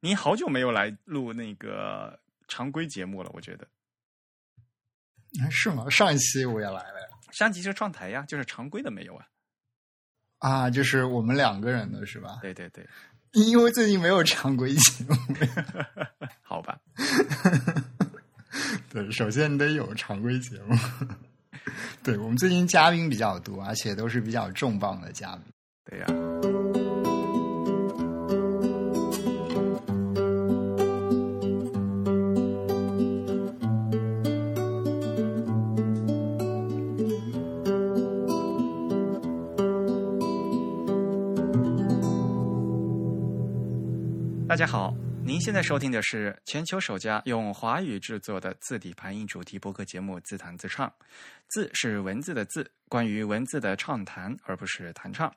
你好久没有来录那个常规节目了，我觉得。是吗？上一期我也来了呀。上期是创台呀，就是常规的没有啊。啊，就是我们两个人的是吧？对对对，因为最近没有常规节目。好吧。对，首先你得有常规节目。对我们最近嘉宾比较多，而且都是比较重磅的嘉宾。对呀。大家好，您现在收听的是全球首家用华语制作的字体排印主题播客节目《自弹自唱》。字是文字的字，关于文字的畅谈，而不是弹唱。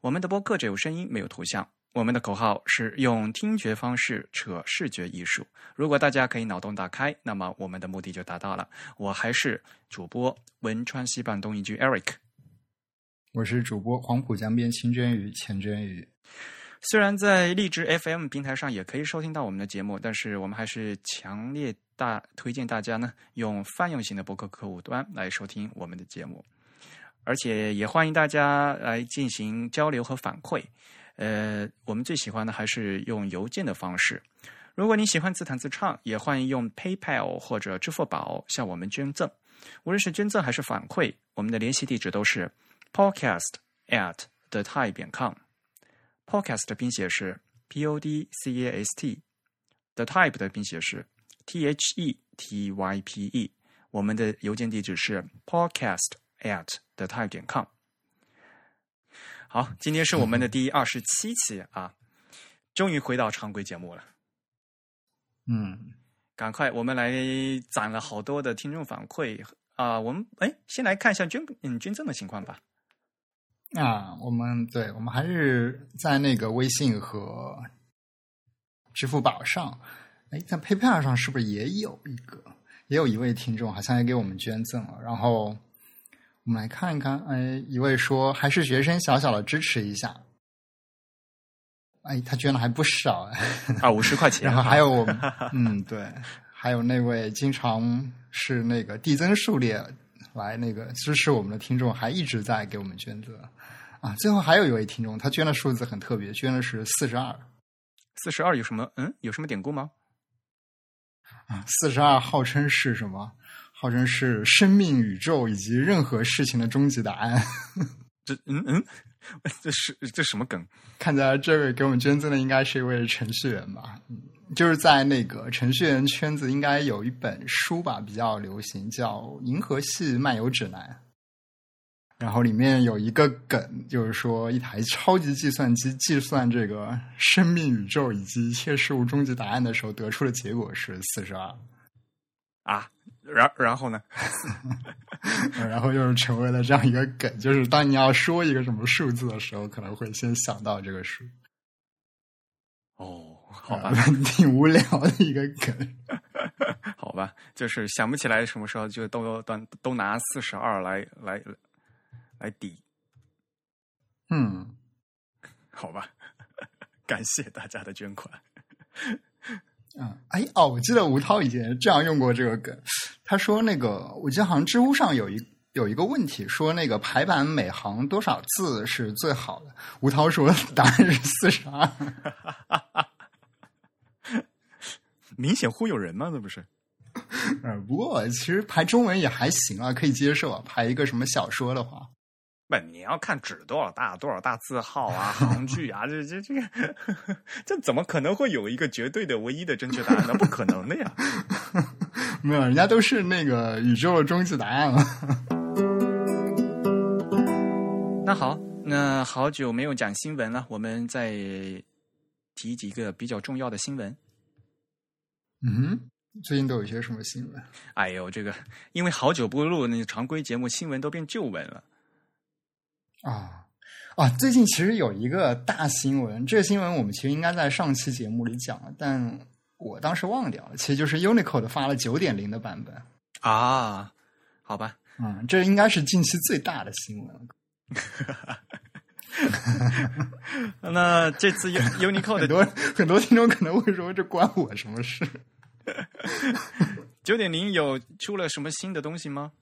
我们的播客只有声音，没有图像。我们的口号是用听觉方式扯视觉艺术。如果大家可以脑洞大开，那么我们的目的就达到了。我还是主播汶川西半东一居 Eric，我是主播黄浦江边清蒸鱼钱真鱼。虽然在荔枝 FM 平台上也可以收听到我们的节目，但是我们还是强烈大推荐大家呢用泛用型的博客客户端来收听我们的节目，而且也欢迎大家来进行交流和反馈。呃，我们最喜欢的还是用邮件的方式。如果你喜欢自弹自唱，也欢迎用 PayPal 或者支付宝向我们捐赠。无论是捐赠还是反馈，我们的联系地址都是 podcast at the t i e 点 com。Podcast 的拼写是 P O D C A S T，The Type 的拼写是 T H E T Y P E。我们的邮件地址是 podcast at the type 点 com。好，今天是我们的第二十七期啊，终于回到常规节目了。嗯，赶快，我们来攒了好多的听众反馈啊。我们哎，先来看一下捐嗯捐赠的情况吧。啊，我们对，我们还是在那个微信和支付宝上，哎，在 PayPal 上是不是也有一个，也有一位听众好像也给我们捐赠了。然后我们来看一看，哎，一位说还是学生，小小的支持一下。哎，他捐了还不少啊，五十块钱。然后还有我们，嗯，对，还有那位经常是那个递增数列来那个支持我们的听众，还一直在给我们捐赠。啊，最后还有一位听众，他捐的数字很特别，捐的是四十二。四十二有什么？嗯，有什么典故吗？啊，四十二号称是什么？号称是生命、宇宙以及任何事情的终极答案。这，嗯嗯，这是这什么梗？看起来这位给我们捐赠的应该是一位程序员吧？嗯，就是在那个程序员圈子，应该有一本书吧，比较流行，叫《银河系漫游指南》。然后里面有一个梗，就是说一台超级计算机计算这个生命、宇宙以及一切事物终极答案的时候，得出的结果是四十二。啊，然然后呢？然后又是成为了这样一个梗，就是当你要说一个什么数字的时候，可能会先想到这个数。哦，好吧，挺无聊的一个梗。好吧，就是想不起来什么时候就都都都拿四十二来来。来抵，嗯，好吧，感谢大家的捐款。嗯，哎哦，我记得吴涛以前这样用过这个梗，他说那个，我记得好像知乎上有一有一个问题，说那个排版每行多少字是最好的？吴涛说答案是四十二，明显忽悠人嘛，那不是？嗯，不过其实排中文也还行啊，可以接受。啊。排一个什么小说的话。不，你要看纸多少大，多少大字号啊，行距啊，这这这个，这怎么可能会有一个绝对的唯一的正确答案？呢不可能的呀！没有，人家都是那个宇宙的终极答案了。那好，那好久没有讲新闻了，我们再提几个比较重要的新闻。嗯，最近都有些什么新闻？哎呦，这个因为好久不录那常规节目，新闻都变旧闻了。啊啊！最近其实有一个大新闻，这个新闻我们其实应该在上期节目里讲了，但我当时忘掉了。其实就是 Unicode 发了九点零的版本啊，好吧，嗯，这应该是近期最大的新闻了。那这次 Unicode 很多很多听众可能会说，这关我什么事？九点零有出了什么新的东西吗？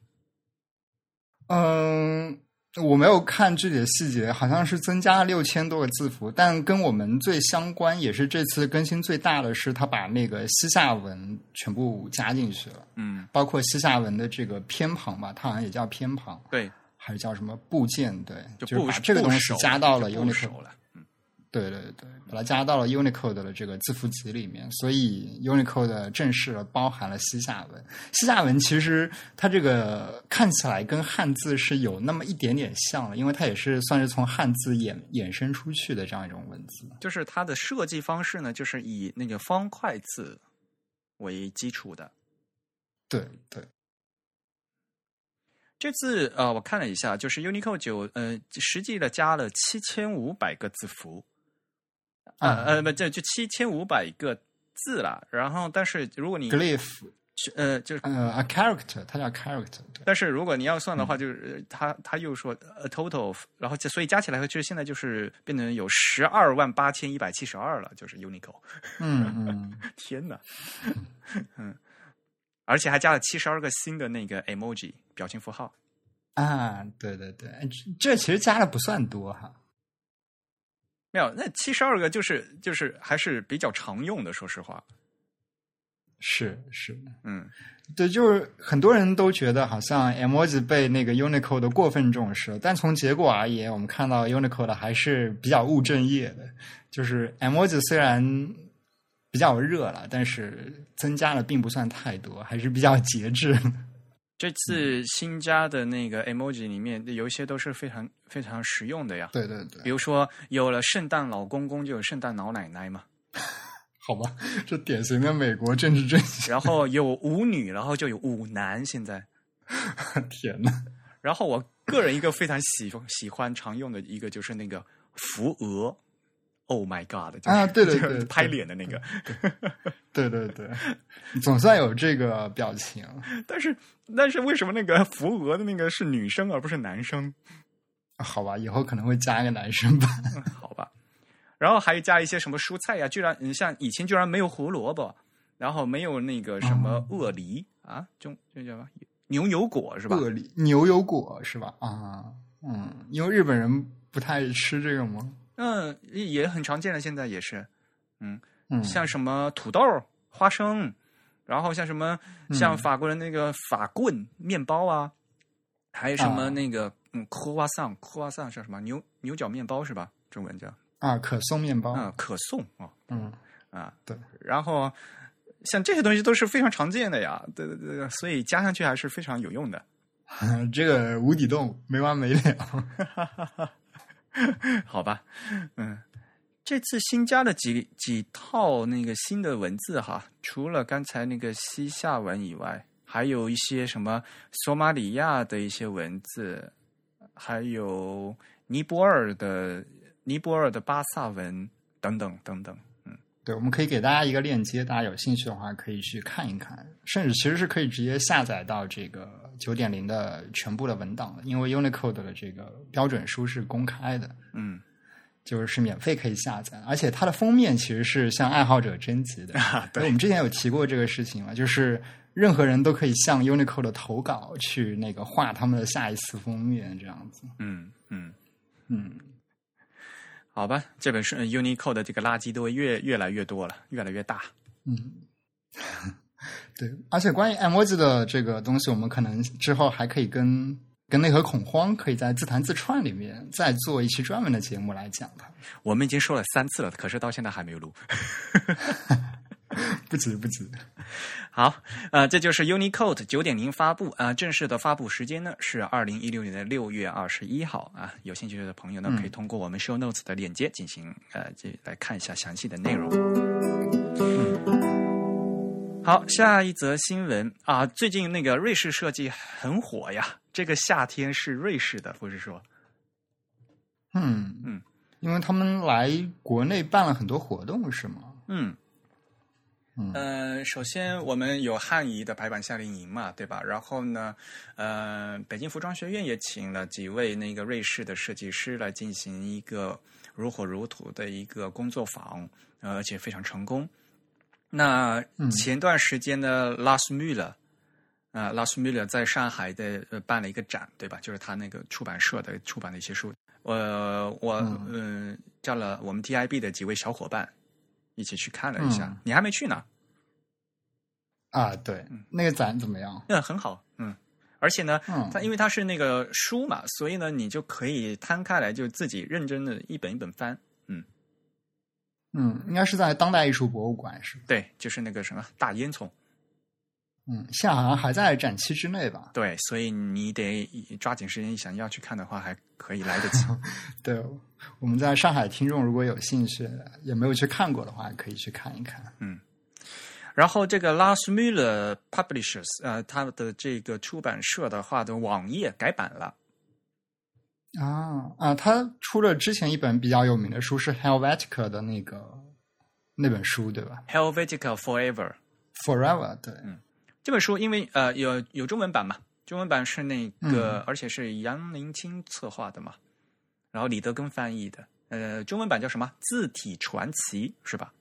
嗯，我没有看具体的细节，好像是增加了六千多个字符，但跟我们最相关，也是这次更新最大的是，他把那个西夏文全部加进去了，嗯，包括西夏文的这个偏旁吧，它好像也叫偏旁，对，还是叫什么部件？对，就是把这个东西加到了 Unicode，了。对对对，把它加到了 Unicode 的这个字符集里面，所以 Unicode 正式的包含了西夏文。西夏文其实它这个看起来跟汉字是有那么一点点像的，因为它也是算是从汉字衍衍生出去的这样一种文字。就是它的设计方式呢，就是以那个方块字为基础的。对对，这次呃，我看了一下，就是 Unicode 九呃，实际的加了七千五百个字符，啊啊呃不，这就七千五百个字了。然后，但是如果你 glyph 呃，就是呃 a character，它叫 character，对但是如果你要算的话，就是呃他他又说 a total，of, 然后这所以加起来，就是现在就是变成有十二万八千一百七十二了，就是 Unicode。嗯嗯，天哪，嗯，而且还加了七十二个新的那个 emoji 表情符号。啊，对对对，这这其实加的不算多哈。没有，那七十二个就是就是还是比较常用的，说实话。是是，嗯，对，就是很多人都觉得好像 emoji 被那个 Unicode 过分重视，但从结果而言，我们看到 Unicode 还是比较务正业的。就是 emoji 虽然比较热了，但是增加的并不算太多，还是比较节制。这次新加的那个 emoji 里面有一些都是非常非常实用的呀。对对对，比如说有了圣诞老公公，就有圣诞老奶奶嘛。好吧，这典型的美国政治正确。然后有舞女，然后就有舞男。现在，天呐，然后我个人一个非常喜喜欢常用的一个就是那个扶额。Oh my god！啊，对对对，拍脸的那个。对对对，总算有这个表情。但是，但是为什么那个扶额的那个是女生而不是男生？好吧，以后可能会加一个男生吧。好吧。然后还加一些什么蔬菜呀、啊？居然像以前居然没有胡萝卜，然后没有那个什么鳄梨、哦、啊，就这叫什么牛油果是吧？鳄梨牛油果是吧？啊，嗯，因为日本人不太吃这个吗？嗯，也很常见的，现在也是，嗯嗯，像什么土豆、花生，然后像什么像法国人那个法棍面包啊，还有什么那个嗯，科瓦桑，科瓦桑叫什么？牛牛角面包是吧？中文叫。啊，可颂面包。啊，可颂哦，嗯。啊，对，然后像这些东西都是非常常见的呀，对对对，所以加上去还是非常有用的。这个无底洞没完没了，好吧，嗯，这次新加了几几套那个新的文字哈，除了刚才那个西夏文以外，还有一些什么索马里亚的一些文字，还有尼泊尔的。尼泊尔的巴萨文等等等等，嗯，对，我们可以给大家一个链接，大家有兴趣的话可以去看一看，甚至其实是可以直接下载到这个九点零的全部的文档的，因为 Unicode 的这个标准书是公开的，嗯，就是是免费可以下载，而且它的封面其实是向爱好者征集的。啊、对，我们之前有提过这个事情嘛，就是任何人都可以向 Unicode 投稿去那个画他们的下一次封面，这样子。嗯嗯嗯。好吧，这本书 Unicode 的这个垃圾都会越越来越多了，越来越大。嗯，对，而且关于 emoji 的这个东西，我们可能之后还可以跟跟内核恐慌，可以在自弹自串里面再做一期专门的节目来讲它。我们已经说了三次了，可是到现在还没有录。不急不急，好，呃，这就是 Unicode 九点零发布啊、呃，正式的发布时间呢是二零一六年的六月二十一号啊，有兴趣的朋友呢、嗯、可以通过我们 Show Notes 的链接进行呃，这来看一下详细的内容。嗯、好，下一则新闻啊，最近那个瑞士设计很火呀，这个夏天是瑞士的，不是说？嗯嗯，因为他们来国内办了很多活动，是吗？嗯。嗯呃，首先我们有汉仪的排版夏令营嘛，对吧？然后呢，呃，北京服装学院也请了几位那个瑞士的设计师来进行一个如火如荼的一个工作坊，呃，而且非常成功。那嗯。前段时间呢，拉斯穆勒，啊，拉斯穆勒在上海的呃办了一个展，对吧？就是他那个出版社的出版的一些书，呃，我嗯、呃叫了我们 TIB 的几位小伙伴一起去看了一下，嗯。你还没去呢。啊，对，那个展怎么样？嗯，很好，嗯，而且呢，嗯。它因为它是那个书嘛，所以呢，你就可以摊开来，就自己认真的一本一本翻。嗯，应该是在当代艺术博物馆是吧？对，就是那个什么大烟囱，嗯，现在好像还在展期之内吧？对，所以你得抓紧时间，想要去看的话，还可以来得及。对，我们在上海听众如果有兴趣，也没有去看过的话，可以去看一看。嗯然后这个 Lars Müller Publishers，呃，它的这个出版社的话的网页改版了，啊啊，他出了之前一本比较有名的书是 Helvetica 的那个那本书，对吧 Helvetica Forever？Forever，对，嗯这本书，因为呃有有中文版嘛，中文版是那个，而且是杨林清策划的嘛，然后李德根翻译的，呃，中文版叫什么？字体传奇是吧？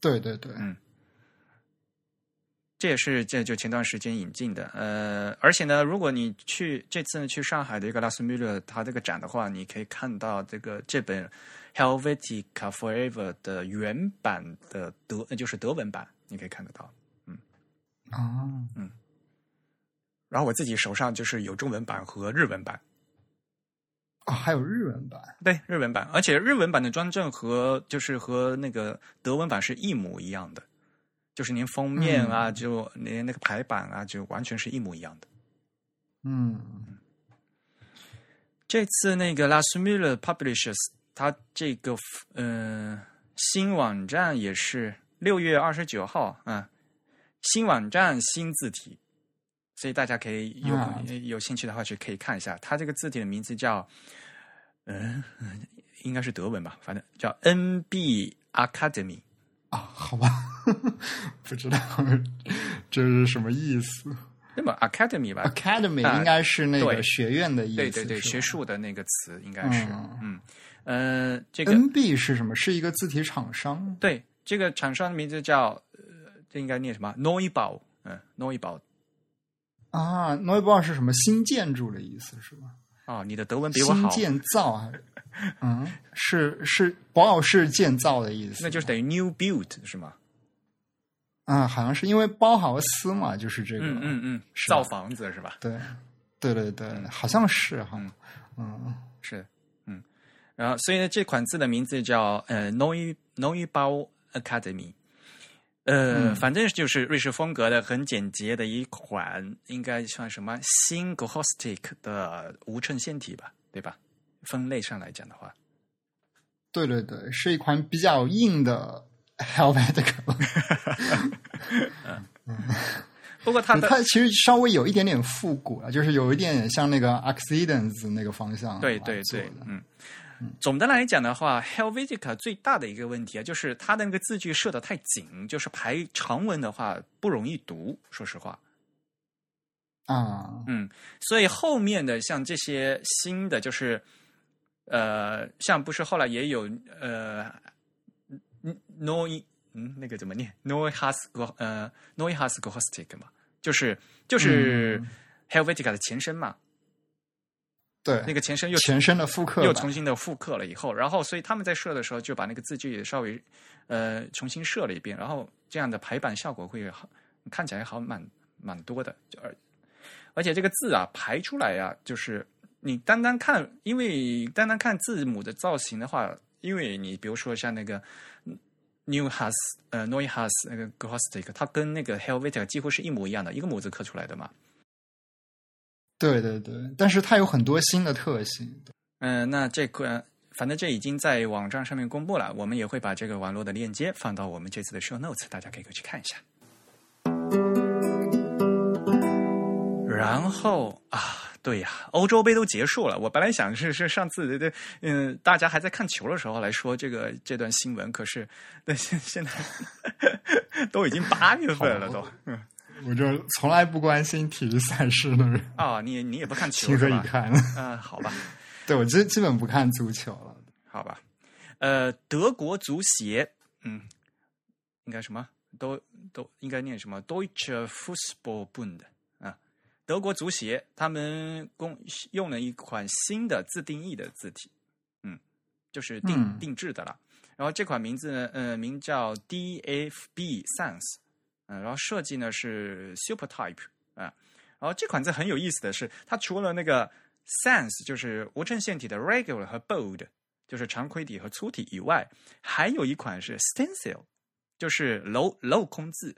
对对对，嗯这也是这就前段时间引进的，呃，而且呢，如果你去这次呢去上海的一个拉斯穆勒他这个展的话，你可以看到这个这本 Helvetica Forever 的原版的德，就是德文版，你可以看得到。嗯啊，然后我自己手上就是有中文版和日文版，哦，还有日文版。对日文版，而且日文版的专政和就是和那个德文版是一模一样的，就是您封面啊，就连那个排版啊，就完全是一模一样的。嗯这次那个 Last Miller Publishers，它这个呃新网站也是六月二十九号啊、新网站新字体，所以大家可以有、啊有兴趣的话去可以看一下，它这个字体的名字叫嗯、应该是德文吧，反正叫 NB Academy。啊，好吧，不知道这是什么意思。那么 Academy 吧，Academy 啊应该是那个学院的意思，对对对，学术的那个词应该是嗯嗯呃这个 NB 是什么？是一个字体厂商对，这个厂商的名字叫呃，这应该念什么？Noibau，嗯，Noibau。啊 n o i b a u 是什么？新建筑的意思是吗？哦，你的德文比我好，新建造还是？嗯，是是包是建造的意思，那就是等于 new build 是吗？啊，好像是因为包豪斯嘛，就是这个，嗯嗯嗯，造房子是吧？对，对对对，好像是哈，嗯是，嗯，然后所以呢，这款字的名字叫呃 Neu Neubau Academy。呃，嗯反正就是瑞士风格的很简洁的一款，应该算什么新 g o s t i c 的无衬线体吧，对吧？分类上来讲的话，对对对，是一款比较硬的 Helvetica，不过它的它其实稍微有一点点复古了，就是有一点像那个 Accidents 那个方向对对对嗯。总的来讲的话，Helvetica 最大的一个问题啊，就是它的那个字句设的太紧，就是排长文的话不容易读。说实话，啊，嗯，所以后面的像这些新的，就是呃，像不是后来也有呃，Noi 嗯，那个怎么念？Noi has go 呃，Noi has go hostic 嘛，就是就是嗯。Helvetica 的前身嘛，对，那个前身又前身的复刻版又重新的复刻了以后，然后所以他们在设的时候就把那个字句也稍微呃重新设了一遍，然后这样的排版效果会好，看起来好蛮蛮多的，就而而且这个字啊排出来呀、就是你单单看，因为单单看字母的造型的话，因为你比如说像那个 New Has 呃，noy Has 那个 g o s t i c 它跟那个 Helvetica 几乎是一模一样的，一个模子刻出来的嘛。对对对，但是它有很多新的特性。嗯、那这个反正这已经在网站上面公布了，我们也会把这个网络的链接放到我们这次的 show notes，大家可以过去看一下。然后啊，对呀，欧洲杯都结束了。我本来想是是上次的，嗯，大家还在看球的时候来说这个这段新闻，可是那现现在都已经八月份了，都。我就从来不关心体育赛事的人啊，你你也不看球情何？以堪？嗯、好吧，对我基基本不看足球了。好吧。呃，德国足协，嗯，应该什么？都都应该念什么？Deutsche Fußballbund 啊，德国足协他们公用了一款新的自定义的字体，嗯，就是定、嗯定制的了。然后这款名字呢，呃，名叫 DFB Sans，嗯、然后设计呢是 SuperType 啊。然后这款字很有意思的是，它除了那个 Sans 就是无衬线体的 Regular 和 Bold，就是常规体和粗体以外，还有一款是 Stencil，就是镂镂空字。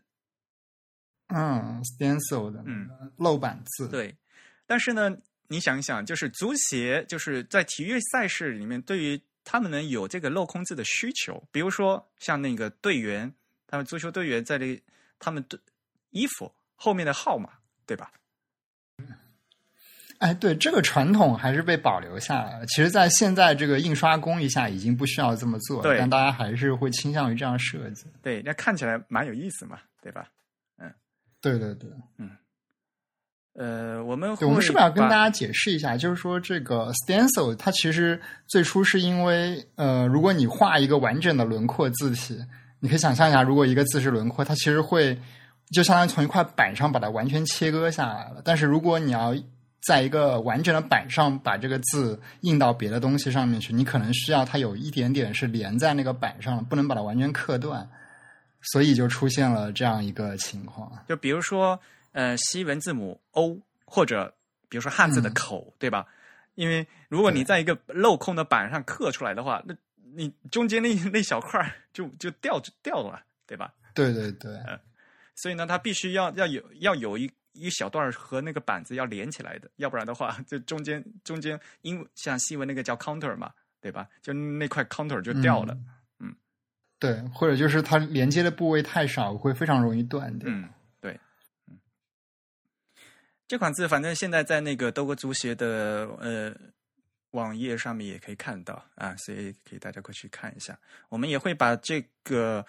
嗯，stencil 的嗯漏板字，对，但是呢，你想一想，就是足协就是在体育赛事里面，对于他们呢有这个镂空字的需求，比如说像那个队员，他们足球队员在这个他们的衣服后面的号码，对吧？哎，对，这个传统还是被保留下来了。其实，在现在这个印刷工艺下，已经不需要这么做了，对但大家还是会倾向于这样设计。对，那看起来蛮有意思嘛，对吧？对对对，嗯呃，我们，我们是不是要跟大家解释一下？就是说，这个 stencil 它其实最初是因为，呃，如果你画一个完整的轮廓字体，你可以想象一下，如果一个字是轮廓，它其实会就相当于从一块板上把它完全切割下来了。但是如果你要在一个完整的板上把这个字印到别的东西上面去，你可能需要它有一点点是连在那个板上的，不能把它完全刻断，所以就出现了这样一个情况。就比如说，呃，西文字母 O，或者比如说汉字的嗯口，对吧？因为如果你在一个镂空的板上刻出来的话，那你中间那那小块儿就就掉掉了，对吧？对对对，所以呢，它必须要要有要有一一小段儿和那个板子要连起来的，要不然的话，就中间中间因像西文那个叫 counter 嘛，对吧？就那块 counter 就掉了。嗯对，或者就是它连接的部位太少，会非常容易断掉。嗯，对，嗯，这款字反正现在在那个德国足协的呃网页上面也可以看到啊，所以可以大家过去看一下。我们也会把这个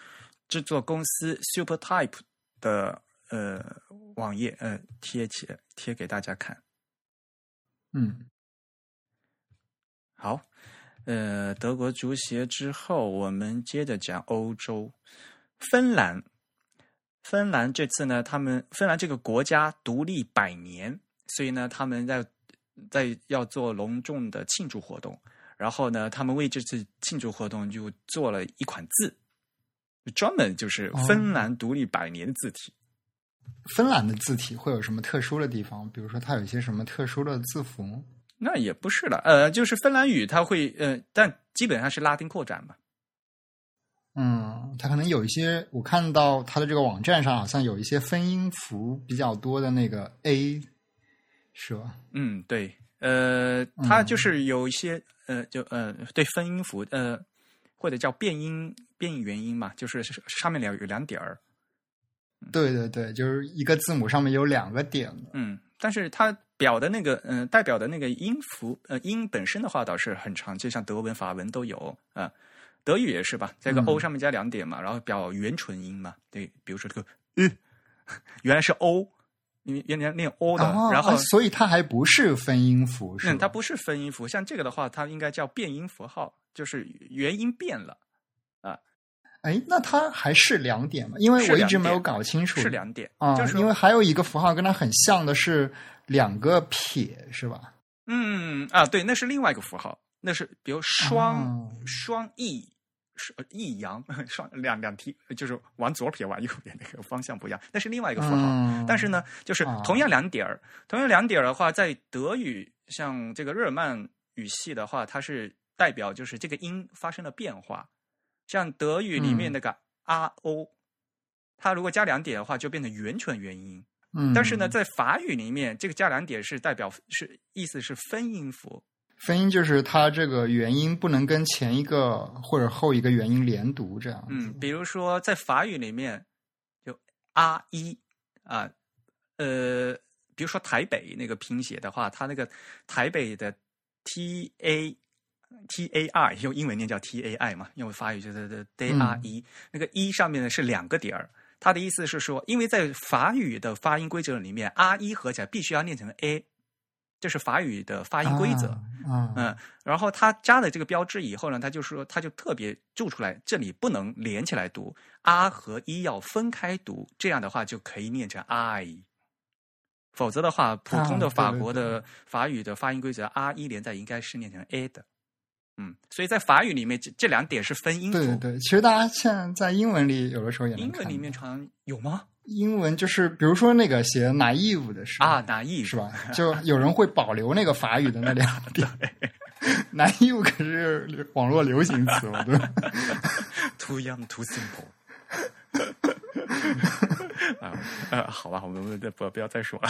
制作公司 SuperType 的呃网页呃贴起来贴给大家看。嗯好，呃，德国足协之后，我们接着讲欧洲，芬兰。芬兰这次呢，他们芬兰这个国家独立百年，所以呢，他们在在要做隆重的庆祝活动。然后呢，他们为这次庆祝活动就做了一款字，专门就是芬兰独立百年字体。芬兰的字体会有什么特殊的地方？比如说，它有一些什么特殊的字符？那也不是了，呃，就是芬兰语它会呃，但基本上是拉丁扩展嘛。嗯，它可能有一些，我看到它的这个网站上好像有一些分音符比较多的那个 A，是吧？嗯，对，呃，它就是有一些、呃，就呃，对分音符，呃，或者叫变音变音元音嘛，就是上面两有两点儿，对对对，就是一个字母上面有两个点。嗯，但是它表的那个，嗯、代表的那个音符，呃，音本身的话倒是很长，就像德文、法文都有啊、德语也是吧，这个嗯 O 上面加两点嘛，然后表元唇音嘛，对，比如说这个呃，原来是 O，因为原来念 O 的，哦然后啊所以它还不是分音符，是？嗯，它不是分音符，像这个的话，它应该叫变音符号，就是元音变了啊，哎，那它还是两点吗？因为我一直没有搞清楚。是两点，啊，就是因为还有一个符号跟它很像的是两个撇，是吧？嗯啊，对，那是另外一个符号，那是比如双、哦双翼。是呃抑扬 双两两提，就是往左撇往右撇那个方向不一样，那是另外一个符号。嗯但是呢，就是啊同样两点儿，同样两点儿的话，在德语像这个日耳曼语系的话，它是代表就是这个音发生了变化。像德语里面嗯那个 r o，、它如果加两点的话，就变成元唇元音。嗯，但是呢，在法语里面，这个加两点是代表是意思是分音符。分音就是它这个元音不能跟前一个或者后一个元音连读，这样。嗯，比如说在法语里面，就 r 一啊，呃，比如说台北那个拼写的话，它那个台北的 t a T A R，用英文念叫 T A I 嘛，用法语就是 D R E，、那个一上面呢是两个点儿。它的意思是说，因为在法语的发音规则里面，R 一合起来必须要念成 A，这是法语的发音规则。啊，嗯，然后他加了这个标志以后呢，他就说他就特别注出来，这里不能连起来读，R 和一要分开读，这样的话就可以念成 I。否则的话，普通的法国的法语的发音规则，R 一连在应该是念成 A 的。嗯，所以在法语里面，这这两点是分音符。对对对，其实大家现在在英文里有的时候也能英文里面常有吗？英文就是比如说那个写 naive 的时候啊，naive 是吧？就有人会保留那个法语的那两点。naive 可是网络流行词，我觉得。Too young, too simple 啊。呃，好吧，我们不不要再说了。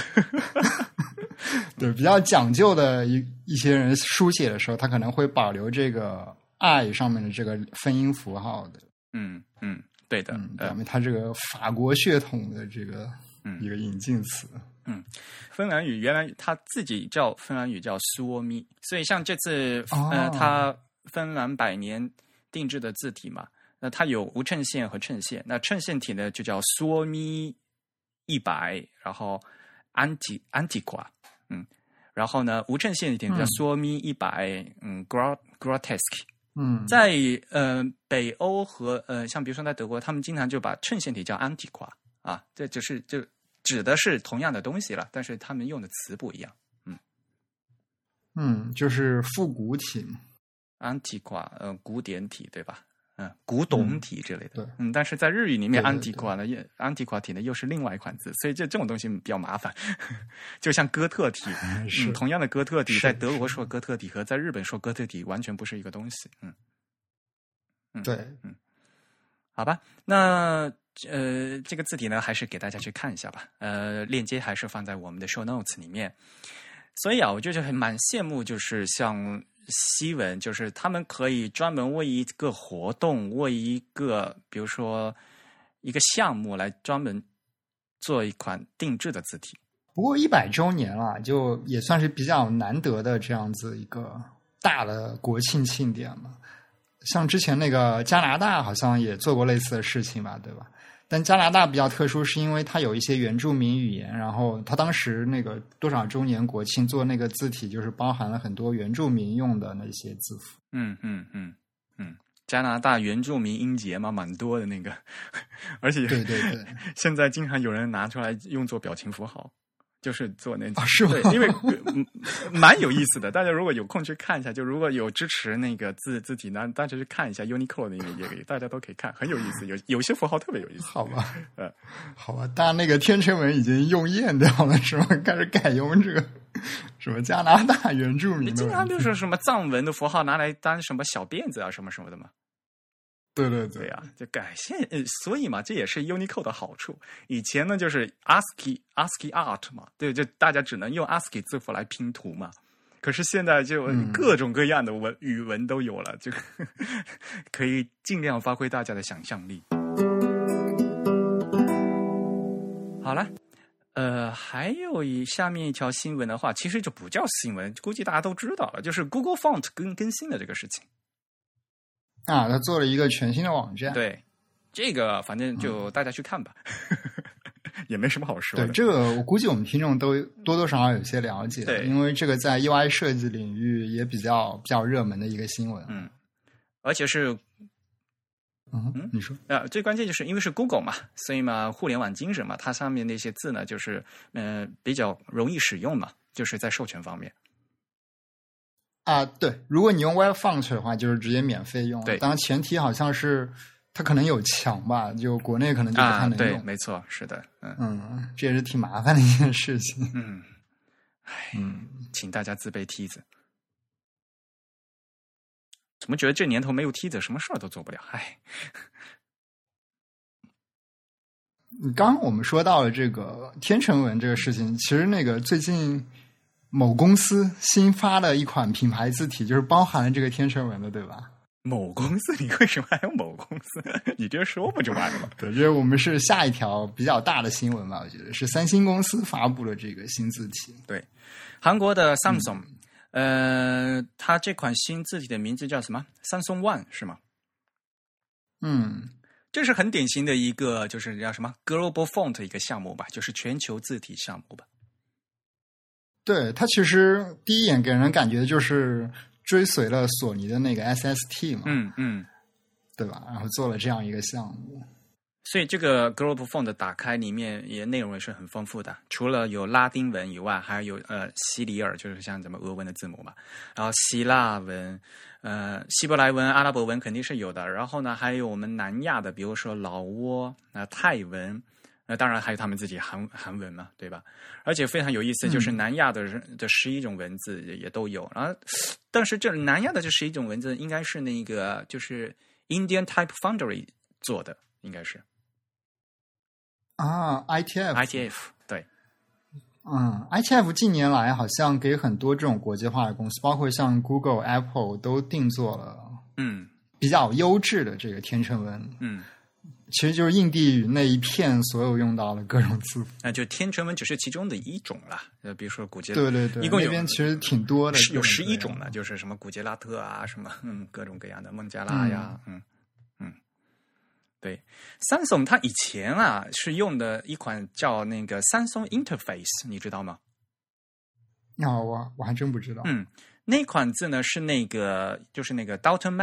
对，比较讲究的一一些人书写的时候，他可能会保留这个 i 上面的这个分音符号的，嗯嗯，对的，表明他这个法国血统的这个嗯一个引进词。嗯芬兰语原来它自己叫芬兰语叫 suomi，，所以像这次哦呃，它芬兰百年定制的字体嘛，那它有无衬线和衬线，那衬线体呢就叫苏欧咪一百，然后 anti antiqua，嗯，然后呢无衬线体叫嗯苏欧咪一百，嗯 gro grotesque。嗯，在呃北欧和呃像比如说在德国，他们经常就把衬线体叫 antiqua 啊，这就是就指的是同样的东西了，但是他们用的词不一样。嗯，就是复古体嘛。antiqua 呃古典体对吧？嗯，古董体之类的。对嗯，但是在日语里面，antiqua 呢也，antiqua 体呢又是另外一款字，所以这这种东西比较麻烦。就像哥特体，是嗯，同样的哥特体，在德国说哥特体和在日本说哥特体完全不是一个东西。嗯。嗯对，嗯好吧，那呃，这个字体呢，还是给大家去看一下吧。呃，链接还是放在我们的 show notes 里面。所以啊，我就是很蛮羡慕，就是像西文，就是他们可以专门为一个活动、为一个比如说一个项目来专门做一款定制的字体。不过一百周年了，就也算是比较难得的这样子一个大的国庆庆典嘛。像之前那个加拿大好像也做过类似的事情吧，对吧？但加拿大比较特殊，是因为它有一些原住民语言，然后它当时那个多少周年国庆做那个字体，就是包含了很多原住民用的那些字符。嗯嗯嗯嗯，加拿大原住民音节嘛，蛮多的那个，而且对对对，现在经常有人拿出来用作表情符号，就是做那是吗对，因为嗯蛮有意思的。大家如果有空去看一下，就如果有支持那个字字体呢，大家去看一下 Unicode 那个也可以，大家都可以看，很有意思。有有些符号特别有意思。好吧呃，好吧，但那个天成文已经用厌掉了，是吗？开始改用这个什么加拿大原住民你经常就是什么藏文的符号拿来当什么小辫子啊，什么什么的嘛。对对对对呀、就改现，呃，所以嘛，这也是 Unicode 的好处。以前呢，就是 ASCII ASCII art 嘛，对，就大家只能用 ASCII 字符来拼图嘛。可是现在就嗯各种各样的文、语文都有了，就 可以尽量发挥大家的想象力。好了，呃，还有一下面一条新闻的话，其实就不叫新闻，估计大家都知道了，就是 Google Font 更更新的这个事情。啊，他做了一个全新的网站。对，这个反正就大家去看吧，也没什么好说的。对这个，我估计我们听众都多多少少有些了解，对因为这个在 UI 设计领域也比较比较热门的一个新闻。嗯，而且是嗯嗯你说呃，最关键就是因为是 Google 嘛，所以嘛，互联网精神嘛，它上面那些字呢，就是呃比较容易使用嘛，就是在授权方面。啊，对，如果你用 Web Font 的话，就是直接免费用。对当然前提好像是它可能有墙吧，就国内可能就不太啊，对，能用。没错，是的，嗯嗯，这也是挺麻烦的一件事情。嗯，嗯，请大家自备梯子。怎么觉得这年头没有梯子，什么事儿都做不了？唉，你刚刚我们说到了这个天成文这个事情，其实那个最近某公司新发的一款品牌字体，就是包含了这个天成文的，对吧？某公司，你为什么还有某公司？你直接说不就完了吗？对，因为我们是下一条比较大的新闻嘛？我觉得是三星公司发布了这个新字体。对，韩国的 Samsung，、呃，它这款新字体的名字叫什么？？Samsung One 是吗？嗯，这是很典型的一个，就是叫什么 Global Font 一个项目吧，就是全球字体项目吧。对，它其实第一眼给人感觉就是追随了索尼的那个 SST 嘛，嗯嗯。对吧？然后做了这样一个项目，所以这个 Global Font 打开里面也内容也是很丰富的，除了有拉丁文以外，还有呃西里尔，就是像咱们俄文的字母嘛，然后希腊文、呃希伯来文、阿拉伯文肯定是有的，然后呢还有我们南亚的，比如说老挝、啊泰文，那当然还有他们自己韩韩文嘛，对吧？而且非常有意思，就是南亚的人的十一种文字也都有，然后但是这南亚的这十一种文字应该是那个就是。Indian Type Foundry 做的应该是。啊，ITF，ITF 对，嗯，ITF 近年来好像给很多这种国际化的公司，包括像 Google、Apple 都定做了，嗯，比较优质的这个天成文，嗯，其实就是印地语那一片所有用到的各种字，那就天成文只是其中的一种了，呃，比如说古杰，对对对，一共那边其实挺多的，有十一种呢，就是什么古杰拉特啊，什么 嗯，各种各样的孟加拉呀，嗯嗯。对，三松它以前啊是用的一款叫那个三松 Interface，你知道吗？那我我还真不知道。嗯，那款字呢是那个就是那个 Dalton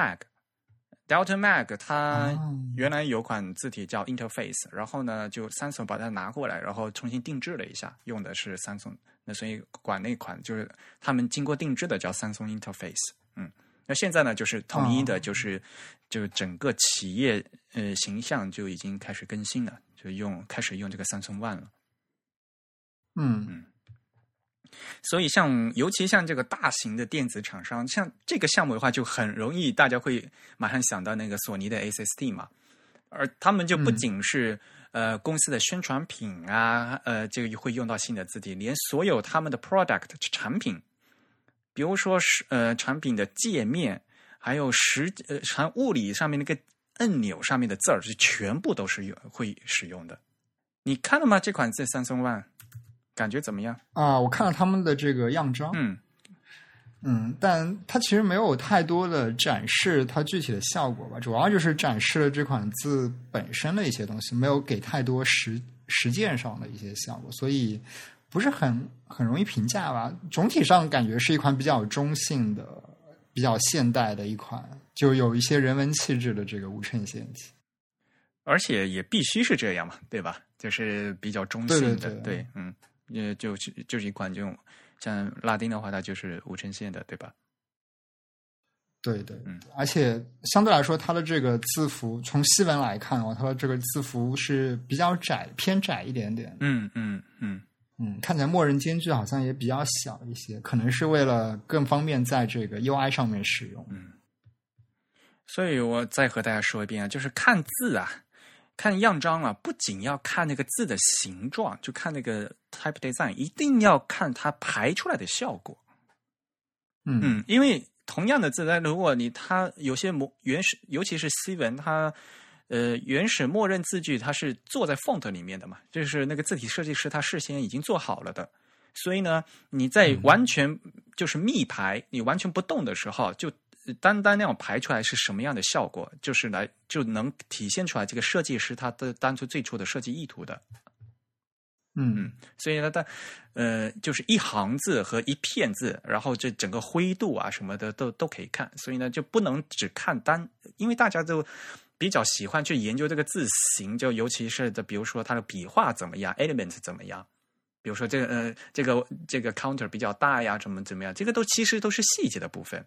Mag，Dalton Mag 它原来有款字体叫 Interface，然后呢就三松把它拿过来，然后重新定制了一下，用的是三松，那所以管那款就是他们经过定制的叫三松 Interface。嗯。那现在呢，就是统一的，就是就整个企业呃形象就已经开始更新了，就用开始用这个三松 One 了。嗯嗯，所以像尤其像这个大型的电子厂商，像这个项目的话，就很容易大家会马上想到那个索尼的 SSD 嘛，而他们就不仅是呃公司的宣传品啊，呃这个会用到新的字体，连所有他们的 product 产品。比如说是呃产品的界面，还有实呃产物理上面那个按钮上面的字儿，就全部都是用会使用的。你看了吗？这款字三松 One 感觉怎么样？啊，我看了他们的这个样张，嗯嗯，但它其实没有太多的展示它具体的效果吧，主要就是展示了这款字本身的一些东西，没有给太多实实践上的一些效果，所以。不是很很容易评价吧？总体上感觉是一款比较中性的、比较现代的一款，就有一些人文气质的这个无衬线体。而且也必须是这样嘛，对吧？就是比较中性的，对，嗯，也就就是一款这种像拉丁的话，它就是无衬线的，对吧？对对，嗯，而且相对来说，它的这个字符从西文来看的话，它的这个字符是比较窄、偏窄一点点。嗯嗯嗯。嗯，看起来默认间距好像也比较小一些，可能是为了更方便在这个 UI 上面使用。嗯，所以我再和大家说一遍啊，就是看字啊，看样章啊，不仅要看那个字的形状，就看那个 type design，一定要看它排出来的效果。嗯嗯，因为同样的字，但如果你它有些模原始，尤其是西文，它。呃，原始默认字句它是做在 font 里面的嘛，就是那个字体设计师他事先已经做好了的，所以呢，你在完全就是密排，你完全不动的时候，就单单那样排出来是什么样的效果，就是来就能体现出来这个设计师他的当初最初的设计意图的。嗯，所以呢，它呃，就是一行字和一片字，然后这整个灰度啊什么的都都可以看，所以呢，就不能只看单，因为大家都。比较喜欢去研究这个字形，就尤其是的，比如说它的笔画怎么样，element 怎么样，比如说这个呃这个这个 counter 比较大呀，怎么怎么样，这个都其实都是细节的部分。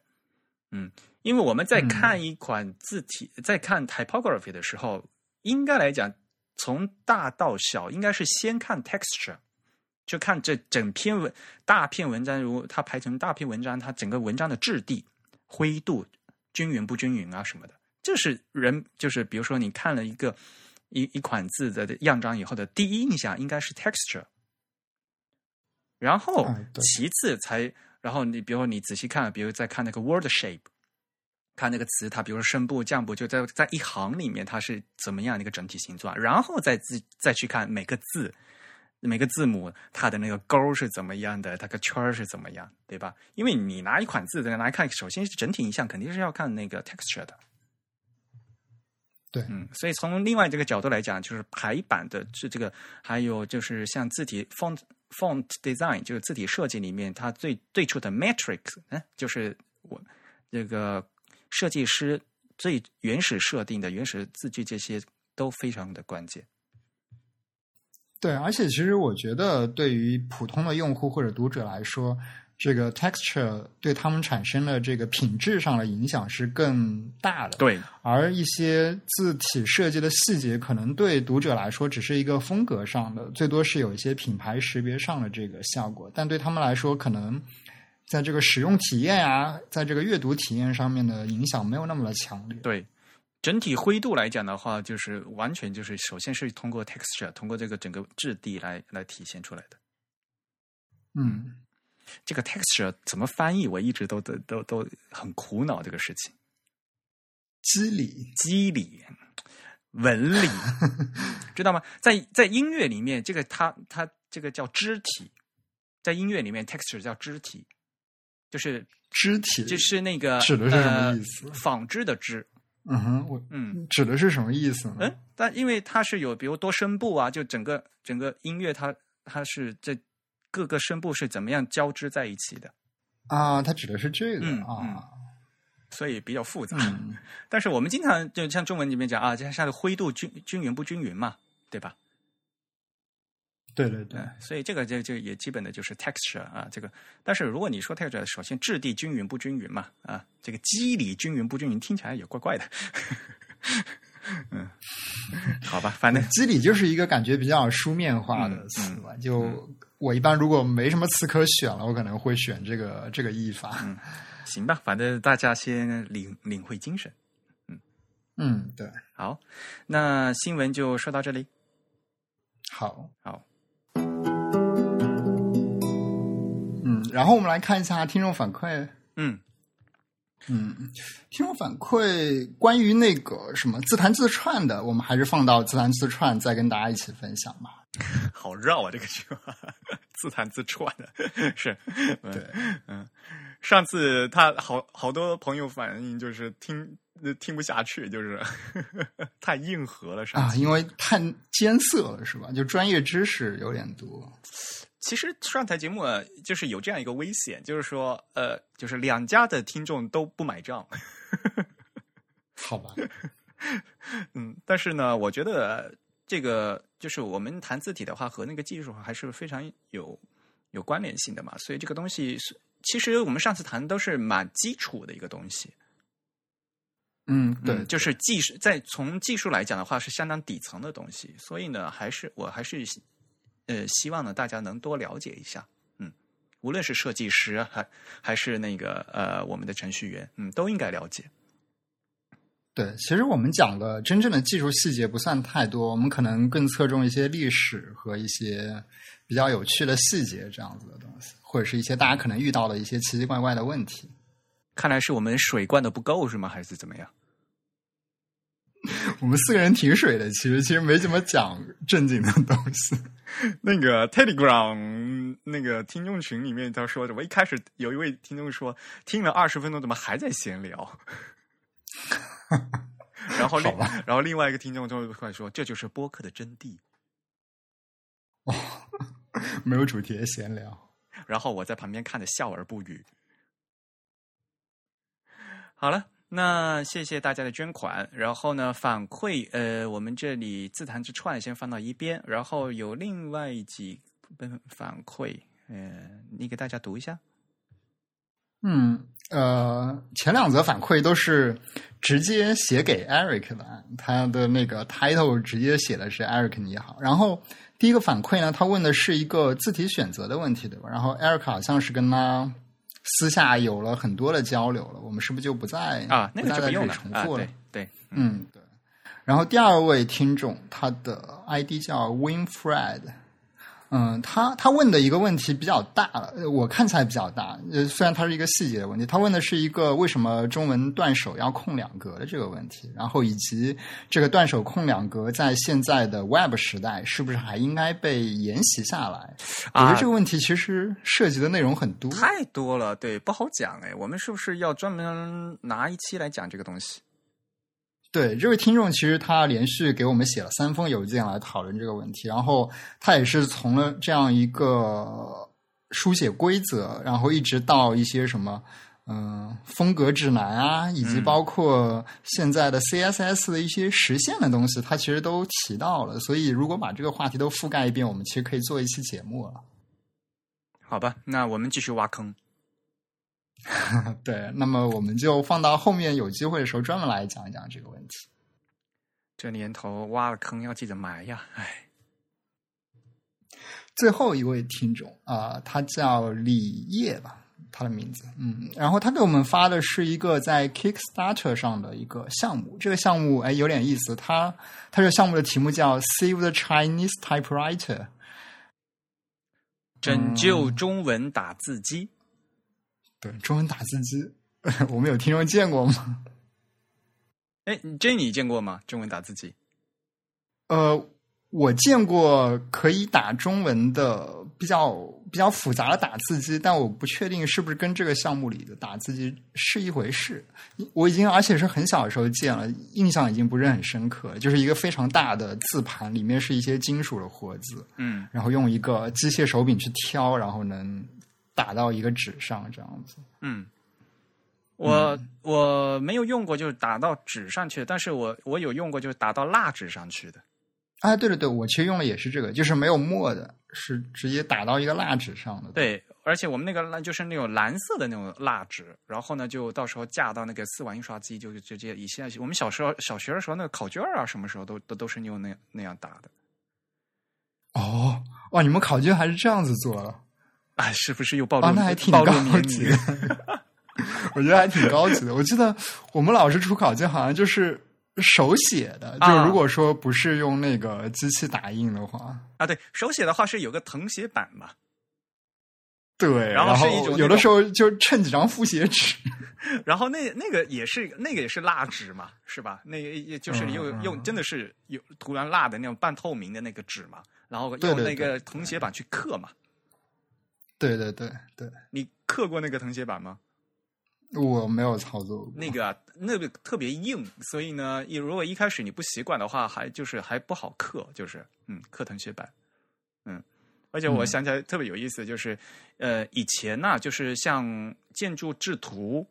嗯，因为我们在看一款字体，在看 typography 的时候，应该来讲从大到小，应该是先看 texture，就看这整篇文大篇文章，如它排成大篇文章，它整个文章的质地、灰度均匀不均匀啊什么的。这是人，就是比如说，你看了一个一一款字的样章以后的第一印象应该是 texture，然后其次才，然后你比如说你仔细看，比如再看那个 word shape，看那个词它，比如说声部、降部，就在在一行里面它是怎么样的一个整体形状，然后再自再去看每个字每个字母它的那个勾是怎么样的，它个圈儿是怎么样，对吧？因为你拿一款字在来看，首先是整体印象肯定是要看那个 texture 的。对，嗯，所以从另外这个角度来讲，就是排版的这这个，还有就是像字体 font font design，就是字体设计里面，它最最初的 matrix，嗯，就是我这个设计师最原始设定的原始字句，这些都非常的关键。对，而且其实我觉得，对于普通的用户或者读者来说，这个 texture 对他们产生的这个品质上的影响是更大的。对，而一些字体设计的细节，可能对读者来说只是一个风格上的，最多是有一些品牌识别上的这个效果，但对他们来说，可能在这个使用体验啊，在这个阅读体验上面的影响没有那么的强烈。对。整体灰度来讲的话，就是完全就是首先是通过 texture，通过这个整个质地来来体现出来的。嗯，这个 texture 怎么翻译，我一直都都都都很苦恼这个事情。肌理，肌理，纹理，知道吗？在在音乐里面，这个它它这个叫肢体，在音乐里面 texture 叫肢体，就是肢体，就是那个指的是什么意思？纺织的织。嗯哼，我嗯，指的是什么意思呢？嗯，但因为它是有，比如多声部啊，就整个整个音乐，它它是这各个声部是怎么样交织在一起的啊？它指的是这个啊，所以比较复杂。但是我们经常就像中文里面讲啊，就像的灰度均均匀不均匀嘛，对吧？对对对，所以这个就就也基本的就是 texture 啊，这个。但是如果你说 texture，首先质地均匀不均匀嘛，啊，这个肌理均匀不均匀，听起来也怪怪的。嗯，好吧，反正肌理就是一个感觉比较书面化的词吧。就我一般如果没什么词可选了，我可能会选这个这个译法。嗯，行吧，反正大家先领领会精神。嗯嗯，对，好，那新闻就说到这里。好，好。嗯然后我们来看一下听众反馈。嗯嗯，听众反馈关于那个什么自弹自串的，我们还是放到自弹自串再跟大家一起分享吧。好绕啊，这个句话，自弹自串的是，对，嗯，上次他好好多朋友反映就是听听不下去，就是 太硬核了，是吧？啊，因为太艰涩了，是吧？就专业知识有点多。其实上台节目就是有这样一个危险，就是说，呃，就是两家的听众都不买账，好吧？嗯，但是呢，我觉得这个就是我们谈字体的话，和那个技术还是非常有有关联性的嘛。所以这个东西是，其实我们上次谈都是蛮基础的一个东西。嗯，对，就是技术，在从技术来讲的话，是相当底层的东西。所以呢，还是我还是。呃，希望呢大家能多了解一下，嗯，无论是设计师还还是那个呃我们的程序员，嗯，都应该了解。对，其实我们讲的真正的技术细节不算太多，我们可能更侧重一些历史和一些比较有趣的细节这样子的东西，或者是一些大家可能遇到的一些奇奇怪怪的问题。看来是我们水灌的不够是吗？还是怎么样？我们四个人挺水的，其实其实没怎么讲正经的东西。那个 Telegram 那个听众群里面他说什么？一开始有一位听众说听了二十分钟，怎么还在闲聊？然后另然后另外一个听众就会说：“这就是播客的真谛。”哦，没有主题的闲聊。然后我在旁边看着笑而不语。好了。那谢谢大家的捐款，然后呢反馈，呃，我们这里自弹自串先放到一边，然后有另外几份反馈，呃，你给大家读一下。嗯，呃，前两则反馈都是直接写给 Eric 的，他的那个 title 直接写的是 Eric 你好。然后第一个反馈呢，他问的是一个字体选择的问题，对吧？然后 Eric 好像是跟他。私下有了很多的交流了，我们是不是就不再啊？那个就不用重复了。对，嗯，对。然后第二位听众，他的 ID 叫 Winfred，嗯，他他问的一个问题比较大了，呃我看起来比较大。呃，虽然它是一个细节的问题，他问的是一个为什么中文断手要空两格的这个问题，然后以及这个断手空两格在现在的 Web 时代是不是还应该被沿袭下来？我觉啊得这个问题其实涉及的内容很多。太多了，对，不好讲哎。我们是不是要专门拿一期来讲这个东西？对，这位听众其实他连续给我们写了三封邮件来讨论这个问题，然后他也是从了这样一个书写规则，然后一直到一些什么。嗯，风格指南啊，以及嗯包括现在的 CSS 的一些实现的东西，他其实都提到了。所以，如果把这个话题都覆盖一遍，我们其实可以做一期节目了。好吧，那我们继续挖坑。对，那么我们就放到后面有机会的时候专门来讲一讲这个问题。这年头挖了坑要记得埋呀，哎，最后一位听众啊、他叫李烨吧，他的名字，嗯，然后他给我们发的是一个在 Kickstarter 上的一个项目，这个项目哎有点意思，他他这个项目的题目叫 Save the Chinese Typewriter，拯救中文打字机。对，中文打字机，我们有听众见过吗？哎，这你见过吗？中文打字机？呃，我见过可以打中文的比较比较复杂的打字机，但我不确定是不是跟这个项目里的打字机是一回事。我已经而且是很小的时候见了，印象已经不是很深刻了。就是一个非常大的字盘，里面是一些金属的活字，嗯，然后用一个机械手柄去挑，然后能打到一个纸上这样子。嗯，我、我没有用过，就是打到纸上去的，但是我我有用过，就是打到蜡纸上去的。啊，对对对，我其实用的也是这个，就是没有墨的，是直接打到一个蜡纸上的。对，而且我们那个蜡就是那种蓝色的那种蜡纸，然后呢，就到时候架到那个丝网印刷机，就直接以现在我们小时候小学的时候那个考卷啊，什么时候都都都是用那那样打的。哦，哇，你们考卷还是这样子做的？哎，是不是又暴露、啊，那还挺高级？的。我觉得还挺高级的。我记得我们老师出考卷好像就是手写的，啊就如果说不是用那个机器打印的话，啊，对手写的话是有个誊写板嘛，对，然然后是一种有的时候就趁几张复写纸。然后那那个也是那个也是蜡纸嘛，是吧？那个也就是嗯用、嗯用真的是有涂完蜡的那种半透明的那个纸嘛，然后用那个对誊写板去刻嘛。对对对对对对对，你刻过那个誊写板吗？我没有操作过。那个啊，那个特别硬，所以呢，一如果一开始你不习惯的话，还就是还不好刻，就是嗯，刻誊写板，嗯，而且我嗯想起来特别有意思，就是呃，以前呢、就是像建筑制图。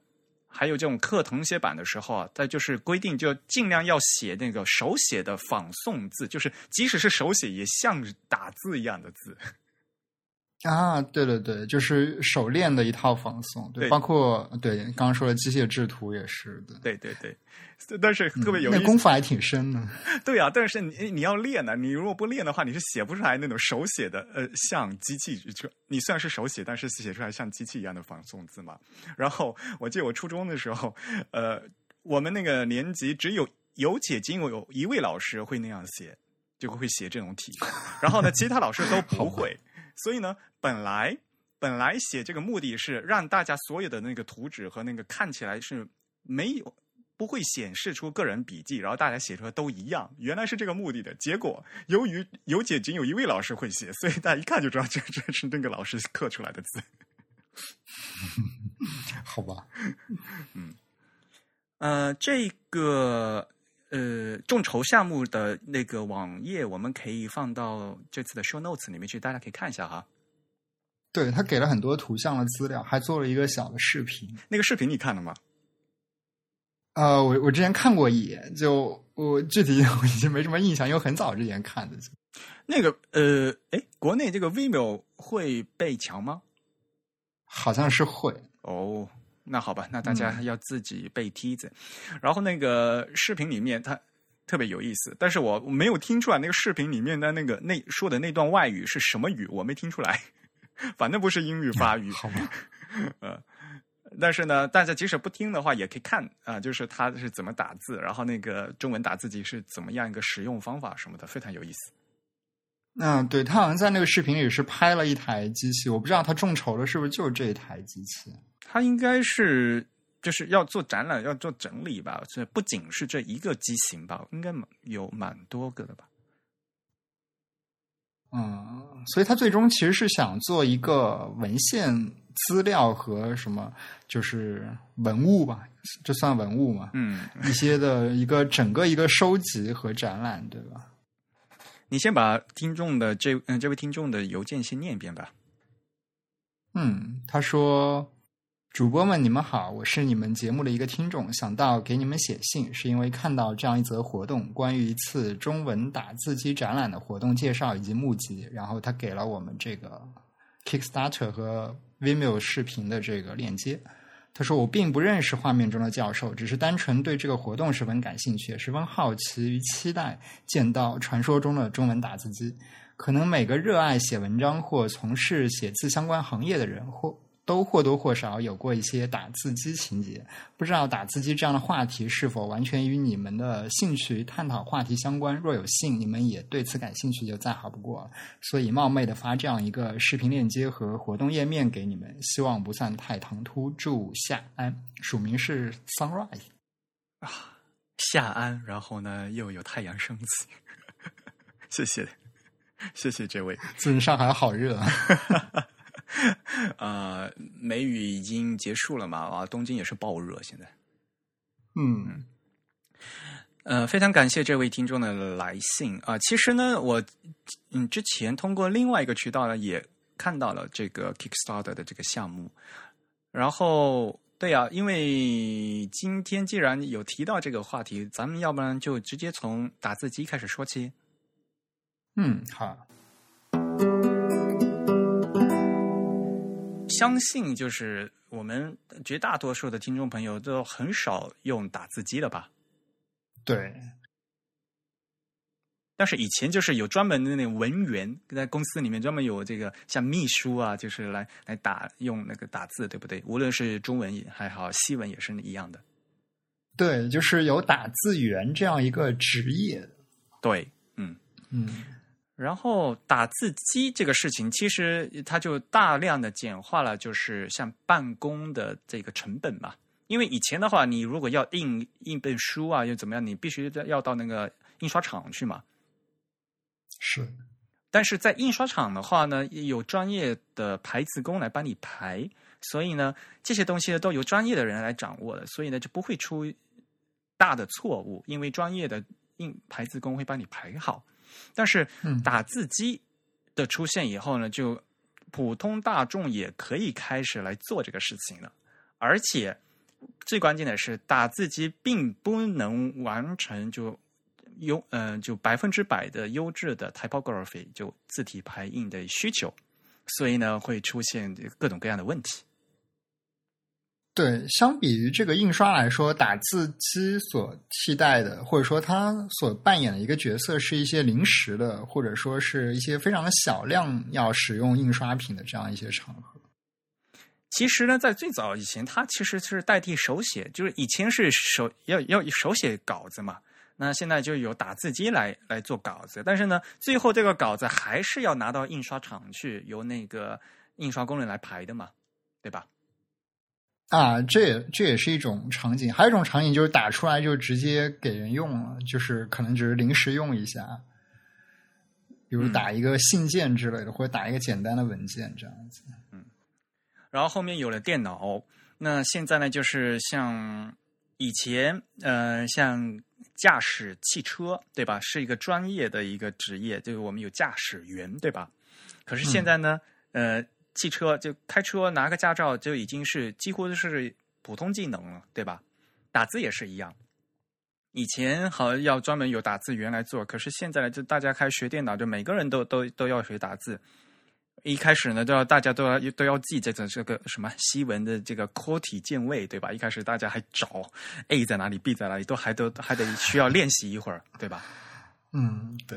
还有这种刻誊写板的时候啊，它就是规定就尽量要写那个手写的仿宋字，就是即使是手写也像打字一样的字。啊，对对对，就是手练的一套仿宋，对，对包括对刚刚说的机械制图也是的，对对对，但是特别有意那思。功夫还挺深的。对啊，但是你你要练呢，你如果不练的话，你是写不出来那种手写的，呃，像机器就你虽然是手写，但是写出来像机器一样的仿宋字嘛。然后我记得我初中的时候，呃，我们那个年级只有有且仅有一位老师会那样写，就会写这种题，然后呢，其他老师都不会。所以呢，本来本来写这个目的是让大家所有的那个图纸和那个看起来是没有不会显示出个人笔记，然后大家写出来都一样，原来是这个目的的。结果由于有且仅有一位老师会写，所以大家一看就知道这这是那个老师刻出来的字。好吧，嗯呃，这个呃众筹项目的那个网页，我们可以放到这次的 show notes 里面去，大家可以看一下哈。对他给了很多图像的资料，还做了一个小的视频。那个视频你看了吗？呃，我我之前看过一眼，就我具体 我已经没什么印象，因为很早之前看的。那个呃，哎，国内这个 Vimeo 会被强吗？好像是会，哦，那好吧，那大家要自己背梯子。然后那个视频里面它特别有意思，但是我没有听出来那个视频里面的那个那说的那段外语是什么语，我没听出来。反正不是英语发语，好吧？呃，但是呢，大家即使不听的话，也可以看啊、就是他是怎么打字，然后那个中文打字机是怎么样一个使用方法什么的，非常有意思。嗯，对他好像在那个视频里是拍了一台机器，我不知道他众筹的是不是就是这一台机器。他应该是就是要做展览，要做整理吧？这不仅是这一个机型吧？应该有蛮多个的吧？嗯，所以他最终其实是想做一个文献资料和什么，就是文物吧？这算文物嘛？嗯，一些的一个整个一个收集和展览，对吧？你先把听众的这嗯这位听众的邮件先念一遍吧。嗯，他说。主播们，你们好，我是你们节目的一个听众，想到给你们写信，是因为看到这样一则活动，关于一次中文打字机展览的活动介绍以及募集，然后他给了我们这个 Kickstarter 和 Vimeo 视频的这个链接。他说我并不认识画面中的教授，只是单纯对这个活动十分感兴趣，十分好奇与期待见到传说中的中文打字机。可能每个热爱写文章或从事写字相关行业的人或。都或多或少有过一些打字机情节，不知道打字机这样的话题是否完全与你们的兴趣探讨话题相关？若有幸，你们也对此感兴趣，就再好不过了。所以冒昧的发这样一个视频链接和活动页面给你们，希望不算太唐突。祝夏安，署名是 Sunrise 啊，夏安，然后呢又有太阳升起，谢谢，谢谢这位。最近上海好热。呃，梅雨已经结束了嘛？啊，东京也是暴热，现在。嗯，呃，非常感谢这位听众的来信啊。其实呢，我嗯之前通过另外一个渠道呢，也看到了这个 Kickstarter 的这个项目。然后，对啊，因为今天既然有提到这个话题，咱们要不然就直接从打字机开始说起。嗯，好。相信就是我们绝大多数的听众朋友都很少用打字机了吧？对。但是以前就是有专门的那个文员在公司里面专门有这个像秘书啊，就是来来打用那个打字，对不对？无论是中文也还好，西文也是一样的。对，就是有打字员这样一个职业。对，嗯嗯。然后打字机这个事情，其实它就大量的简化了，就是像办公的这个成本嘛。因为以前的话，你如果要印印本书啊，又怎么样，你必须要到那个印刷厂去嘛。是，但是在印刷厂的话呢，有专业的排字工来帮你排，所以呢，这些东西呢都由专业的人来掌握的，所以呢就不会出大的错误，因为专业的印排字工会帮你排好。但是打字机的出现以后呢，就普通大众也可以开始来做这个事情了。而且最关键的是，打字机并不能完成就优嗯就百分之百的优质的 typography 就字体排印的需求，所以呢会出现各种各样的问题。对，相比于这个印刷来说，打字机所替代的，或者说它所扮演的一个角色，是一些临时的，或者说是一些非常小量要使用印刷品的这样一些场合。其实呢，在最早以前，它其实是代替手写，就是以前是手要要手写稿子嘛，那现在就有打字机来来做稿子，但是呢，最后这个稿子还是要拿到印刷厂去，由那个印刷工人来排的嘛，对吧？啊，这也这也是一种场景，还有一种场景就是打出来就直接给人用了，就是可能只是临时用一下，比如打一个信件之类的，或者打一个简单的文件这样子。嗯，然后后面有了电脑，那现在呢，就是像以前，呃，像驾驶汽车，对吧？是一个专业的一个职业，就是我们有驾驶员，对吧？可是现在呢，呃。汽车就开车拿个驾照就已经是几乎是普通技能了，对吧？打字也是一样。以前好像要专门有打字员来做，可是现在呢，就大家开始学电脑，就每个人都都都要学打字。一开始呢，都要大家都要都要记这个这个什么西文的这个扩体键位，对吧？一开始大家还找 A 在哪里，B 在哪里，都还都还得需要练习一会儿，对吧？嗯，对，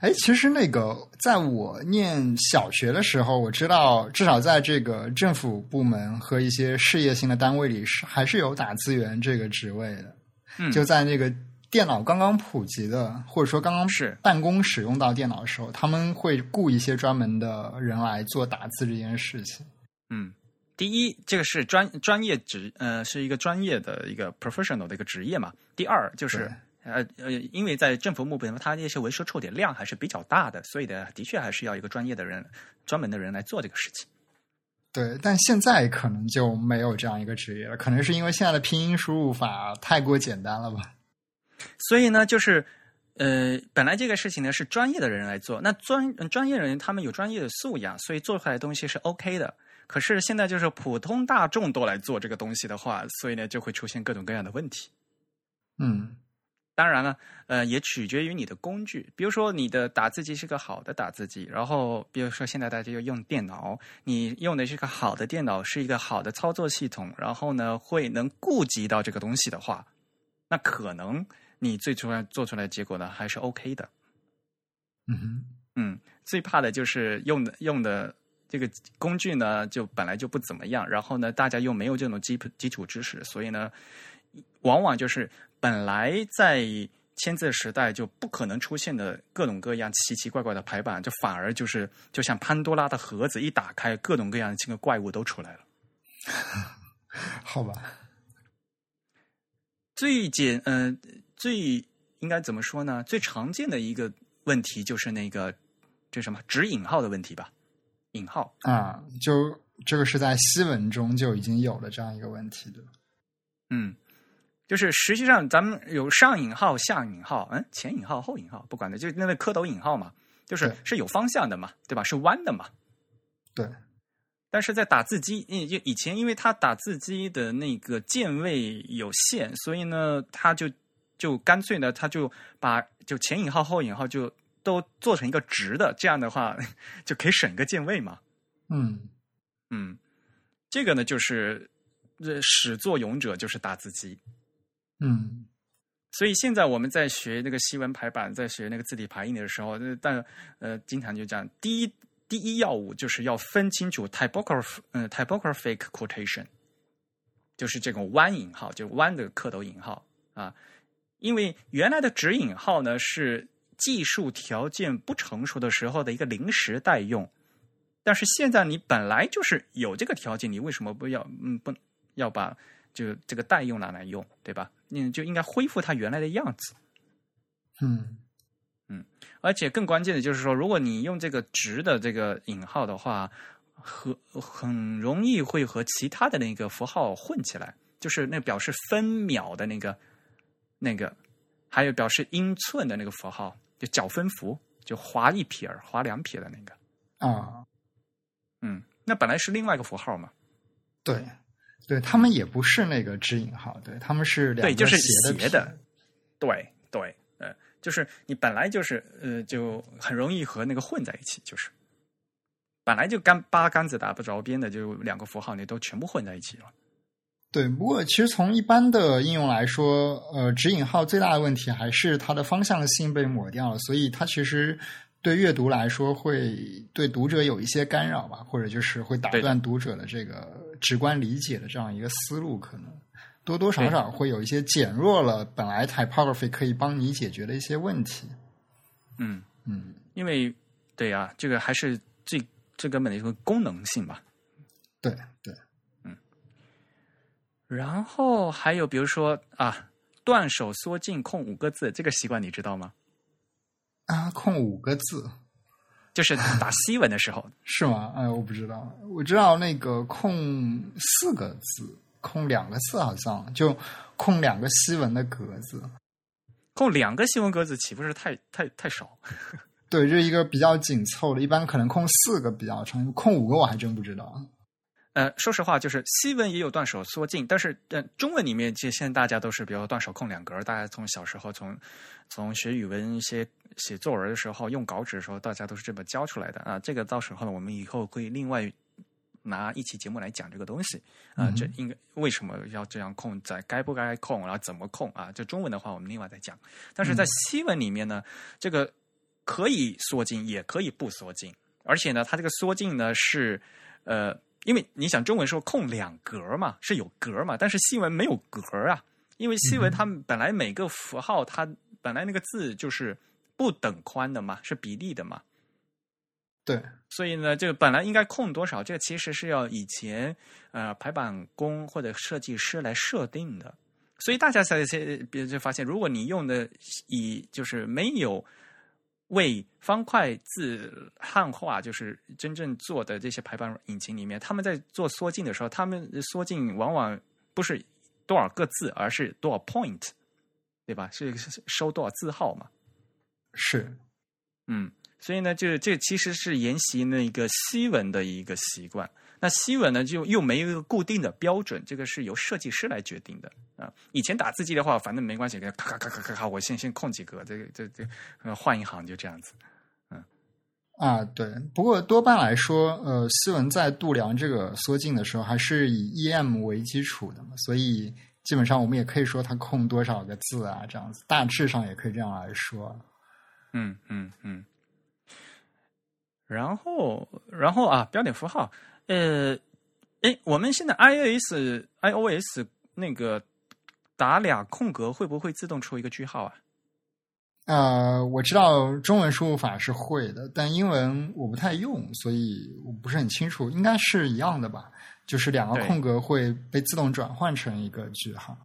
哎，其实那个，在我念小学的时候，我知道至少在这个政府部门和一些事业性的单位里，是还是有打字员这个职位的。嗯，就在那个电脑刚刚普及的，或者说刚刚是办公使用到电脑的时候，他们会雇一些专门的人来做打字这件事情。嗯，第一，这个是专专业职，呃，是一个专业的一个 professional 的一个职业嘛。第二，就是呃呃，因为在政府部门，它那些维修处理量还是比较大的，所以的的确还是要一个专业的人、专门的人来做这个事情。对，但现在可能就没有这样一个职业了，可能是因为现在的拼音输入法太过简单了吧。所以呢，就是呃，本来这个事情呢是专业的人来做，那专专业人他们有专业的素养，所以做出来的东西是 OK 的。可是现在就是普通大众都来做这个东西的话，所以呢就会出现各种各样的问题。嗯，当然了，呃，也取决于你的工具。比如说，你的打字机是个好的打字机，然后比如说现在大家又用电脑，你用的是个好的电脑，是一个好的操作系统，然后呢会能顾及到这个东西的话，那可能你最初做出来的结果呢还是 OK 的。嗯哼，嗯，最怕的就是用的用的这个工具呢，就本来就不怎么样，然后呢，大家又没有这种基基础知识，所以呢，往往就是本来在签字时代就不可能出现的各种各样奇奇怪怪的排版，就反而就是就像潘多拉的盒子一打开，各种各样的这个怪物都出来了。好吧，最简呃最应该怎么说呢？最常见的一个问题就是那个这什么指引号的问题吧。引号啊，就这个是在西文中就已经有了这样一个问题的。嗯，就是实际上咱们有上引号、下引号，嗯，前引号、后引号，不管的，就那个蝌蚪引号嘛，就是是有方向的嘛，对吧？是弯的嘛。对。但是在打字机，因就以前，因为它打字机的那个键位有限，所以呢，它就就干脆呢，它就把就前引号、后引号就。都做成一个直的，这样的话 就可以省一个键位嘛。嗯嗯，这个呢就是这始作俑者就是打字机。嗯，所以现在我们在学那个西文排版，在学那个字体排印的时候，但呃经常就讲，第一第一要务就是要分清楚 typography 嗯 typographic quotation，就是这种弯引号，就弯的蝌蚪引号啊，因为原来的直引号呢是。技术条件不成熟的时候的一个临时代用，但是现在你本来就是有这个条件，你为什么不要嗯不要把就这个代用拿来用，对吧？你就应该恢复它原来的样子。嗯嗯，而且更关键的就是说，如果你用这个直的这个引号的话，和很容易会和其他的那个符号混起来，就是那表示分秒的那个那个，还有表示英寸的那个符号。就角分符，就划一撇儿、划两撇的那个啊，嗯，那本来是另外一个符号嘛。对，对他们也不是那个指引号，对他们是两对，就是斜的，对对，呃，就是你本来就是呃，就很容易和那个混在一起，就是本来就干八竿子打不着边的，就两个符号你都全部混在一起了。对，不过其实从一般的应用来说，呃，指引号最大的问题还是它的方向性被抹掉了，所以它其实对阅读来说会对读者有一些干扰吧，或者就是会打断读者的这个直观理解的这样一个思路，可能多多少少会有一些减弱了本来 typography 可以帮你解决的一些问题。嗯嗯，因为对呀，这个还是最最根本的一个功能性吧。对对。嗯然后还有比如说啊，断手缩进空五个字，这个习惯你知道吗？啊，空五个字，就是打 西文的时候是吗？哎，我不知道，我知道那个空四个字，空两个字，好像就空两个西文的格子，空两个西文格子岂不是太太太少？对，就是一个比较紧凑的，一般可能空四个比较长，空五个我还真不知道。呃，说实话，就是西文也有断手缩进，但是呃，中文里面其实现在大家都是比如断手空两格，大家从小时候从从学语文、写写作文的时候用稿纸的时候，大家都是这么教出来的啊。这个到时候呢，我们以后会另外拿一期节目来讲这个东西啊。这应该为什么要这样控，在该不该控，然后怎么控啊？就中文的话，我们另外再讲。但是在西文里面呢，这个可以缩进，也可以不缩进，而且呢，它这个缩进呢是呃。因为你想中文说空两格嘛，是有格嘛，但是西文没有格啊，因为西文它本来每个符号它本来那个字就是不等宽的嘛，是比例的嘛。对，所以呢，这个本来应该空多少，这个其实是要以前呃排版工或者设计师来设定的。所以大家才才别就发现，如果你用的以就是没有为方块字汉化，就是真正做的这些排版引擎里面，他们在做缩进的时候，他们缩进往往不是多少个字，而是多少 point，对吧？是收多少字号嘛？是，嗯。所以呢，这这其实是沿袭那个西文的一个习惯。那西文呢，就又没有一个固定的标准，这个是由设计师来决定的啊。以前打字机的话，反正没关系，咔咔咔咔咔咔，我先先空几格，这个这这换一行就这样子。嗯，啊，对。不过多半来说，呃，西文在度量这个缩进的时候，还是以 EM 为基础的嘛，所以基本上我们也可以说它空多少个字啊，这样子，大致上也可以这样来说。嗯嗯嗯。然后，然后啊，标点符号，呃，哎，我们现在 iOS iOS 那个打俩空格会不会自动出一个句号啊？呃，我知道中文输入法是会的，但英文我不太用，所以我不是很清楚，应该是一样的吧？就是两个空格会被自动转换成一个句号。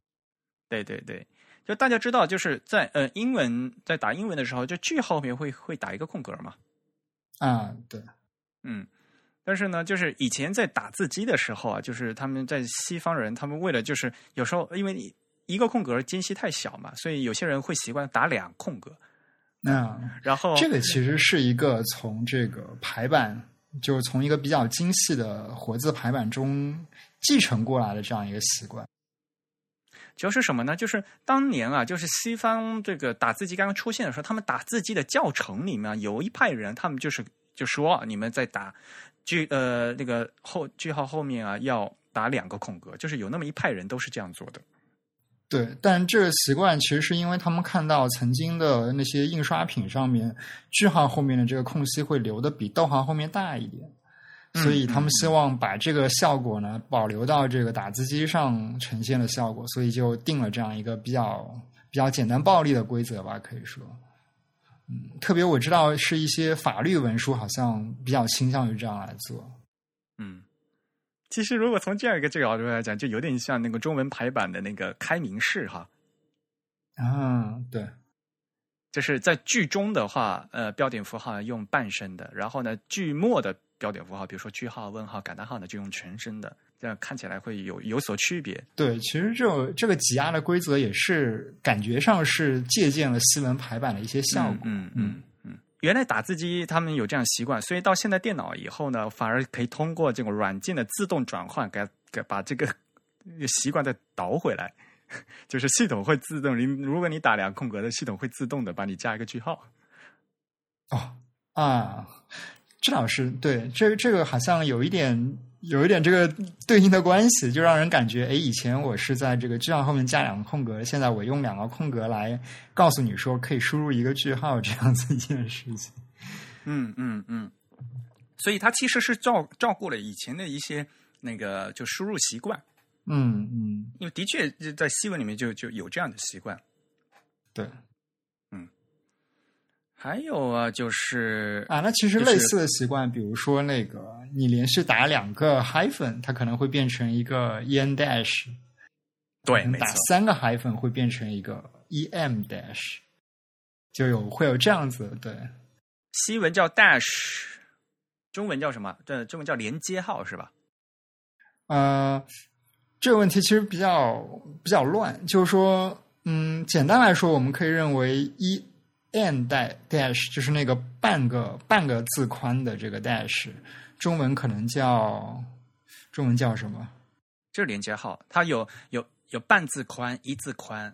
对对对，就大家知道，就是在呃英文在打英文的时候，就句号后面会会打一个空格嘛？啊，对，嗯，但是呢，就是以前在打字机的时候啊，就是他们在西方人，他们为了就是有时候因为一个空格间隙太小嘛，所以有些人会习惯打两空格。那然后这个其实是一个从这个排版，就是从一个比较精细的活字排版中继承过来的这样一个习惯。就是什么呢？就是当年啊，就是西方这个打字机刚刚出现的时候，他们打字机的教程里面有一派人，他们就是就说你们在打句呃那个后句号后面啊要打两个空格，就是有那么一派人都是这样做的。对，但这个习惯其实是因为他们看到曾经的那些印刷品上面句号后面的这个空隙会留的比逗号后面大一点。所以他们希望把这个效果呢保留到这个打字机上呈现的效果，所以就定了这样一个比较比较简单暴力的规则吧，可以说，嗯，特别我知道是一些法律文书好像比较倾向于这样来做，嗯，其实如果从这样一个这个角度来讲，就有点像那个中文排版的那个开明式哈，啊，对，就是在句中的话，呃，标点符号用半声的，然后呢，句末的。标点符号，比如说句号、问号、感叹号呢，就用全声的，这样看起来会有有所区别。对，其实这种这个挤压的规则也是感觉上是借鉴了西文排版的一些效果。嗯嗯嗯。原来打字机他们有这样习惯，所以到现在电脑以后呢，反而可以通过这种软件的自动转换，给给把这个习惯再倒回来，就是系统会自动，你如果你打两空格的，系统会自动的帮你加一个句号。哦啊。这倒是对，这个这个好像有一点有一点这个对应的关系，就让人感觉，哎，以前我是在这个句号后面加两个空格，现在我用两个空格来告诉你说可以输入一个句号，这样子一件事情。嗯嗯嗯，所以它其实是照照顾了以前的一些那个就输入习惯。嗯嗯，因为的确在西文里面就就有这样的习惯。对。还有啊，就是啊，那其实类似的习惯，比如说那个你连续打两个 hyphen，它可能会变成一个 en dash，对，打三个 hyphen 会变成一个 em dash，就有会有这样子对。西文叫 dash，中文叫什么？这中文叫连接号是吧？呃，这个问题其实比较比较乱，就是说，嗯，简单来说，我们可以认为一。N 带 dash 就是那个半个半个字宽的这个 dash，中文可能叫中文叫什么？就是连接号，它有有有半字宽、一字宽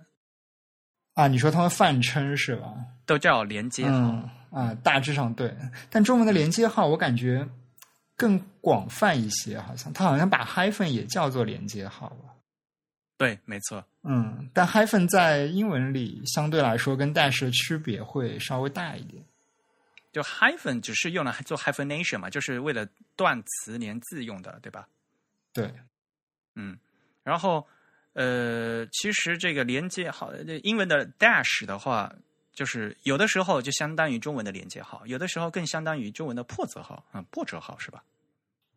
啊。你说他们泛称是吧？都叫连接号啊，大致上对。但中文的连接号，我感觉更广泛一些，好像它好像把 hyphen 也叫做连接号了。对，没错。嗯，但 hyphen 在英文里相对来说跟 dash 的区别会稍微大一点。就 hyphen 只是用来做 hyphenation 嘛，就是为了断词连字用的，对吧？对。嗯，然后呃，其实这个连接号，英文的 dash 的话，就是有的时候就相当于中文的连接号，有的时候更相当于中文的破折号啊，破折号是吧？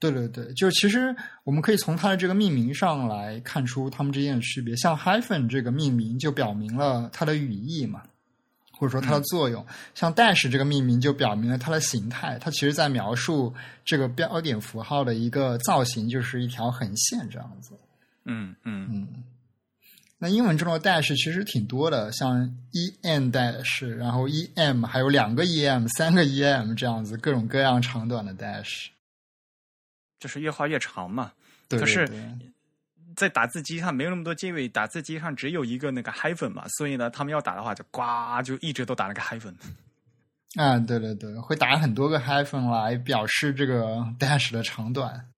对对对，就是其实我们可以从它的这个命名上来看出它们之间的区别。像 hyphen 这个命名就表明了它的语义嘛，或者说它的作用。像 dash 这个命名就表明了它的形态，它其实在描述这个标点符号的一个造型，就是一条横线这样子。嗯嗯嗯。那英文中的 dash 其实挺多的，像 e n dash，然后 em 还有两个 em、三个 em 这样子，各种各样长短的 dash。就是越画越长嘛，可是，在打字机上没有那么多结尾，打字机上只有一个那个 hyphen 嘛，所以呢，他们要打的话就呱就一直都打那个 hyphen。啊，对对对，会打很多个 hyphen 来表示这个 dash 的长短，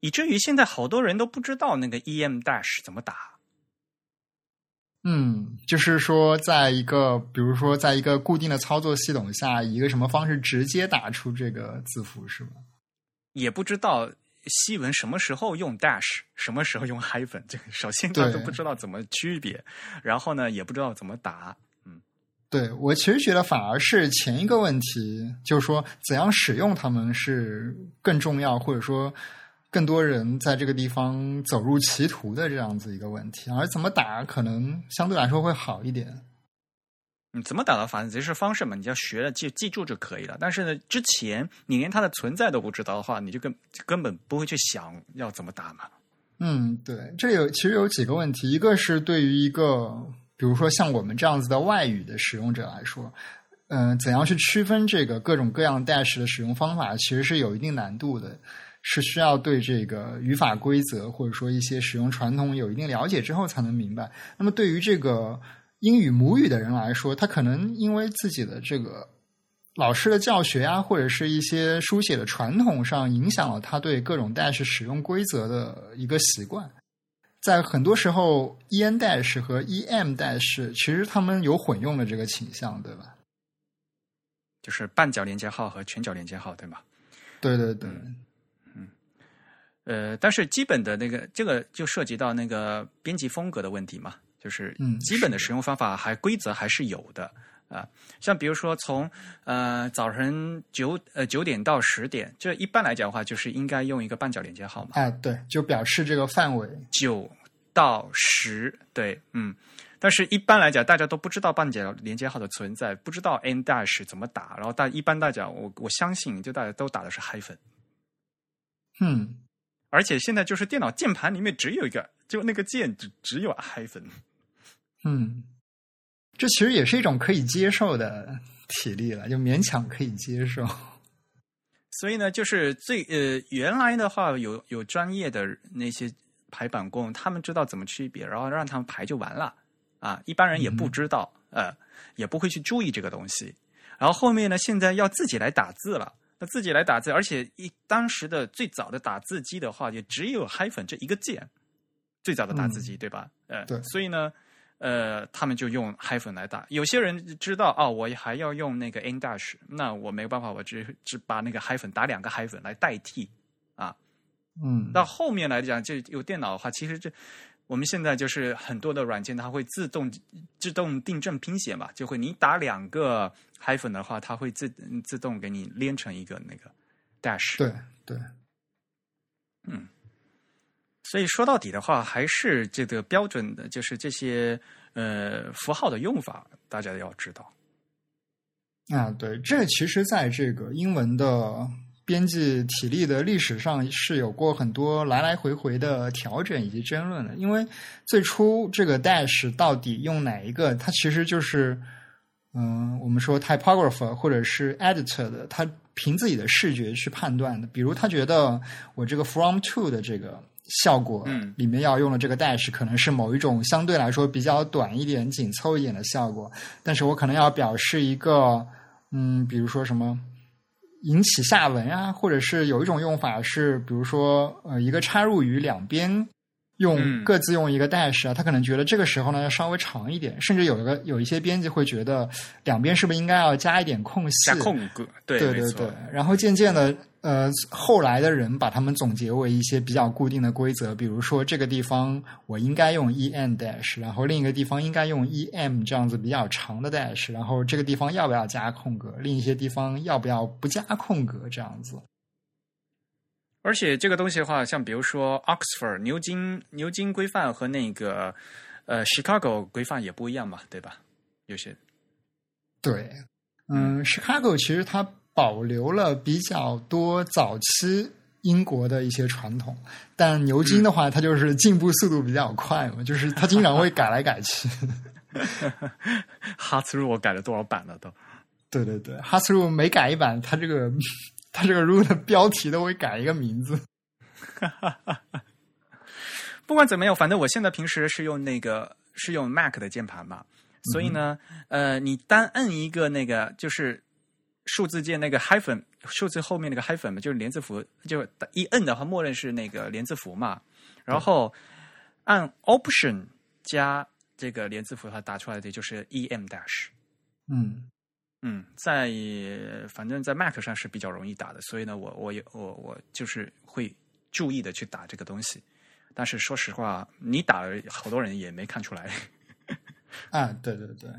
以至于现在好多人都不知道那个 em dash 怎么打。嗯，就是说，在一个比如说，在一个固定的操作系统下，以一个什么方式直接打出这个字符，是吗？也不知道西文什么时候用 dash，什么时候用 hyphen，这个首先他都不知道怎么区别，然后呢，也不知道怎么打。嗯，对我其实觉得反而是前一个问题，就是说怎样使用它们是更重要，或者说更多人在这个地方走入歧途的这样子一个问题，而怎么打可能相对来说会好一点。怎么打的反正是方式嘛，你要学了记记住就可以了。但是呢，之前你连它的存在都不知道的话，你就根根本不会去想要怎么打嘛。嗯，对，这有其实有几个问题，一个是对于一个比如说像我们这样子的外语的使用者来说，嗯，怎样去区分这个各种各样 dash 的使用方法，其实是有一定难度的，是需要对这个语法规则或者说一些使用传统有一定了解之后才能明白。那么对于这个。英语母语的人来说，他可能因为自己的这个老师的教学啊，或者是一些书写的传统上，影响了他对各种 dash 使用规则的一个习惯。在很多时候，en dash 和 em dash 其实他们有混用的这个倾向，对吧？就是半角连接号和全角连接号，对吗？对对对，嗯，呃，但是基本的那个这个就涉及到那个编辑风格的问题嘛。就是基本的使用方法还规则还是有的啊，像比如说从呃早晨九呃九点到十点，这一般来讲的话，就是应该用一个半角连接号嘛。哎，对，就表示这个范围九到十，对，嗯。但是一般来讲，大家都不知道半角连接号的存在，不知道 n dash 怎么打，然后大一般大家我我相信，就大家都打的是 hyphen。嗯，而且现在就是电脑键盘里面只有一个，就那个键只只有 hyphen。嗯，这其实也是一种可以接受的体力了，就勉强可以接受。所以呢，就是最呃，原来的话有有专业的那些排版工，他们知道怎么区别，然后让他们排就完了啊。一般人也不知道，呃，也不会去注意这个东西。然后后面呢，现在要自己来打字了，那自己来打字，而且一当时的最早的打字机的话，也只有 hyphen 这一个键，最早的打字机对吧？呃，对，所以呢。呃，他们就用 hyphen 来打。有些人知道哦，我还要用那个 n dash，那我没有办法，我只只把那个 hyphen 打两个 hyphen 来代替啊。嗯，到后面来讲，就有电脑的话，其实这我们现在就是很多的软件，它会自动自动订正拼写嘛，就会你打两个 hyphen 的话，它会自自动给你连成一个那个 dash。对对，嗯。所以说到底的话，还是这个标准的，就是这些呃符号的用法，大家要知道。啊，对，这其实在这个英文的编辑体例的历史上是有过很多来来回回的调整以及争论的。因为最初这个 dash 到底用哪一个，它其实就是嗯，我们说 typographer 或者是 editor 的，他凭自己的视觉去判断的。比如他觉得我这个 from to 的这个。效果里面要用的这个 dash 可能是某一种相对来说比较短一点、紧凑一点的效果，但是我可能要表示一个，嗯，比如说什么引起下文啊，或者是有一种用法是，比如说呃，一个插入语两边用各自用一个 dash 啊，他可能觉得这个时候呢要稍微长一点，甚至有一个有一些编辑会觉得两边是不是应该要加一点空隙？加空格，对对对对。然后渐渐的，呃，后来的人把它们总结为一些比较固定的规则，比如说这个地方我应该用 e n dash，然后另一个地方应该用 e m 这样子比较长的 dash，然后这个地方要不要加空格，另一些地方要不要不加空格这样子。而且这个东西的话，像比如说 Oxford 牛津牛津规范和那个呃 Chicago 规范也不一样嘛，对吧？有些对，嗯，Chicago 其实它保留了比较多早期英国的一些传统，但牛津的话，它就是进步速度比较快嘛，就是它经常会改来改去。哈茨路我改了多少版了都？对对对，哈茨路每改一版，它这个。它这个 rule 的标题都会改一个名字。不管怎么样，反正我现在平时是用那个是用 Mac 的键盘嘛，所以呢，呃，你单摁一个那个就是数字键那个 hyphen 数字后面那个 hyphen 嘛，就是连字符，就一摁的话，默认是那个连字符嘛。然后按 Option 加这个连字符，的话打出来的就是 em dash。嗯。嗯，在反正，在 Mac 上是比较容易打的，所以呢，我我也我我就是会注意的去打这个东西。但是说实话，你打了，好多人也没看出来。啊，对对对，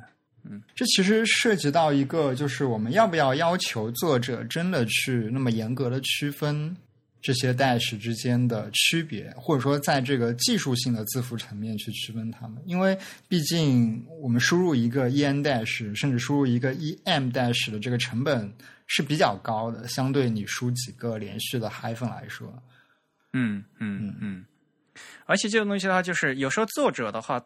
嗯，这其实涉及到一个，就是我们要不要要求作者真的去那么严格的区分。这些 dash 之间的区别，或者说在这个技术性的字符层面去区分它们，因为毕竟我们输入一个 en dash，甚至输入一个 em dash 的这个成本是比较高的，相对你输几个连续的 hyphen 来说。嗯嗯嗯。而且这个东西的话，就是有时候作者的话，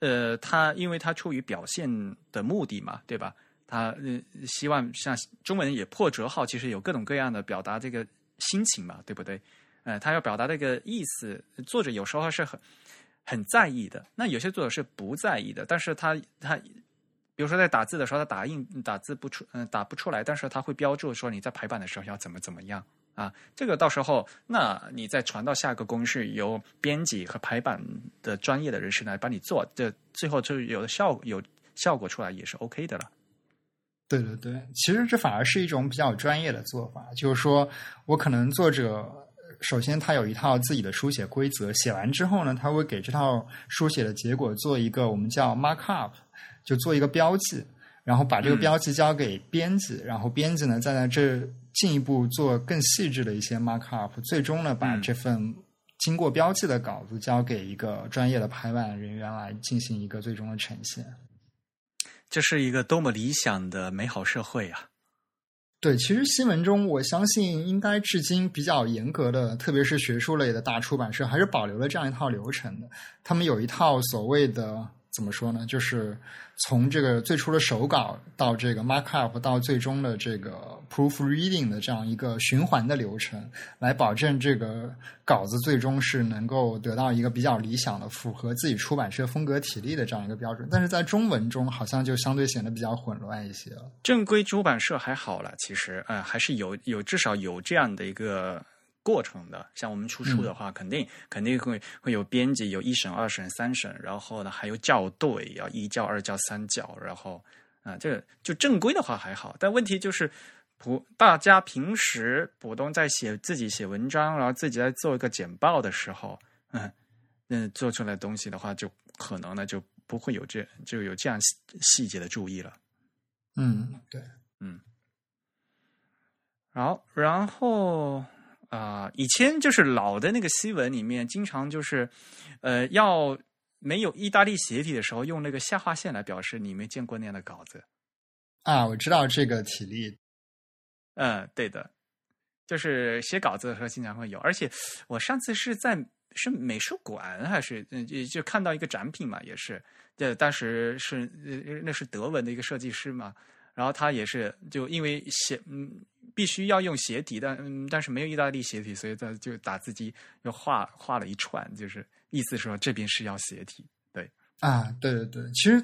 呃，他因为他出于表现的目的嘛，对吧？他呃希望像中文也破折号，其实有各种各样的表达这个。心情嘛，对不对？呃，他要表达这个意思，作者有时候是很很在意的。那有些作者是不在意的，但是他他，比如说在打字的时候，他打印打字不出，嗯，打不出来，但是他会标注说你在排版的时候要怎么怎么样啊。这个到时候，那你再传到下个公式，由编辑和排版的专业的人士来帮你做，这最后就有的效有效果出来，也是 OK 的了。对对对，其实这反而是一种比较专业的做法。就是说我可能作者首先他有一套自己的书写规则，写完之后呢，他会给这套书写的结果做一个我们叫 markup，就做一个标记，然后把这个标记交给编辑，然后编辑呢再在这进一步做更细致的一些 markup，最终呢把这份经过标记的稿子交给一个专业的排版人员来进行一个最终的呈现。这是一个多么理想的美好社会啊！对，其实新闻中，我相信应该至今比较严格的，特别是学术类的大出版社，还是保留了这样一套流程的。他们有一套所谓的。怎么说呢？就是从这个最初的手稿到这个 markup，到最终的这个 proofreading 的这样一个循环的流程，来保证这个稿子最终是能够得到一个比较理想的、符合自己出版社风格体例的这样一个标准。但是在中文中，好像就相对显得比较混乱一些了。正规出版社还好了，其实呃，还是有有至少有这样的一个。过程的，像我们出书的话，肯定肯定会会有编辑，有一审、二审、三审，然后呢还有校对，要一校、二校、三校，然后啊，这个就正规的话还好，但问题就是普大家平时普通在写自己写文章，然后自己在做一个简报的时候，嗯嗯，做出来的东西的话，就可能呢就不会有这就有这样细节的注意了。嗯，对，嗯，好，然后。啊，以前就是老的那个西文里面，经常就是，呃，要没有意大利斜体的时候，用那个下划线来表示你没见过那样的稿子。啊，我知道这个体例。嗯，对的，就是写稿子的时候经常会有。而且我上次是在是美术馆还是嗯就看到一个展品嘛，也是，这当时是那是德文的一个设计师嘛。然后他也是，就因为写嗯必须要用斜体，但嗯但是没有意大利斜体，所以他就打字机又画画了一串，就是意思说这边是要斜体。对啊，对对对，其实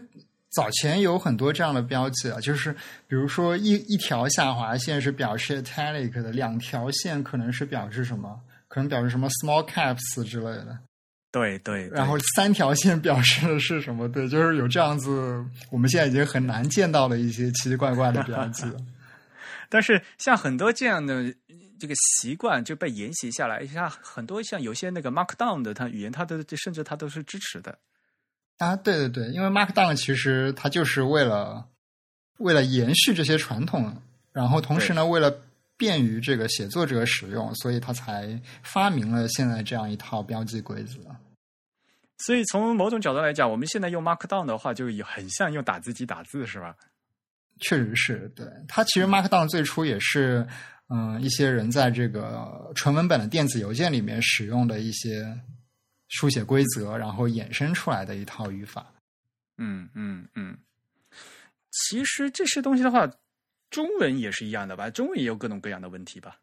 早前有很多这样的标记啊，就是比如说一一条下划线是表示 italic 的，两条线可能是表示什么？可能表示什么 small caps 之类的。对对，然后三条线表示的是什么？对，就是有这样子，我们现在已经很难见到的一些奇奇怪怪的标记。但是像很多这样的这个习惯就被沿袭下来，像很多像有些那个 Markdown 的它语言，它都甚至它都是支持的。啊，对对对，因为 Markdown 其实它就是为了为了延续这些传统，然后同时呢，为了便于这个写作者使用，所以它才发明了现在这样一套标记规则。所以从某种角度来讲，我们现在用 Markdown 的话，就很像用打字机打字，是吧？确实是对。它其实 Markdown 最初也是，嗯，一些人在这个纯文本的电子邮件里面使用的一些书写规则，然后衍生出来的一套语法。嗯嗯嗯。其实这些东西的话，中文也是一样的吧？中文也有各种各样的问题吧？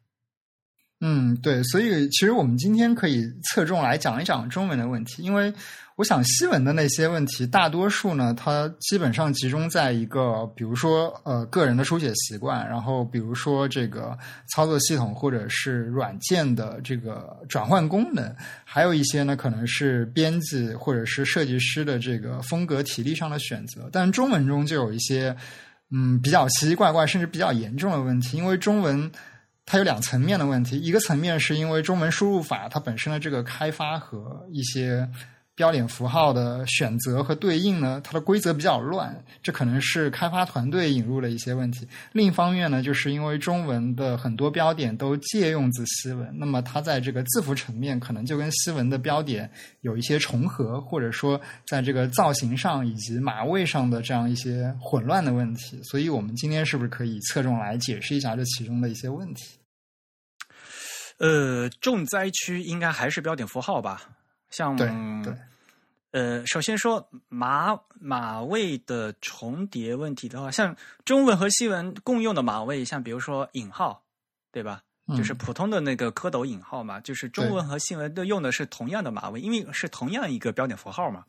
嗯，对，所以其实我们今天可以侧重来讲一讲中文的问题，因为我想西文的那些问题，大多数呢，它基本上集中在一个，比如说呃个人的书写习惯，然后比如说这个操作系统或者是软件的这个转换功能，还有一些呢可能是编辑或者是设计师的这个风格体力上的选择，但中文中就有一些嗯比较奇奇怪怪甚至比较严重的问题，因为中文。它有两层面的问题，一个层面是因为中文输入法它本身的这个开发和一些标点符号的选择和对应呢，它的规则比较乱，这可能是开发团队引入了一些问题。另一方面呢，就是因为中文的很多标点都借用自西文，那么它在这个字符层面可能就跟西文的标点有一些重合，或者说在这个造型上以及码位上的这样一些混乱的问题。所以我们今天是不是可以侧重来解释一下这其中的一些问题？呃，重灾区应该还是标点符号吧？像对对，呃，首先说马马位的重叠问题的话，像中文和西文共用的马位，像比如说引号，对吧？就是普通的那个蝌蚪引号嘛，就是中文和西文都用的是同样的码位，因为是同样一个标点符号嘛，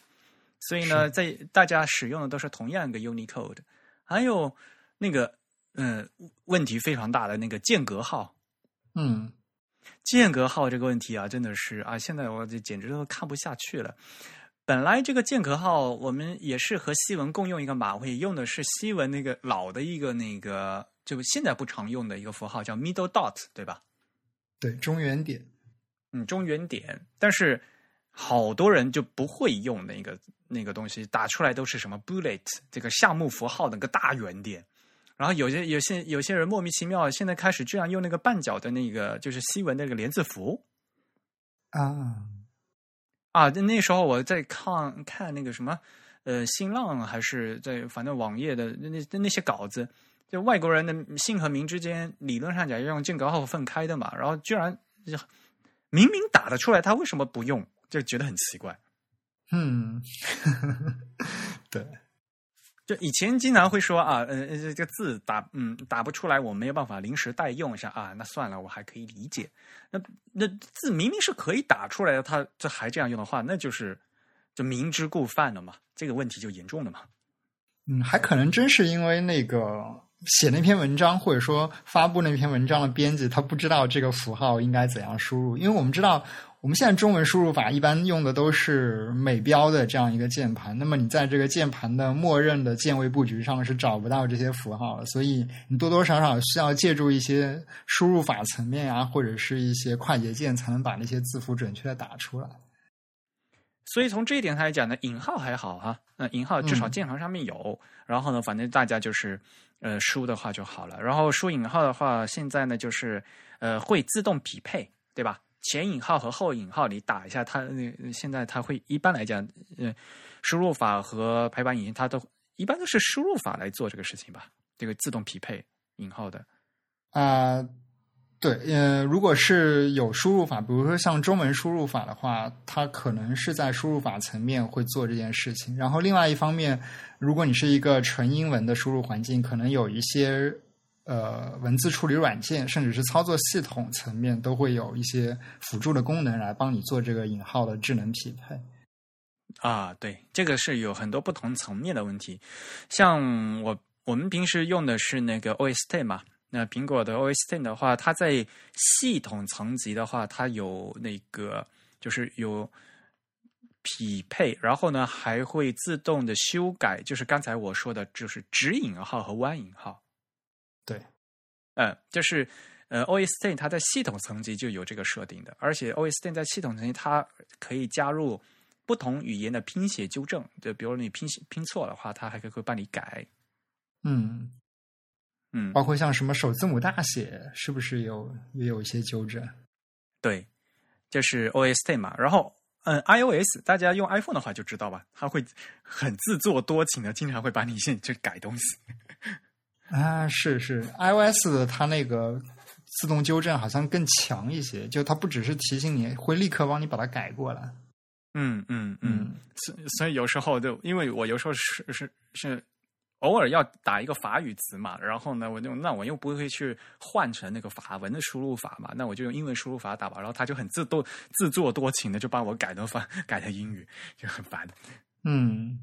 所以呢，在大家使用的都是同样一个 Unicode。还有那个，嗯，问题非常大的那个间隔号，嗯。间隔号这个问题啊，真的是啊，现在我这简直都看不下去了。本来这个间隔号我们也是和西文共用一个码位，用的是西文那个老的一个那个，就现在不常用的一个符号叫 middle dot，对吧？对，中原点。嗯，中原点。但是好多人就不会用那个那个东西，打出来都是什么 bullet 这个项目符号那个大圆点。然后有些有些有些人莫名其妙，现在开始这样用那个半角的那个，就是西文那个连字符啊啊！那时候我在看看那个什么呃新浪还是在反正网页的那那那些稿子，就外国人的姓和名之间理论上讲要用间隔号分开的嘛，然后居然明明打得出来，他为什么不用？就觉得很奇怪。嗯，对。以前经常会说啊，呃，这个字打嗯打不出来，我没有办法临时代用一下啊，那算了，我还可以理解。那那字明明是可以打出来的，他这还这样用的话，那就是就明知故犯了嘛，这个问题就严重了嘛。嗯，还可能真是因为那个写那篇文章或者说发布那篇文章的编辑，他不知道这个符号应该怎样输入，因为我们知道。我们现在中文输入法一般用的都是美标的这样一个键盘，那么你在这个键盘的默认的键位布局上是找不到这些符号的，所以你多多少少需要借助一些输入法层面啊，或者是一些快捷键，才能把那些字符准确的打出来。所以从这一点上来讲呢，引号还好哈，那引号至少键盘上面有，然后呢，反正大家就是呃输的话就好了。然后输引号的话，现在呢就是呃会自动匹配，对吧？前引号和后引号你打一下，它那现在它会一般来讲，呃，输入法和排版引擎它都一般都是输入法来做这个事情吧？这个自动匹配引号的啊，对，呃，如果是有输入法，比如说像中文输入法的话，它可能是在输入法层面会做这件事情。然后另外一方面，如果你是一个纯英文的输入环境，可能有一些。呃，文字处理软件，甚至是操作系统层面，都会有一些辅助的功能来帮你做这个引号的智能匹配。啊，对，这个是有很多不同层面的问题。像我我们平时用的是那个 OS Ten 嘛，那苹果的 OS Ten 的话，它在系统层级的话，它有那个就是有匹配，然后呢还会自动的修改，就是刚才我说的，就是直引号和弯引号。对，嗯，就是呃，OS Ten 它在系统层级就有这个设定的，而且 OS Ten 在系统层级它可以加入不同语言的拼写纠正，就比如你拼写拼错的话，它还可以会帮你改。嗯嗯，包括像什么首字母大写，是不是有也有一些纠正？对，就是 OS Ten 嘛，然后。嗯，iOS 大家用 iPhone 的话就知道吧，它会很自作多情的，经常会把你现去改东西。啊，是是，iOS 的它那个自动纠正好像更强一些，就它不只是提醒你，会立刻帮你把它改过来。嗯嗯嗯，所所以有时候就因为我有时候是是是。偶尔要打一个法语词嘛，然后呢，我就那我又不会去换成那个法文的输入法嘛，那我就用英文输入法打吧，然后他就很自动自作多情的就帮我改成法 改成英语，就很烦。嗯嗯，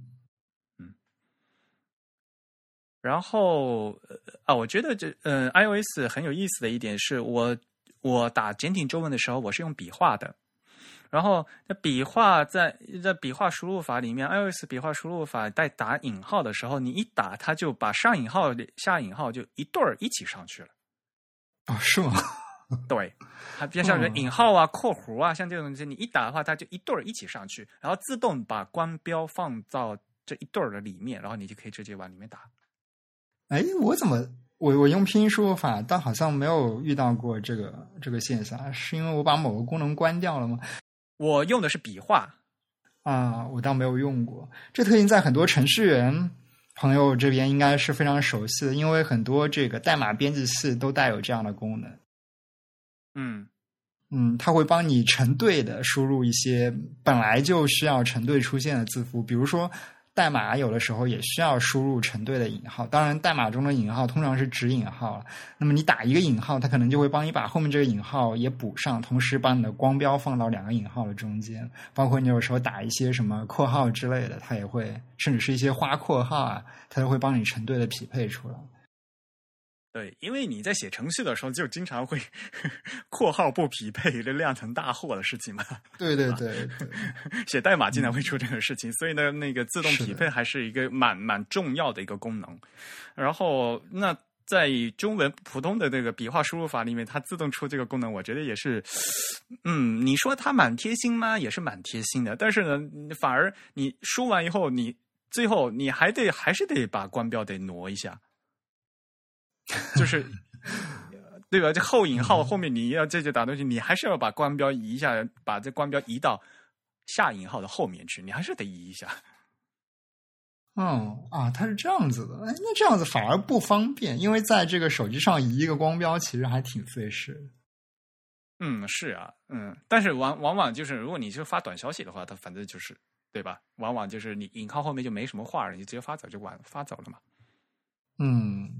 然后啊，我觉得这嗯，iOS 很有意思的一点是我我打简体中文的时候，我是用笔画的。然后，那笔画在在笔画输入法里面，iOS 笔画输入法在打引号的时候，你一打，它就把上引号、下引号就一对儿一起上去了。啊，是吗？对，它比较像引号啊、括弧啊，像这种东西，你一打的话，它就一对儿一起上去，然后自动把光标放到这一对儿的里面，然后你就可以直接往里面打。哎，我怎么我我用拼音输入法，但好像没有遇到过这个这个现象，是因为我把某个功能关掉了吗？我用的是笔画啊，我倒没有用过这特性，在很多程序员朋友这边应该是非常熟悉的，因为很多这个代码编辑器都带有这样的功能。嗯嗯，它会帮你成对的输入一些本来就需要成对出现的字符，比如说。代码有的时候也需要输入成对的引号，当然代码中的引号通常是指引号了。那么你打一个引号，它可能就会帮你把后面这个引号也补上，同时把你的光标放到两个引号的中间。包括你有时候打一些什么括号之类的，它也会，甚至是一些花括号啊，它都会帮你成对的匹配出来。对，因为你在写程序的时候，就经常会 括号不匹配，这酿成大祸的事情嘛。对对对，写代码经常会出这个事情，所以呢，那个自动匹配还是一个蛮蛮重要的一个功能。然后，那在中文普通的那个笔画输入法里面，它自动出这个功能，我觉得也是，嗯，你说它蛮贴心吗？也是蛮贴心的。但是呢，反而你输完以后，你最后你还得还是得把光标得挪一下。就是，对吧？这后引号后面你要这就打东西，你还是要把光标移一下，把这光标移到下引号的后面去，你还是得移一下。哦啊，它是这样子的，哎，那这样子反而不方便，因为在这个手机上移一个光标，其实还挺费事。嗯，是啊，嗯，但是往往往就是，如果你就发短消息的话，它反正就是对吧？往往就是你引号后面就没什么话了，你直接发走就完发走了嘛。嗯。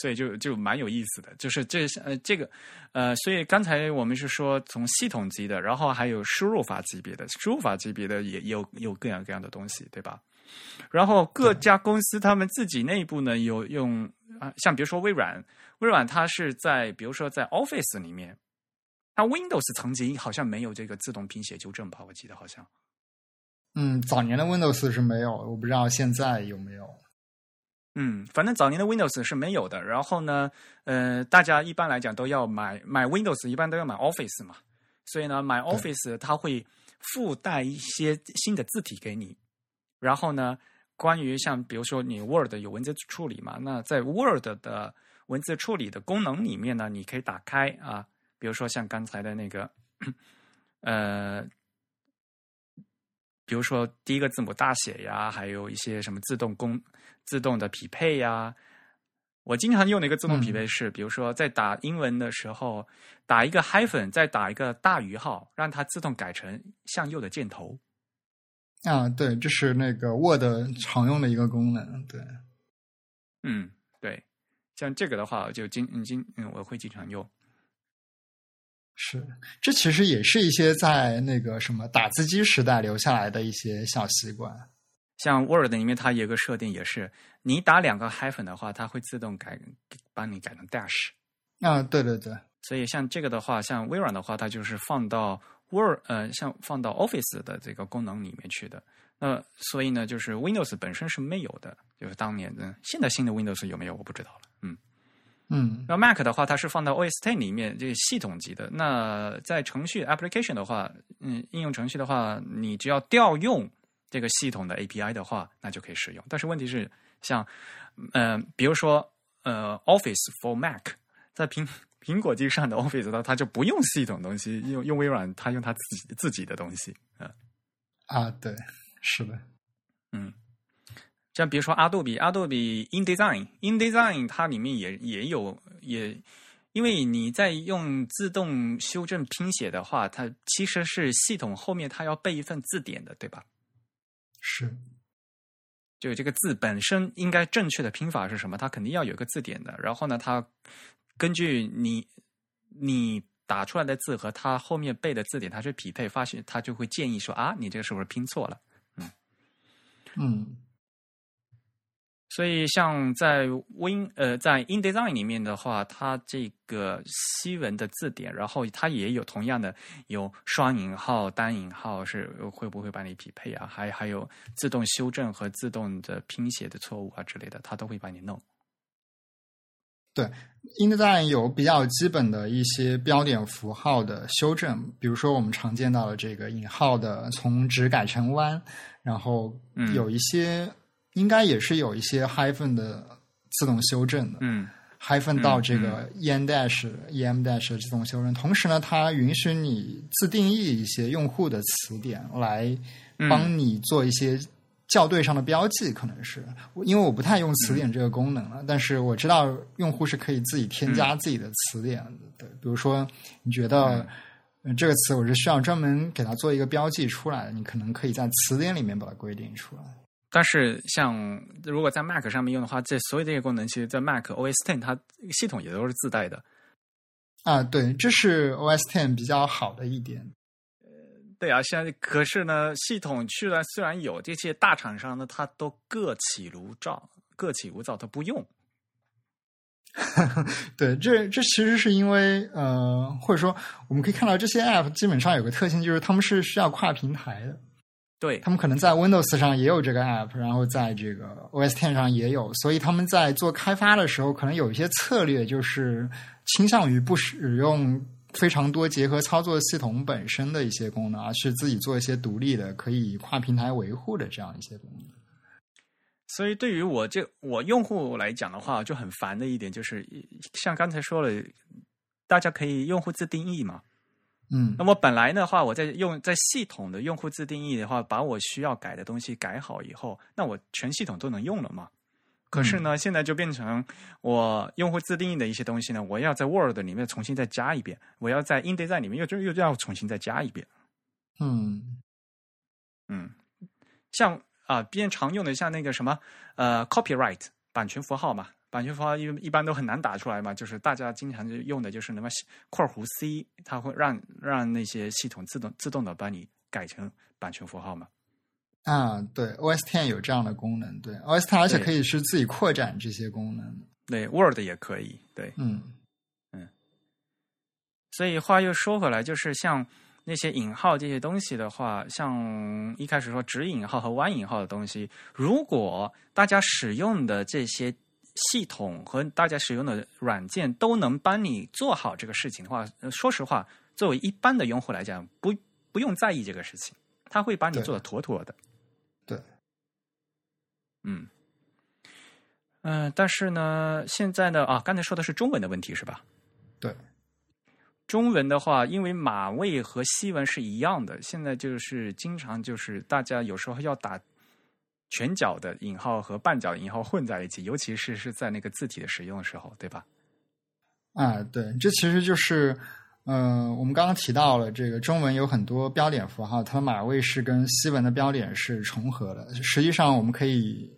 所以就就蛮有意思的，就是这呃这个呃，所以刚才我们是说从系统级的，然后还有输入法级别的，输入法级别的也有有各样各样的东西，对吧？然后各家公司他们自己内部呢有用啊，像比如说微软，微软它是在比如说在 Office 里面，它 Windows 曾经好像没有这个自动拼写纠正吧？我记得好像，嗯，早年的 Windows 是没有，我不知道现在有没有。嗯，反正早年的 Windows 是没有的。然后呢，呃，大家一般来讲都要买买 Windows，一般都要买 Office 嘛。所以呢，买 Office 它会附带一些新的字体给你。然后呢，关于像比如说你 Word 有文字处理嘛，那在 Word 的文字处理的功能里面呢，你可以打开啊，比如说像刚才的那个，呃。比如说第一个字母大写呀，还有一些什么自动工自动的匹配呀。我经常用的一个自动匹配是，比如说在打英文的时候，打一个 hyphen，再打一个大于号，让它自动改成向右的箭头。啊，对，这是那个 Word 常用的一个功能。对，嗯，对，像这个的话，就经经嗯，我会经常用。是，这其实也是一些在那个什么打字机时代留下来的一些小习惯。像 Word 里面，它有个设定，也是你打两个 hyphen 的话，它会自动改，帮你改成 dash。啊，对对对。所以像这个的话，像微软的话，它就是放到 Word 呃，像放到 Office 的这个功能里面去的。那所以呢，就是 Windows 本身是没有的，就是当年的。现在新的 Windows 有没有我不知道了。嗯嗯，那 Mac 的话，它是放到 OS Ten 里面，这个系统级的。那在程序 application 的话，嗯，应用程序的话，你只要调用这个系统的 API 的话，那就可以使用。但是问题是，像呃，比如说呃，Office for Mac，在苹苹果机上的 Office 它它就不用系统东西，用用微软，它用它自己自己的东西。嗯啊，对。是的，嗯，像比如说阿杜比，阿杜比 InDesign，InDesign 它里面也也有也，因为你在用自动修正拼写的话，它其实是系统后面它要备一份字典的，对吧？是，就这个字本身应该正确的拼法是什么，它肯定要有一个字典的。然后呢，它根据你你打出来的字和它后面背的字典，它去匹配，发现它就会建议说啊，你这个是不是拼错了？嗯，所以像在 Win 呃在 InDesign 里面的话，它这个西文的字典，然后它也有同样的有双引号、单引号，是会不会帮你匹配啊？还还有自动修正和自动的拼写的错误啊之类的，它都会帮你弄。对，InDesign 有比较基本的一些标点符号的修正，比如说我们常见到的这个引号的从直改成弯。然后有一些，应该也是有一些 hyphen 的自动修正的，嗯，hyphen 到这个 en dash em dash 的自动修正。同时呢，它允许你自定义一些用户的词典来帮你做一些校对上的标记。可能是因为我不太用词典这个功能了，但是我知道用户是可以自己添加自己的词典的。对，比如说你觉得。这个词我是需要专门给它做一个标记出来的，你可能可以在词典里面把它规定出来。但是，像如果在 Mac 上面用的话，这所有这些功能，其实，在 Mac OS Ten 它系统也都是自带的。啊，对，这是 OS Ten 比较好的一点。呃，对啊，现在可是呢，系统去了虽然有这些大厂商呢，它都各起炉灶，各起炉灶，它不用。对，这这其实是因为呃，或者说我们可以看到这些 App 基本上有个特性，就是他们是需要跨平台的。对他们可能在 Windows 上也有这个 App，然后在这个 OS Ten 上也有，所以他们在做开发的时候，可能有一些策略就是倾向于不使用非常多结合操作系统本身的一些功能，而是自己做一些独立的、可以跨平台维护的这样一些功能。所以，对于我这我用户来讲的话，就很烦的一点就是，像刚才说了，大家可以用户自定义嘛。嗯，那么本来的话，我在用在系统的用户自定义的话，把我需要改的东西改好以后，那我全系统都能用了嘛。可是呢，现在就变成我用户自定义的一些东西呢，我要在 Word 里面重新再加一遍，我要在 InDesign 里面又就又要重新再加一遍。嗯嗯，像。啊，边常用的像那个什么，呃，copyright 版权符号嘛，版权符号一一般都很难打出来嘛，就是大家经常就用的就是那么括弧 C，它会让让那些系统自动自动的帮你改成版权符号嘛。啊，对，OS Ten 有这样的功能，对，OS Ten 而且可以是自己扩展这些功能，对，Word 也可以，对，嗯嗯。所以话又说回来，就是像。那些引号这些东西的话，像一开始说直引号和弯引号的东西，如果大家使用的这些系统和大家使用的软件都能帮你做好这个事情的话，说实话，作为一般的用户来讲，不不用在意这个事情，他会把你做的妥妥的。对，嗯，嗯，但是呢，现在呢，啊，刚才说的是中文的问题是吧？对。中文的话，因为马位和西文是一样的，现在就是经常就是大家有时候要打全角的引号和半角引号混在一起，尤其是是在那个字体的使用的时候，对吧？啊，对，这其实就是，呃，我们刚刚提到了这个中文有很多标点符号，它的码位是跟西文的标点是重合的。实际上，我们可以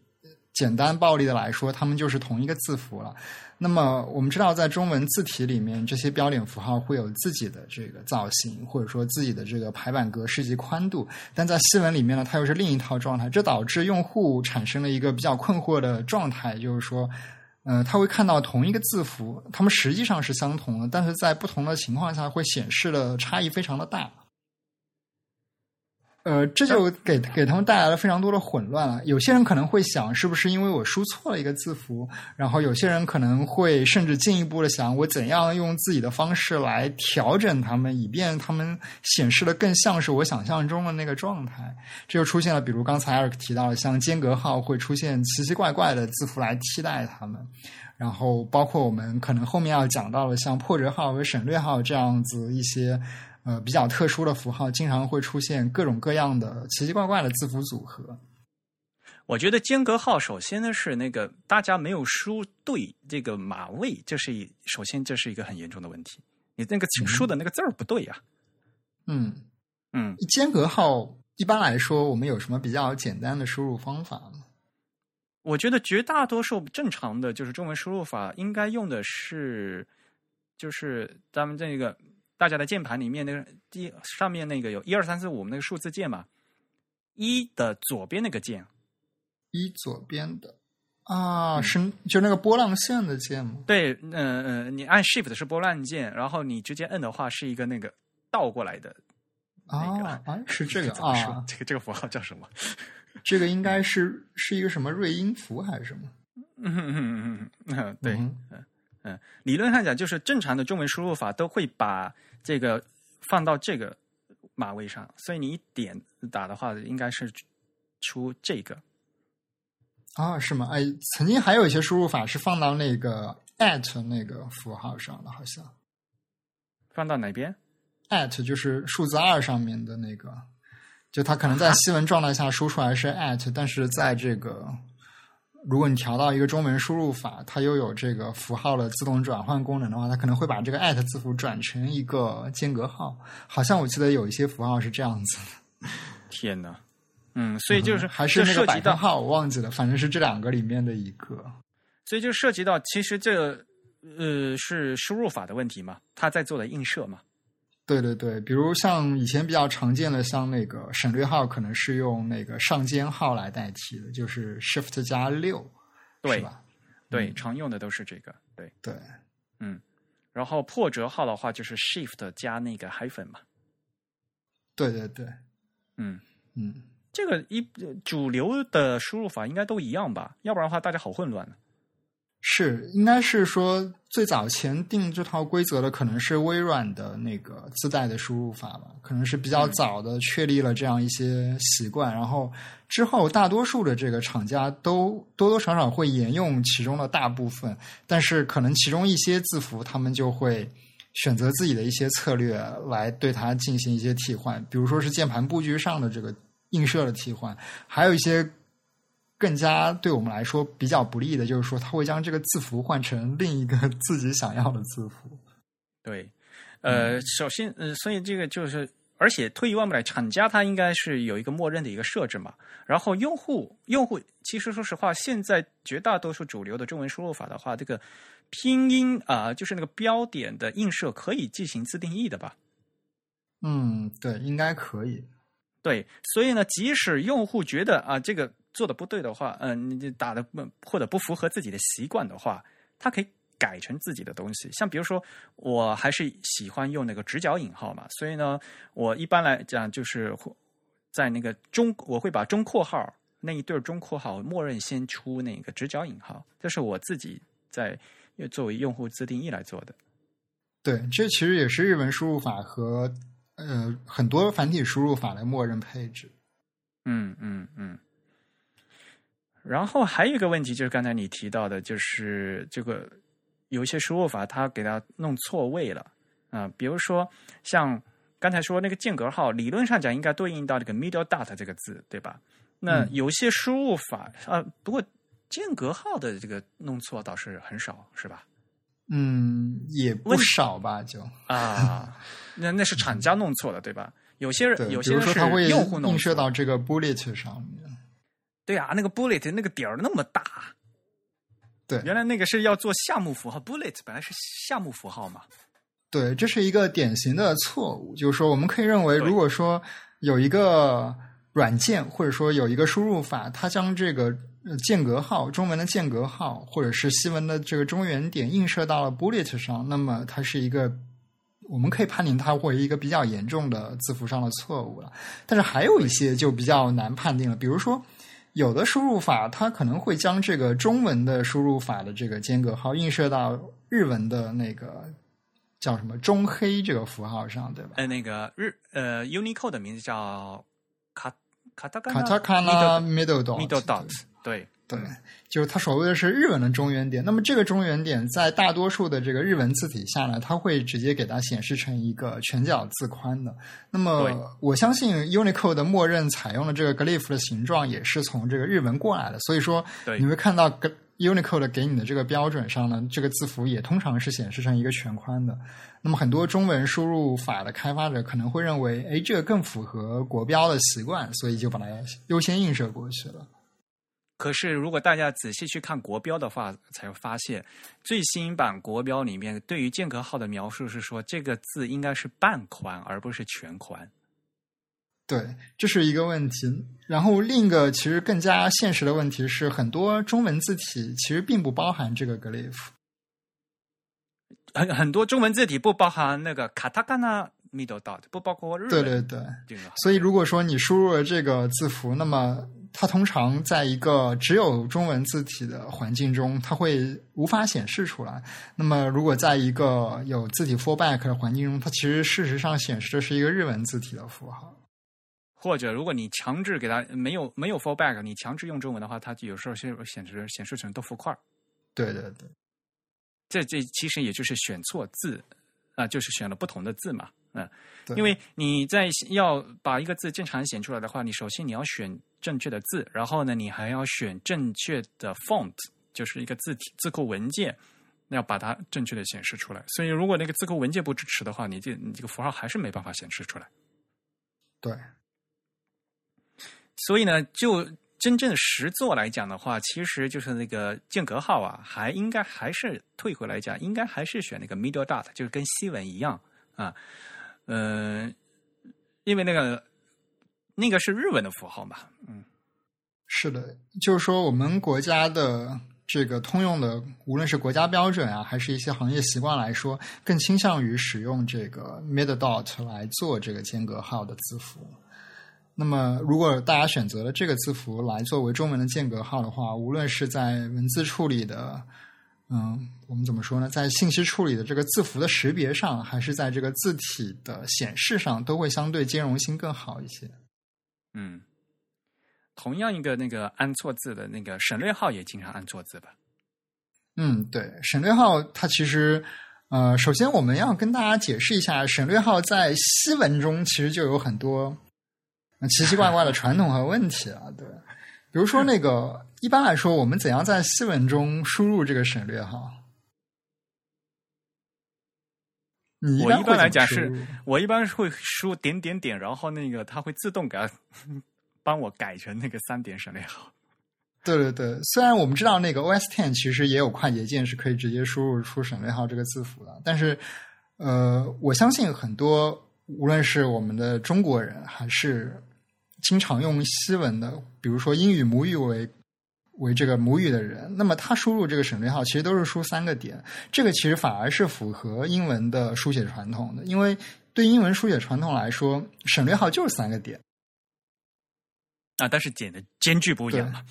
简单暴力的来说，它们就是同一个字符了。那么我们知道，在中文字体里面，这些标点符号会有自己的这个造型，或者说自己的这个排版格式及宽度。但在西文里面呢，它又是另一套状态，这导致用户产生了一个比较困惑的状态，就是说，呃，他会看到同一个字符，它们实际上是相同的，但是在不同的情况下会显示的差异非常的大。呃，这就给给他们带来了非常多的混乱了。有些人可能会想，是不是因为我输错了一个字符？然后有些人可能会甚至进一步的想，我怎样用自己的方式来调整他们，以便他们显示的更像是我想象中的那个状态。这就出现了，比如刚才艾尔克提到的，像间隔号会出现奇奇怪怪的字符来替代它们。然后包括我们可能后面要讲到的，像破折号和省略号这样子一些。呃，比较特殊的符号经常会出现各种各样的奇奇怪怪的字符组合。我觉得间隔号首先呢是那个大家没有输对这个码位，这是一首先这是一个很严重的问题。你那个输的那个字儿不对呀。嗯嗯，间隔号一般来说，我们有什么比较简单的输入方法吗？我觉得绝大多数正常的就是中文输入法应该用的是，就是咱们这个。大家的键盘里面那个第上面那个有一二三四五那个数字键嘛，一的左边那个键，一左边的啊，是就那个波浪线的键吗？对，嗯嗯，你按 Shift 是波浪键，然后你直接摁的话是一个那个倒过来的，啊啊，是这个啊，这个这个符号叫什么？这个应该是是一个什么瑞音符还是什么？嗯嗯嗯嗯，对，嗯嗯，理论上讲就是正常的中文输入法都会把。这个放到这个码位上，所以你一点打的话，应该是出这个啊？是吗？哎，曾经还有一些输入法是放到那个 at 那个符号上的，好像放到哪边？at 就是数字二上面的那个，就它可能在西文状态下输出来是 at，但是在这个。如果你调到一个中文输入法，它又有这个符号的自动转换功能的话，它可能会把这个艾特字符转成一个间隔号。好像我记得有一些符号是这样子。天哪，嗯，所以就是还是那个百分号，我忘记了，反正是这两个里面的一个。所以就涉及到，其实这呃是输入法的问题嘛，它在做的映射嘛。对对对，比如像以前比较常见的，像那个省略号，可能是用那个上尖号来代替的，就是 Shift 加六，对吧？对，常用的都是这个。对对，嗯，然后破折号的话，就是 Shift 加那个 hyphen 嘛。对对对，嗯嗯，这个一主流的输入法应该都一样吧？要不然的话，大家好混乱呢。是，应该是说最早前定这套规则的可能是微软的那个自带的输入法吧，可能是比较早的确立了这样一些习惯，然后之后大多数的这个厂家都多多少少会沿用其中的大部分，但是可能其中一些字符他们就会选择自己的一些策略来对它进行一些替换，比如说是键盘布局上的这个映射的替换，还有一些。更加对我们来说比较不利的，就是说，它会将这个字符换成另一个 自己想要的字符。对，呃，首先，呃，所以这个就是，而且退一万步来，厂家它应该是有一个默认的一个设置嘛。然后用户，用户其实说实话，现在绝大多数主流的中文输入法的话，这个拼音啊，就是那个标点的映射可以进行自定义的吧？嗯，对，应该可以。对，所以呢，即使用户觉得啊，这个。做的不对的话，嗯，你打的不或者不符合自己的习惯的话，它可以改成自己的东西。像比如说，我还是喜欢用那个直角引号嘛，所以呢，我一般来讲就是在那个中，我会把中括号那一对中括号默认先出那个直角引号，这是我自己在作为用户自定义来做的。对，这其实也是日文输入法和呃很多繁体输入法的默认配置。嗯嗯嗯。然后还有一个问题，就是刚才你提到的，就是这个有一些输入法它给它弄错位了啊，比如说像刚才说那个间隔号，理论上讲应该对应到这个 middle dot 这个字，对吧？那有些输入法啊，不过间隔号的这个弄错倒是很少，是吧？嗯，也不少吧，就啊，那那是厂家弄错了，对吧？有些人 有些人是用户弄映射到这个 bullet 上面。对啊，那个 bullet 那个点儿那么大，对，原来那个是要做项目符号，bullet 本来是项目符号嘛。对，这是一个典型的错误，就是说我们可以认为，如果说有一个软件或者说有一个输入法，它将这个间隔号，中文的间隔号，或者是西文的这个中原点映射到了 bullet 上，那么它是一个我们可以判定它为一个比较严重的字符上的错误了。但是还有一些就比较难判定了，比如说有的输入法它可能会将这个中文的输入法的这个间隔号映射到日文的那个叫什么中黑这个符号上，对吧？呃，那个日呃 Unicode 的名字叫卡卡塔卡卡塔卡纳 middle dot middle dot，对对，就是它所谓的是日文的中原点。那么这个中原点在大多数的这个日文字体下呢，它会直接给它显示成一个全角字宽的。那么我相信 Unicode 的默认采用了这个 glyph 的形状也是从这个日文过来的，所以说对你会看到 Unicode 给你的这个标准上呢，这个字符也通常是显示成一个全宽的。那么很多中文输入法的开发者可能会认为，哎，这个更符合国标的习惯，所以就把它优先映射过去了。可是，如果大家仔细去看国标的话，才会发现最新版国标里面对于间隔号的描述是说，这个字应该是半宽，而不是全宽。对，这是一个问题。然后另一个其实更加现实的问题是，很多中文字体其实并不包含这个 glyph。很 很多中文字体不包含那个卡塔卡纳 middle dot，不包括日文对对对，这个所以如果说你输入了这个字符，那么它通常在一个只有中文字体的环境中，它会无法显示出来。那么如果在一个有字体 fallback 的环境中，它其实事实上显示的是一个日文字体的符号。或者如果你强制给它没有没有 fallback，你强制用中文的话，它有时候是显示显示成豆腐块儿。对对对，这这其实也就是选错字啊、就是选了不同的字嘛，嗯、因为你在要把一个字正常显出来的话，你首先你要选正确的字，然后呢，你还要选正确的 font，就是一个字体字库文件，要把它正确的显示出来。所以如果那个字库文件不支持的话，你这你这个符号还是没办法显示出来。对，所以呢，就真正实作来讲的话，其实就是那个间隔号啊，还应该还是退回来讲，应该还是选那个 middle dot，就是跟西文一样啊，嗯、因为那个那个是日文的符号嘛，嗯，是的，就是说我们国家的这个通用的，无论是国家标准啊，还是一些行业习惯来说，更倾向于使用这个 mid dot 来做这个间隔号的字符。那么，如果大家选择了这个字符来作为中文的间隔号的话，无论是在文字处理的，嗯，我们怎么说呢，在信息处理的这个字符的识别上，还是在这个字体的显示上，都会相对兼容性更好一些。嗯，同样一个那个按错字的那个省略号也经常按错字吧？嗯，对，省略号它其实，呃，首先我们要跟大家解释一下，省略号在西文中其实就有很多奇奇怪怪的传统和问题啊。对，比如说那个，一般来说，我们怎样在西文中输入这个省略号？你我一般来讲是我一般是会输点点点，然后那个它会自动给它 帮我改成那个三点省略号。对对对，虽然我们知道那个 OS Ten 其实也有快捷键是可以直接输入出省略号这个字符的，但是呃，我相信很多无论是我们的中国人，还是经常用西文的，比如说英语母语为为这个母语的人，那么他输入这个省略号其实都是输三个点，这个其实反而是符合英文的书写传统的，因为对英文书写传统来说，省略号就是三个点。啊，但是点的间距不一样嘛。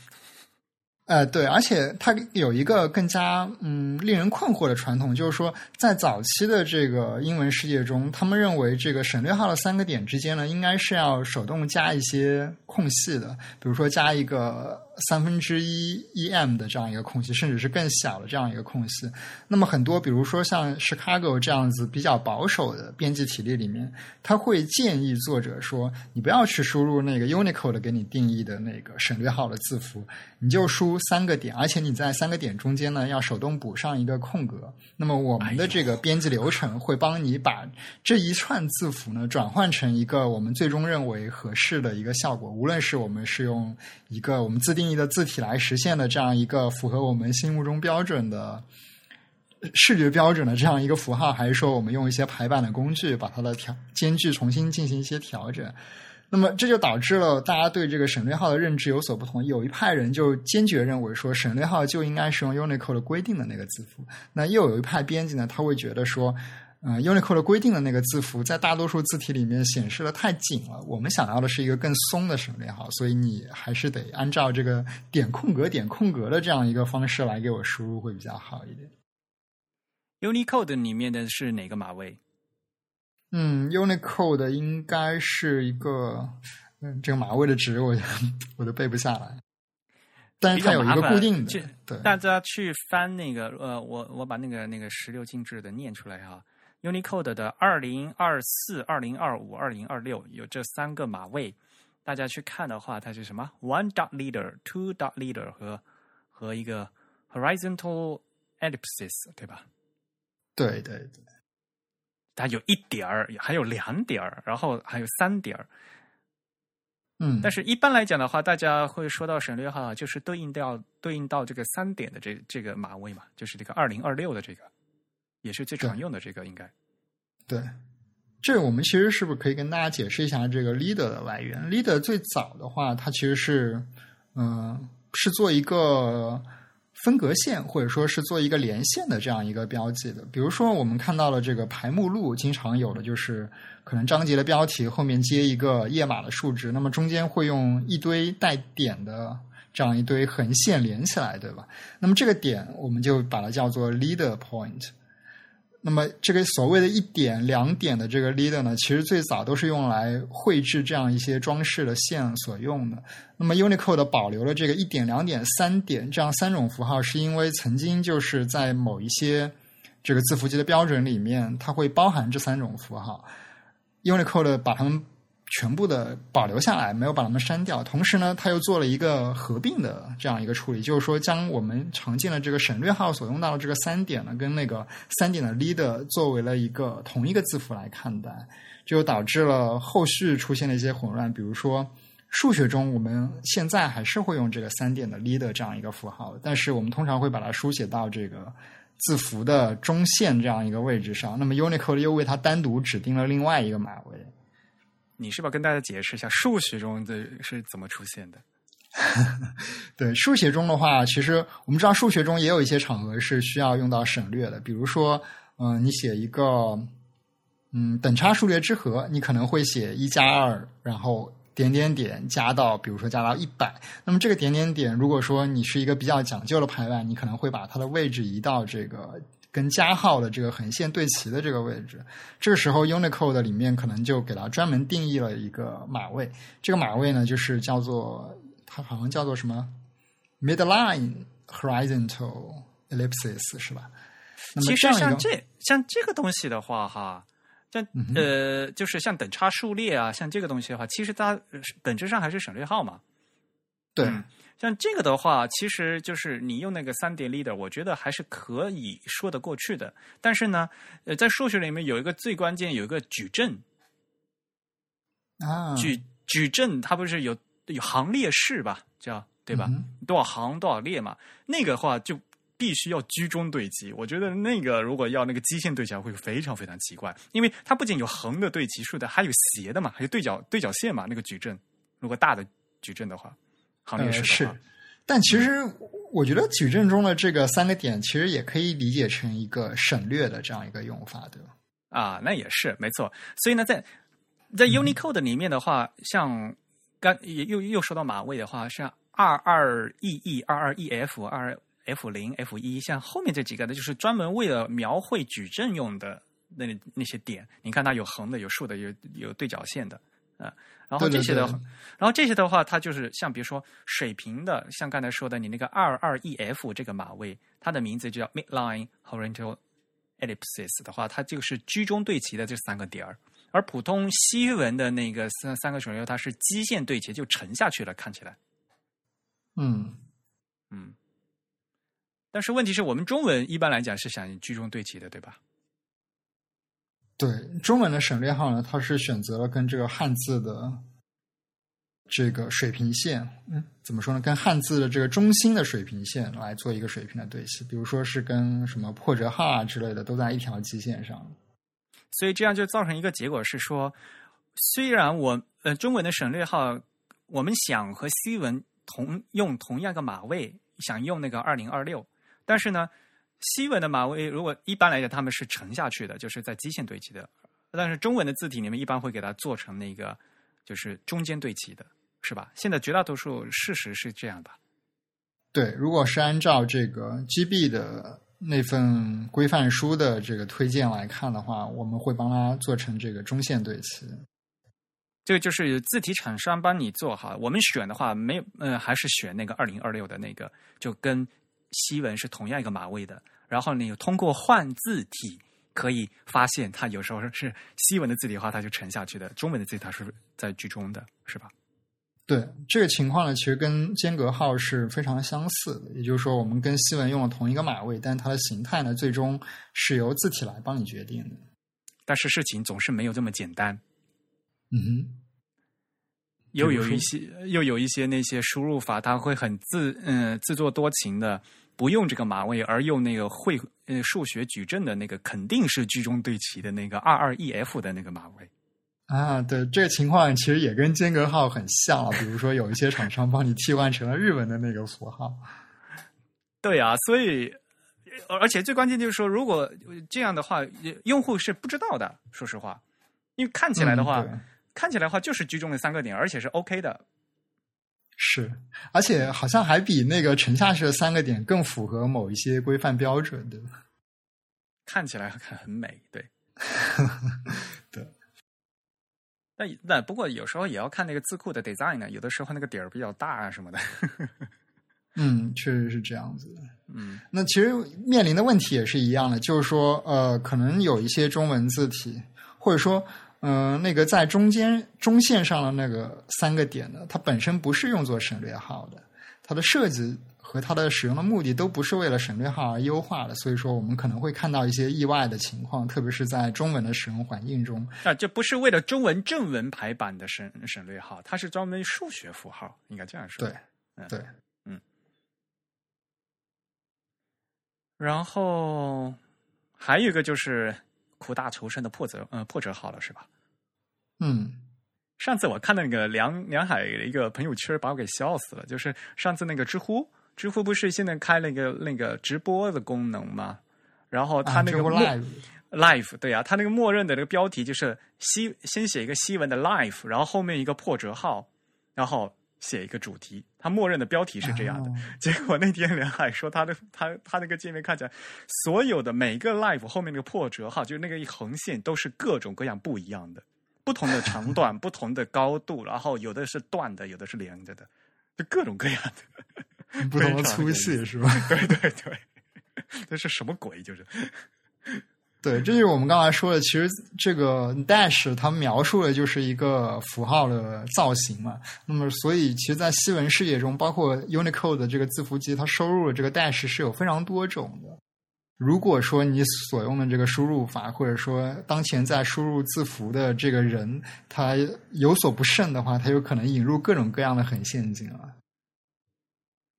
呃，对，而且它有一个更加嗯令人困惑的传统，就是说，在早期的这个英文世界中，他们认为这个省略号的三个点之间呢，应该是要手动加一些空隙的，比如说加一个三分之一 em 的这样一个空隙，甚至是更小的这样一个空隙。那么很多，比如说像 Chicago 这样子比较保守的编辑体例里面，他会建议作者说，你不要去输入那个 Unicode 给你定义的那个省略号的字符，你就输三个点，而且你在三个点中间呢要手动补上一个空格。那么我们的这个编辑流程会帮你把这一串字符呢转换成一个我们最终认为合适的一个效果，无论是我们是用一个我们自定义的字体来实现的这样一个符合我们心目中标准的。视觉标准的这样一个符号，还是说我们用一些排版的工具把它的调间距重新进行一些调整？那么这就导致了大家对这个省略号的认知有所不同。有一派人就坚决认为说省略号就应该是用 Unicode 规定的那个字符，那又有一派编辑呢，他会觉得说，呃，Unicode 规定的那个字符在大多数字体里面显示的太紧了。我们想要的是一个更松的省略号，所以你还是得按照这个点空格点空格的这样一个方式来给我输入会比较好一点。Unicode 里面的是哪个码位？嗯，Unicode 应该是一个，嗯，这个码位的值我我都背不下来。但是它有一个固定的，对，大家去翻那个，呃，我我把那个那个十六进制的念出来哈。Unicode 的二零二四、二零二五、二零二六有这三个码位，大家去看的话，它是什么？One dot leader, two dot leader 和和一个 horizontal ellipsis，对吧？对对对。它有一点儿，还有两点儿，然后还有三点儿。嗯，但是一般来讲的话，大家会说到省略号，就是对应到对应到这个三点的这这个码位嘛，就是这个二零二六的这个，也是最常用的这个应该。对，这我们其实是不是可以跟大家解释一下这个 leader 的来源？leader 最早的话，它其实是嗯，是做一个。分隔线或者说是做一个连线的这样一个标记的，比如说我们看到了这个排目录，经常有的就是可能章节的标题后面接一个页码的数值，那么中间会用一堆带点的这样一堆横线连起来，对吧？那么这个点我们就把它叫做 leader point。那么，这个所谓的一点、两点的这个 leader 呢，其实最早都是用来绘制这样一些装饰的线所用的。那么，Unicode 保留了这个一点、两点、三点这样三种符号，是因为曾经就是在某一些这个字符集的标准里面，它会包含这三种符号。Unicode 把它们。全部的保留下来，没有把它们删掉。同时呢，他又做了一个合并的这样一个处理，就是说将我们常见的这个省略号所用到的这个三点呢，跟那个三点的 leader 作为了一个同一个字符来看待，就导致了后续出现了一些混乱。比如说，数学中我们现在还是会用这个三点的 leader 这样一个符号，但是我们通常会把它书写到这个字符的中线这样一个位置上。那么 Unicode 又为它单独指定了另外一个码位。你是不是跟大家解释一下数学中的是怎么出现的？对，数学中的话，其实我们知道数学中也有一些场合是需要用到省略的，比如说，嗯，你写一个嗯等差数列之和，你可能会写一加二，然后点点点加到，比如说加到一百。那么这个点点点，如果说你是一个比较讲究的排版，你可能会把它的位置移到这个。跟加号的这个横线对齐的这个位置，这个时候 Unicode 里面可能就给它专门定义了一个码位，这个码位呢就是叫做它好像叫做什么？Midline horizontal ellipsis 是吧？其实像这像这个东西的话，哈，像呃就是像等差数列啊，像这个东西的话，其实它本质上还是省略号嘛，对。像这个的话，其实就是你用那个三点 leader，我觉得还是可以说得过去的。但是呢，呃，在数学里面有一个最关键，有一个矩阵啊，矩矩阵它不是有有行列式吧？叫对吧？多少行多少列嘛？那个话就必须要居中对齐。我觉得那个如果要那个基线对齐，会非常非常奇怪，因为它不仅有横的对齐数的，还有斜的嘛，还有对角对角线嘛。那个矩阵如果大的矩阵的话。呃是，但其实我觉得矩阵中的这个三个点，其实也可以理解成一个省略的这样一个用法，对吧？啊，那也是没错。所以呢，在在 Unicode 里面的话，像刚又又说到码位的话，像二二 EE、二二 EF、二 F 零、F 一，像后面这几个呢，就是专门为了描绘矩阵用的那那些点。你看它有横的、有竖的、有有对角线的。啊，然后这些的，然后这些的话，它就是像比如说水平的，像刚才说的，你那个二二 E F 这个码位，它的名字就叫 midline horizontal ellipsis 的话，它就是居中对齐的这三个点儿。而普通西文的那个三三个省流，它是基线对齐，就沉下去了，看起来。嗯嗯。但是问题是我们中文一般来讲是想居中对齐的，对吧？对中文的省略号呢，它是选择了跟这个汉字的这个水平线，嗯，怎么说呢？跟汉字的这个中心的水平线来做一个水平的对齐。比如说是跟什么破折号啊之类的，都在一条基线上。所以这样就造成一个结果是说，虽然我呃中文的省略号，我们想和西文同用同样个码位，想用那个二零二六，但是呢。西文的马威，如果一般来讲他们是沉下去的，就是在基线对齐的，但是中文的字体你们一般会给它做成那个就是中间对齐的，是吧？现在绝大多数事实是这样吧？对，如果是按照这个 GB 的那份规范书的这个推荐来看的话，我们会帮它做成这个中线对齐。这个就是字体厂商帮你做哈，我们选的话没有，嗯，还是选那个二零二六的那个，就跟西文是同样一个码位的。然后你通过换字体，可以发现它有时候是西文的字体的话，它就沉下去的；中文的字体它是在居中的，是吧？对这个情况呢，其实跟间隔号是非常相似的。也就是说，我们跟西文用了同一个码位，但它的形态呢，最终是由字体来帮你决定的。但是事情总是没有这么简单。嗯哼。又有一些，又有一些那些输入法，它会很自嗯自作多情的，不用这个码位，而用那个会呃数学矩阵的那个肯定是居中对齐的那个二二 E F 的那个码位啊。对，这个情况其实也跟间隔号很像，比如说有一些厂商帮你替换成了日文的那个符号。对啊，所以而且最关键就是说，如果这样的话，用户是不知道的。说实话，因为看起来的话。看起来的话就是居中的三个点，而且是 OK 的。是，而且好像还比那个沉下去的三个点更符合某一些规范标准，对吧？看起来很很美，对。对。那那不过有时候也要看那个字库的 design 呢，有的时候那个底儿比较大啊什么的。嗯，确实是这样子的。嗯，那其实面临的问题也是一样的，就是说，呃，可能有一些中文字体，或者说。嗯，那个在中间中线上的那个三个点呢，它本身不是用作省略号的，它的设计和它的使用的目的都不是为了省略号而优化的，所以说我们可能会看到一些意外的情况，特别是在中文的使用环境中。啊，这不是为了中文正文排版的省省略号，它是专门数学符号，应该这样说。对，对，嗯。然后还有一个就是。苦大仇深的破折，嗯，破折号了是吧？嗯，上次我看那个梁梁海的一个朋友圈，把我给笑死了。就是上次那个知乎，知乎不是现在开了一个那个直播的功能吗？然后他那个 live live 对呀，他那个默认的那个标题就是西先写一个西文的 live，然后后面一个破折号，然后。写一个主题，它默认的标题是这样的。结果那天梁海说，他的他他那个界面看起来，所有的每个 live 后面那个破折号，就是那个一横线，都是各种各样不一样的，不同的长 短，不同的高度，然后有的是断的，有的是连着的，就各种各样的，不同的粗细是吧？对 对对，这是什么鬼？就是。对，这就是我们刚才说的。其实这个 dash 它描述的就是一个符号的造型嘛。那么，所以其实，在西文世界中，包括 Unicode 的这个字符集，它收入的这个 dash 是有非常多种的。如果说你所用的这个输入法，或者说当前在输入字符的这个人，他有所不慎的话，他有可能引入各种各样的很陷阱啊。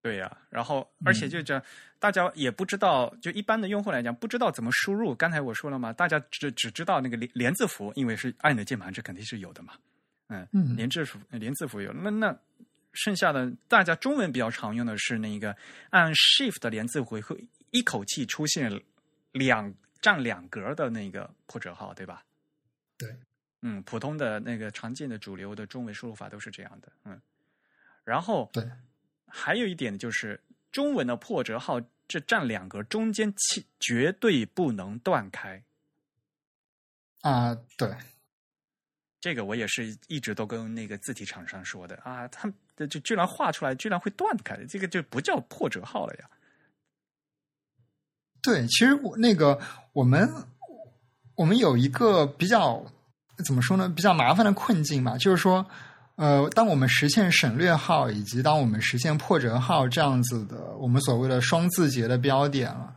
对呀，然后而且就这，大家也不知道，就一般的用户来讲，不知道怎么输入。刚才我说了嘛，大家只只知道那个连连字符，因为是按的键盘，这肯定是有的嘛。嗯，连字符连字符有，那那剩下的大家中文比较常用的是那个按 Shift 的连字符会一口气出现两占两格的那个破折号，对吧？对，嗯，普通的那个常见的主流的中文输入法都是这样的，嗯，然后对。还有一点就是，中文的破折号这占两格，中间气绝对不能断开。啊，对，这个我也是一直都跟那个字体厂商说的啊，他就居然画出来居然会断开，这个就不叫破折号了呀。对，其实我那个我们我们有一个比较怎么说呢，比较麻烦的困境吧，就是说。呃，当我们实现省略号，以及当我们实现破折号这样子的，我们所谓的双字节的标点了。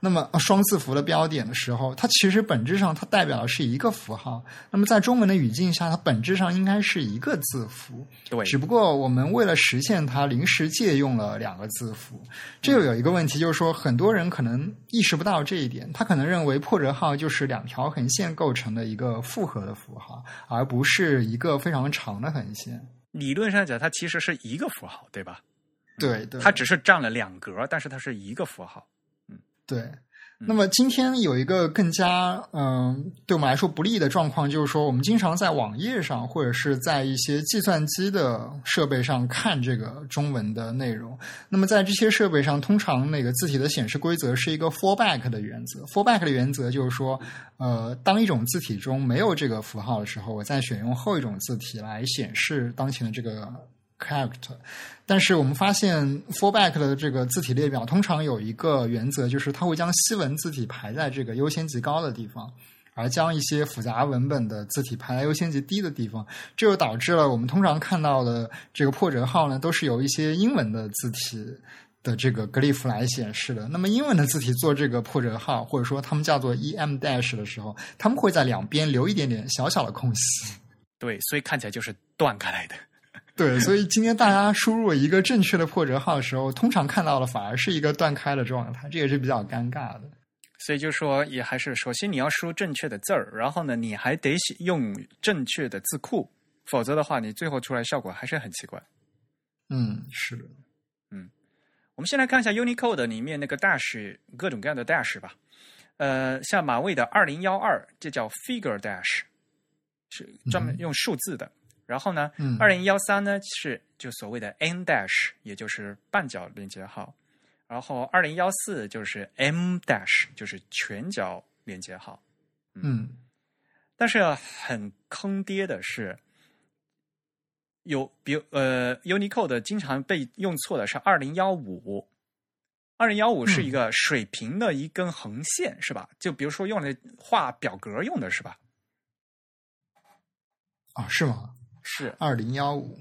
那么双字符的标点的时候，它其实本质上它代表的是一个符号。那么在中文的语境下，它本质上应该是一个字符。对，只不过我们为了实现它，临时借用了两个字符。这又有一个问题，就是说很多人可能意识不到这一点，他可能认为破折号就是两条横线构成的一个复合的符号，而不是一个非常长的横线。理论上讲，它其实是一个符号，对吧？对对，它只是占了两格，但是它是一个符号。对，那么今天有一个更加嗯对我们来说不利的状况，就是说我们经常在网页上或者是在一些计算机的设备上看这个中文的内容。那么在这些设备上，通常那个字体的显示规则是一个 fallback 的原则。fallback 的原则就是说，呃，当一种字体中没有这个符号的时候，我再选用后一种字体来显示当前的这个。character，但是我们发现 fallback 的这个字体列表通常有一个原则，就是它会将西文字体排在这个优先级高的地方，而将一些复杂文本的字体排在优先级低的地方。这就导致了我们通常看到的这个破折号呢，都是由一些英文的字体的这个 glyph 来显示的。那么英文的字体做这个破折号，或者说他们叫做 em dash 的时候，他们会在两边留一点点小小的空隙。对，所以看起来就是断开来的。对，所以今天大家输入一个正确的破折号的时候，通常看到的反而是一个断开的状态，这也是比较尴尬的。所以就说，也还是首先你要输正确的字儿，然后呢，你还得用正确的字库，否则的话，你最后出来效果还是很奇怪。嗯，是的。嗯，我们先来看一下 Unicode 里面那个 dash 各种各样的 dash 吧。呃，像马位的二零幺二，这叫 figure dash，是专门用数字的。然后呢，二零幺三呢是就所谓的 n dash，也就是半角连接号。然后二零幺四就是 m dash，就是全角连接号。嗯，但是很坑爹的是，有比如呃 Unicode 经常被用错的是二零幺五，二零幺五是一个水平的一根横线，是吧？就比如说用来画表格用的是吧？啊，是吗？是。二零幺五，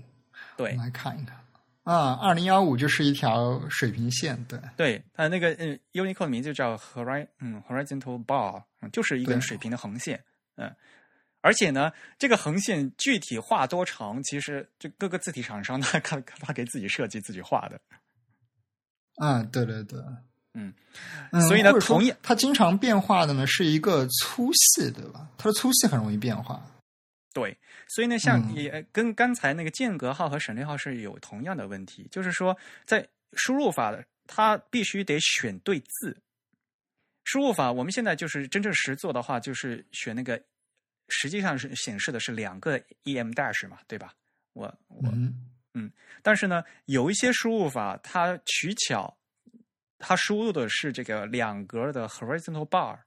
对，来看一看。啊，二零幺五就是一条水平线，对，对，它那个嗯，Unicode 名字叫 horizon，嗯，horizontal bar，就是一根水平的横线，嗯，而且呢，这个横线具体画多长，其实就各个字体厂商他他他给自己设计自己画的，啊，对对对，嗯，所以呢，同样它经常变化的呢是一个粗细，对吧？它的粗细很容易变化。对，所以呢，像也跟刚才那个间隔号和省略号是有同样的问题，就是说，在输入法的，它必须得选对字。输入法，我们现在就是真正实做的话，就是选那个，实际上是显示的是两个 em dash 嘛，对吧？我我嗯，但是呢，有一些输入法，它取巧，它输入的是这个两格的 horizontal bar，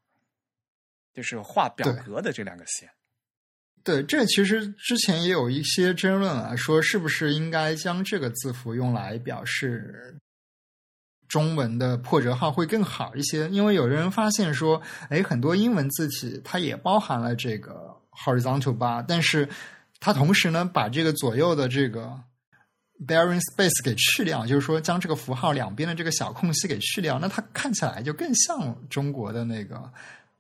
就是画表格的这两个线。对，这其实之前也有一些争论啊，说是不是应该将这个字符用来表示中文的破折号会更好一些？因为有人发现说，哎，很多英文字体它也包含了这个 horizontal bar，但是它同时呢把这个左右的这个 bearing space 给去掉，就是说将这个符号两边的这个小空隙给去掉，那它看起来就更像中国的那个。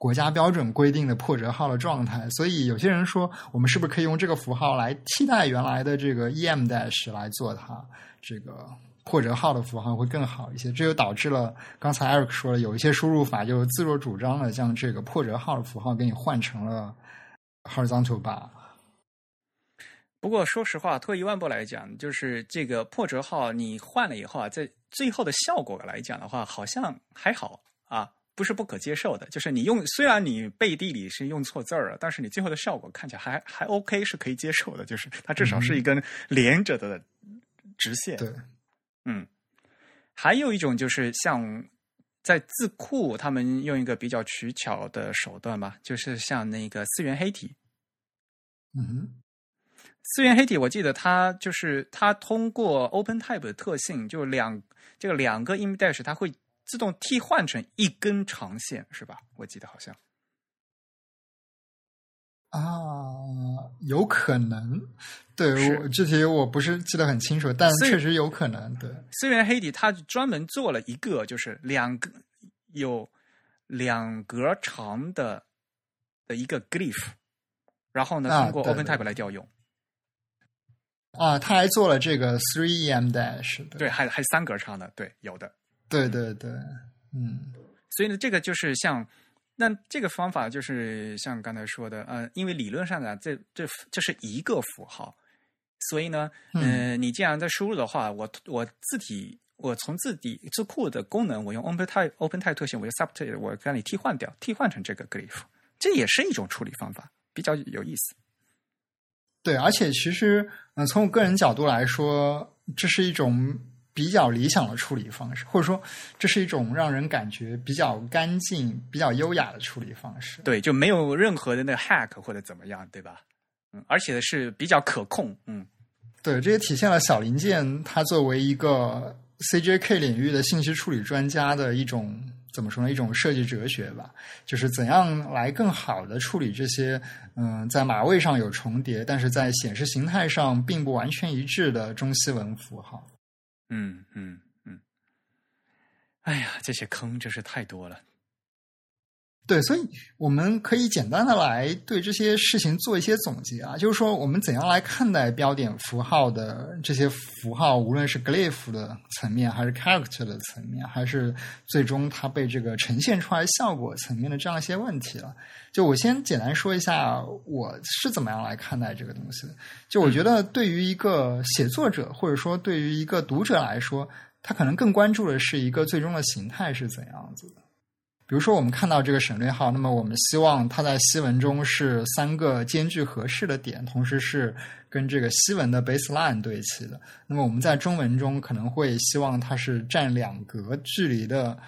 国家标准规定的破折号的状态，所以有些人说，我们是不是可以用这个符号来替代原来的这个 em dash 来做它这个破折号的符号会更好一些？这就导致了刚才 Eric 说了，有一些输入法就自作主张的将这个破折号的符号给你换成了 horizontal bar。不过说实话，退一万步来讲，就是这个破折号你换了以后啊，在最后的效果来讲的话，好像还好啊。不是不可接受的，就是你用虽然你背地里是用错字儿了，但是你最后的效果看起来还还 OK，是可以接受的。就是它至少是一根连着的直线。对，嗯，还有一种就是像在字库，他们用一个比较取巧的手段吧，就是像那个四元黑体。嗯，四元黑体，我记得它就是它通过 OpenType 的特性，就两这个两个 im dash，它会。自动替换成一根长线是吧？我记得好像啊，有可能。对我具体我不是记得很清楚，但确实有可能。对，虽然黑底它专门做了一个，就是两个有两格长的的一个 glyph，然后呢通过 OpenType 来调用。啊，他还做了这个 three em dash，对，还还三格长的，对，有的。对对对，嗯，所以呢，这个就是像那这个方法，就是像刚才说的，呃，因为理论上呢，这这这是一个符号，所以呢，嗯，你既然在输入的话，我我字体我从字体字库的功能，我用 OpenType OpenType 特性，我用 Subtype 我让你替换掉，替换成这个 glyph，这也是一种处理方法，比较有意思。对，而且其实，嗯，从我个人角度来说，这是一种比较理想的处理方式，或者说，这是一种让人感觉比较干净、比较优雅的处理方式。对，就没有任何的那个 hack 或者怎么样，对吧？嗯，而且是比较可控。嗯，对，这也体现了小零件它作为一个 CJK 领域的信息处理专家的一种。怎么说呢？一种设计哲学吧，就是怎样来更好的处理这些，嗯，在码位上有重叠，但是在显示形态上并不完全一致的中西文符号。嗯嗯嗯。哎呀，这些坑真是太多了。对，所以我们可以简单的来对这些事情做一些总结啊，就是说我们怎样来看待标点符号的这些符号，无论是 glyph 的层面，还是 character 的层面，还是最终它被这个呈现出来效果层面的这样一些问题了。就我先简单说一下我是怎么样来看待这个东西的。就我觉得，对于一个写作者，或者说对于一个读者来说，他可能更关注的是一个最终的形态是怎样子的。比如说，我们看到这个省略号，那么我们希望它在西文中是三个间距合适的点，同时是跟这个西文的 baseline 对齐的。那么我们在中文中可能会希望它是占两格距离的，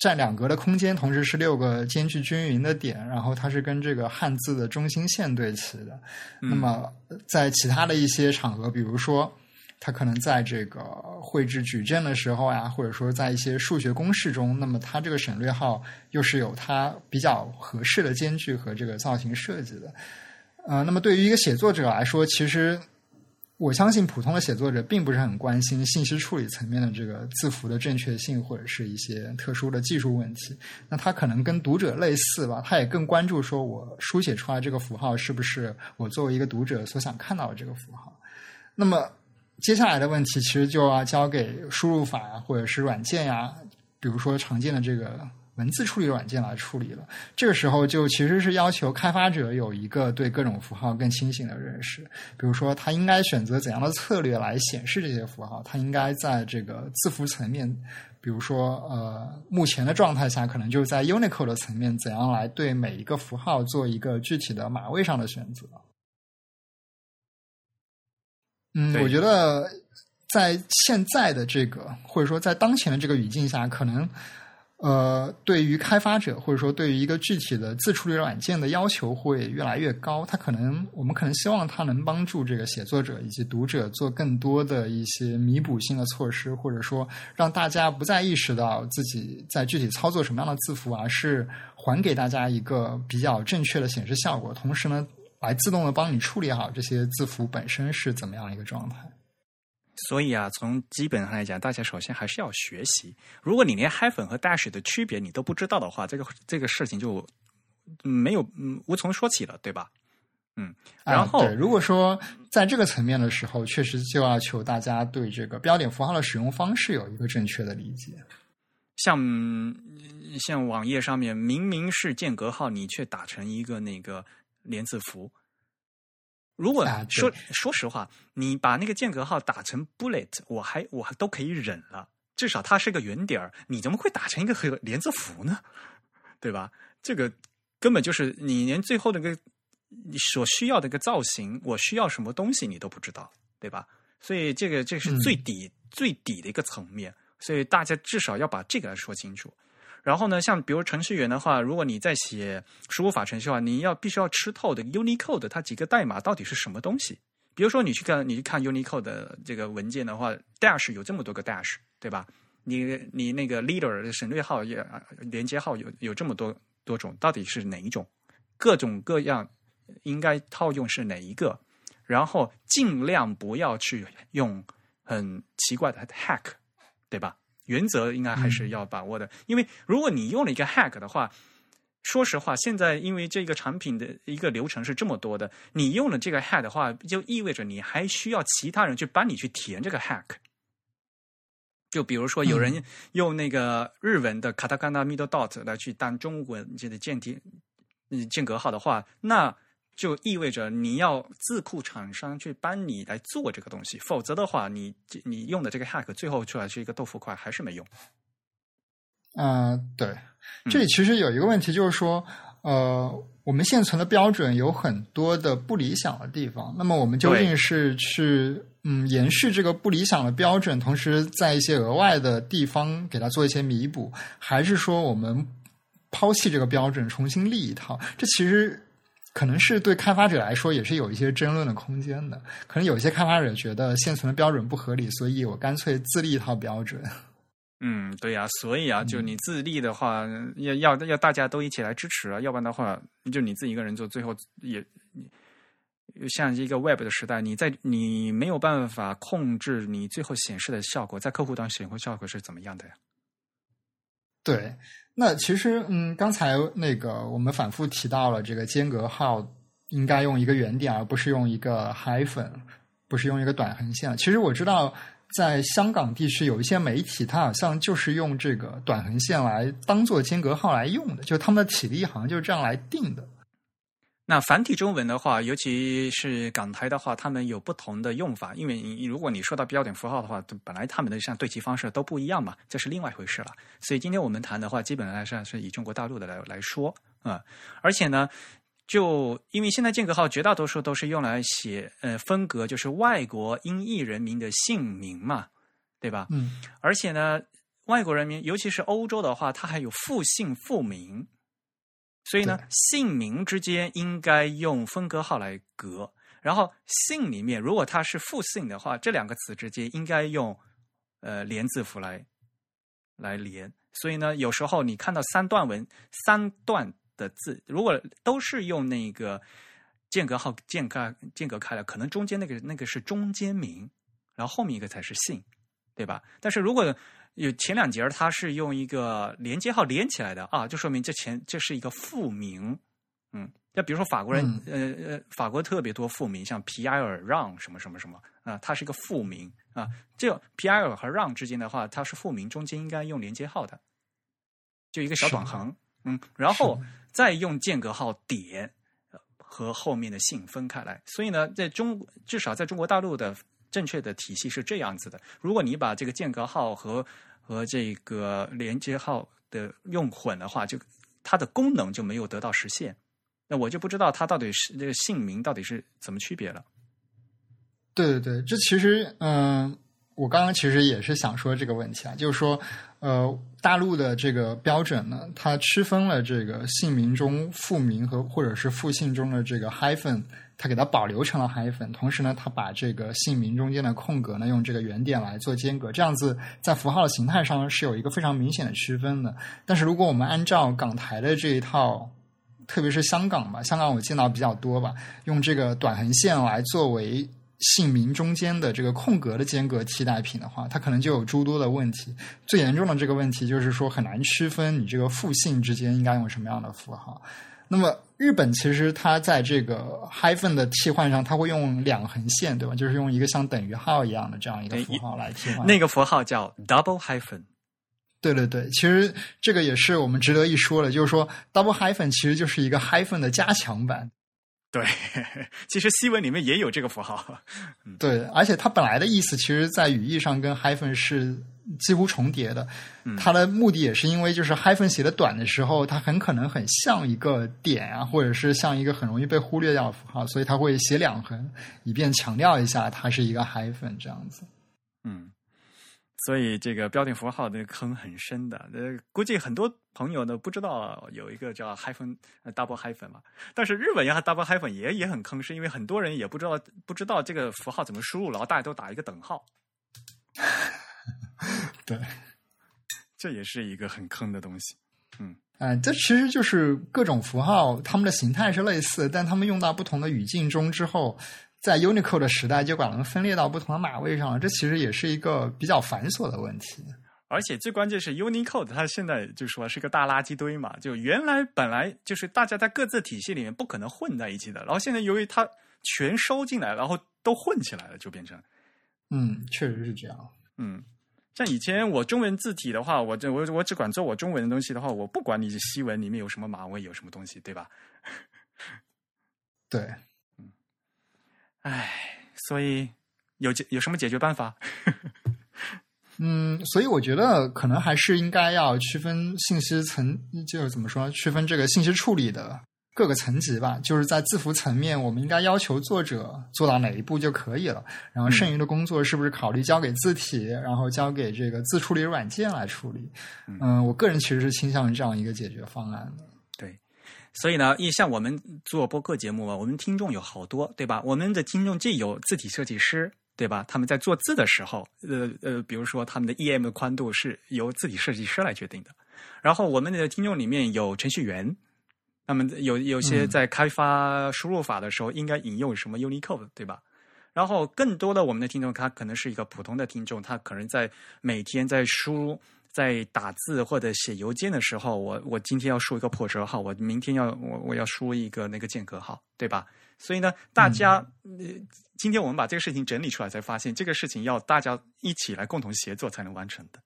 占两格的空间，同时是六个间距均匀的点，然后它是跟这个汉字的中心线对齐的。那么在其他的一些场合，比如说。它可能在这个绘制矩阵的时候呀，或者说在一些数学公式中，那么它这个省略号又是有它比较合适的间距和这个造型设计的。呃，那么对于一个写作者来说，其实我相信普通的写作者并不是很关心信息处理层面的这个字符的正确性或者是一些特殊的技术问题。那他可能跟读者类似吧，他也更关注说我书写出来这个符号是不是我作为一个读者所想看到的这个符号。那么。接下来的问题其实就要交给输入法或者是软件呀，比如说常见的这个文字处理软件来处理了。这个时候就其实是要求开发者有一个对各种符号更清醒的认识，比如说他应该选择怎样的策略来显示这些符号，他应该在这个字符层面，比如说呃目前的状态下，可能就是在 Unicode 的层面，怎样来对每一个符号做一个具体的码位上的选择。嗯，我觉得在现在的这个，或者说在当前的这个语境下，可能呃，对于开发者或者说对于一个具体的自处理软件的要求会越来越高。它可能我们可能希望它能帮助这个写作者以及读者做更多的一些弥补性的措施，或者说让大家不再意识到自己在具体操作什么样的字符，而是还给大家一个比较正确的显示效果。同时呢。来自动的帮你处理好这些字符本身是怎么样一个状态。所以啊，从基本上来讲，大家首先还是要学习。如果你连 hyphen 和 dash 的区别你都不知道的话，这个这个事情就没有嗯无从说起了，对吧？嗯，然后如果说在这个层面的时候，确实就要求大家对这个标点符号的使用方式有一个正确的理解。像像网页上面明明是间隔号，你却打成一个那个。连字符，如果说说实话，你把那个间隔号打成 bullet，我还我还都可以忍了，至少它是个圆点儿。你怎么会打成一个连字符呢？对吧？这个根本就是你连最后那个你所需要的一个造型，我需要什么东西你都不知道，对吧？所以这个这是最底最底的一个层面，所以大家至少要把这个来说清楚。然后呢，像比如程序员的话，如果你在写输入法程序的话，你要必须要吃透的 Unicode 它几个代码到底是什么东西。比如说你去看你去看 Unicode 的这个文件的话，dash 有这么多个 dash，对吧？你你那个 leader 省略号也连接号有有这么多多种，到底是哪一种？各种各样应该套用是哪一个？然后尽量不要去用很奇怪的 hack，对吧？原则应该还是要把握的，因为如果你用了一个 hack 的话，说实话，现在因为这个产品的一个流程是这么多的，你用了这个 hack 的话，就意味着你还需要其他人去帮你去填这个 hack。就比如说，有人用那个日文的 katakana middle dot 来去当中文这个间谍间隔号的话，那就意味着你要自库厂商去帮你来做这个东西，否则的话，你你用的这个 hack 最后出来是一个豆腐块，还是没用。嗯，对，这里其实有一个问题，就是说，呃，我们现存的标准有很多的不理想的地方，那么我们究竟是去嗯延续这个不理想的标准，同时在一些额外的地方给它做一些弥补，还是说我们抛弃这个标准，重新立一套？这其实可能是对开发者来说也是有一些争论的空间的。可能有些开发者觉得现存的标准不合理，所以我干脆自立一套标准。嗯，对呀，所以啊，就你自立的话，要要要大家都一起来支持啊，要不然的话，就你自己一个人做，最后也像一个 Web 的时代，你在你没有办法控制你最后显示的效果，在客户端显示效果是怎么样的呀？对，那其实嗯，刚才那个我们反复提到了这个间隔号应该用一个圆点，而不是用一个 hyphen，不是用一个短横线。其实我知道。在香港地区有一些媒体，它好像就是用这个短横线来当做间隔号来用的，就他们的体力好像就是这样来定的。那繁体中文的话，尤其是港台的话，他们有不同的用法，因为你如果你说到标点符号的话，本来他们的像对齐方式都不一样嘛，这是另外一回事了。所以今天我们谈的话，基本上是是以中国大陆的来来说啊，而且呢。就因为现在间隔号绝大多数都是用来写呃分隔，就是外国英裔人民的姓名嘛，对吧？嗯。而且呢，外国人民尤其是欧洲的话，它还有复姓复名，所以呢，姓名之间应该用分隔号来隔。然后姓里面如果它是复姓的话，这两个词之间应该用呃连字符来来连。所以呢，有时候你看到三段文三段。的字如果都是用那个间隔号间隔间隔开了，可能中间那个那个是中间名，然后后面一个才是姓，对吧？但是如果有前两节它是用一个连接号连起来的啊，就说明这前这是一个复名，嗯，那比如说法国人，呃呃，法国特别多复名，像皮埃尔让什么什么什么啊，它是一个复名啊。这皮埃尔和让之间的话，它是复名，中间应该用连接号的，就一个小短横，嗯，然后。再用间隔号点和后面的姓分开来，所以呢，在中至少在中国大陆的正确的体系是这样子的。如果你把这个间隔号和和这个连接号的用混的话，就它的功能就没有得到实现。那我就不知道它到底是这个姓名到底是怎么区别了。对对对，这其实嗯。我刚刚其实也是想说这个问题啊，就是说，呃，大陆的这个标准呢，它区分了这个姓名中复名和或者是复姓中的这个 hyphen，它给它保留成了 hyphen，同时呢，它把这个姓名中间的空格呢用这个圆点来做间隔，这样子在符号的形态上是有一个非常明显的区分的。但是如果我们按照港台的这一套，特别是香港吧，香港我见到比较多吧，用这个短横线来作为。姓名中间的这个空格的间隔替代品的话，它可能就有诸多的问题。最严重的这个问题就是说，很难区分你这个复姓之间应该用什么样的符号。那么日本其实它在这个 hyphen 的替换上，它会用两横线，对吧？就是用一个像等于号一样的这样一个符号来替换。那个符号叫 double hyphen。对对对，其实这个也是我们值得一说的，就是说 double hyphen 其实就是一个 hyphen 的加强版。对，其实西文里面也有这个符号。对，而且它本来的意思，其实在语义上跟 hyphen 是几乎重叠的。它的目的也是因为，就是 hyphen 写的短的时候，它很可能很像一个点啊，或者是像一个很容易被忽略掉的符号，所以它会写两横，以便强调一下它是一个 hyphen 这样子。嗯。所以这个标点符号的坑很深的，呃，估计很多朋友呢不知道有一个叫 hyphen double hyphen 嘛，但是日本也 double hyphen 也也很坑，是因为很多人也不知道不知道这个符号怎么输入，然后大家都打一个等号。对，这也是一个很坑的东西。嗯，哎，这其实就是各种符号，它们的形态是类似，但它们用到不同的语境中之后。在 Unicode 的时代，就把它们分裂到不同的码位上了。这其实也是一个比较繁琐的问题。而且最关键是 Unicode，它现在就说是个大垃圾堆嘛。就原来本来就是大家在各自体系里面不可能混在一起的，然后现在由于它全收进来，然后都混起来了，就变成……嗯，确实是这样。嗯，像以前我中文字体的话，我这我我只管做我中文的东西的话，我不管你西文里面有什么马位，有什么东西，对吧？对，嗯唉，所以有解有什么解决办法？嗯，所以我觉得可能还是应该要区分信息层，就是怎么说，区分这个信息处理的各个层级吧。就是在字符层面，我们应该要求作者做到哪一步就可以了，然后剩余的工作是不是考虑交给字体，然后交给这个字处理软件来处理？嗯，我个人其实是倾向于这样一个解决方案的。对，所以呢，像我们做播客节目啊，我们听众有好多，对吧？我们的听众既有字体设计师。对吧？他们在做字的时候，呃呃，比如说他们的 EM 的宽度是由字体设计师来决定的。然后我们的听众里面有程序员，那么有有些在开发输入法的时候应该引用什么 Unicode，对吧？然后更多的我们的听众，他可能是一个普通的听众，他可能在每天在输、在打字或者写邮件的时候，我我今天要输一个破折号，我明天要我我要输一个那个间隔号，对吧？所以呢，大家。今天我们把这个事情整理出来，才发现这个事情要大家一起来共同协作才能完成的。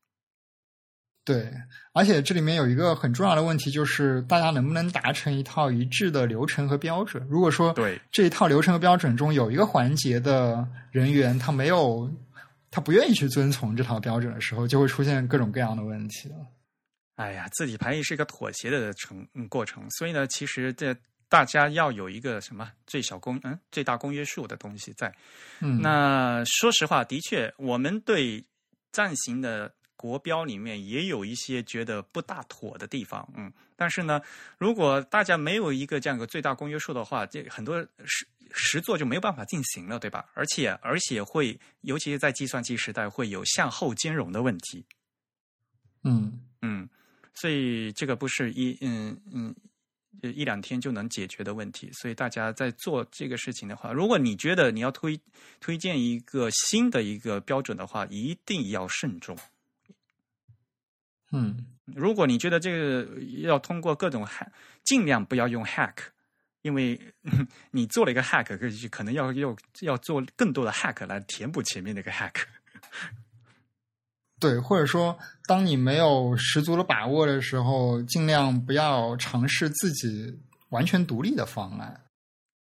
对，而且这里面有一个很重要的问题，就是大家能不能达成一套一致的流程和标准？如果说对这一套流程和标准中有一个环节的人员他没有，他不愿意去遵从这套标准的时候，就会出现各种各样的问题了。哎呀，字体排异是一个妥协的成过程，所以呢，其实这。大家要有一个什么最小公嗯最大公约数的东西在，嗯，那说实话，的确，我们对暂行的国标里面也有一些觉得不大妥的地方，嗯，但是呢，如果大家没有一个这样一个最大公约数的话，这很多实实作就没有办法进行了，对吧？而且而且会，尤其是在计算机时代，会有向后兼容的问题，嗯嗯，所以这个不是一嗯嗯。一两天就能解决的问题，所以大家在做这个事情的话，如果你觉得你要推推荐一个新的一个标准的话，一定要慎重。嗯，如果你觉得这个要通过各种 hack，尽量不要用 hack，因为你做了一个 hack，可能要要要做更多的 hack 来填补前面那个 hack。对，或者说，当你没有十足的把握的时候，尽量不要尝试自己完全独立的方案，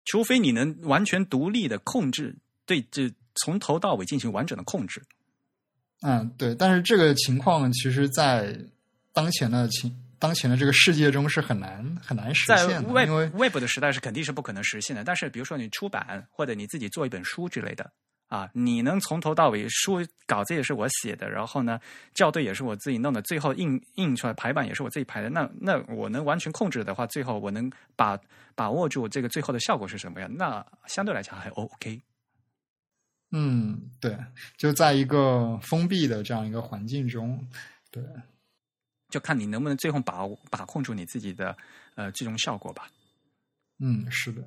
除非你能完全独立的控制，对这从头到尾进行完整的控制。嗯，对，但是这个情况其实，在当前的情当前的这个世界中是很难很难实现的，因为 Web 的时代是肯定是不可能实现的。但是，比如说你出版或者你自己做一本书之类的。啊，你能从头到尾书稿子也是我写的，然后呢，校对也是我自己弄的，最后印印出来排版也是我自己排的。那那我能完全控制的话，最后我能把把握住这个最后的效果是什么样？那相对来讲还 OK。嗯，对，就在一个封闭的这样一个环境中，对，就看你能不能最后把把控住你自己的呃最终效果吧。嗯，是的。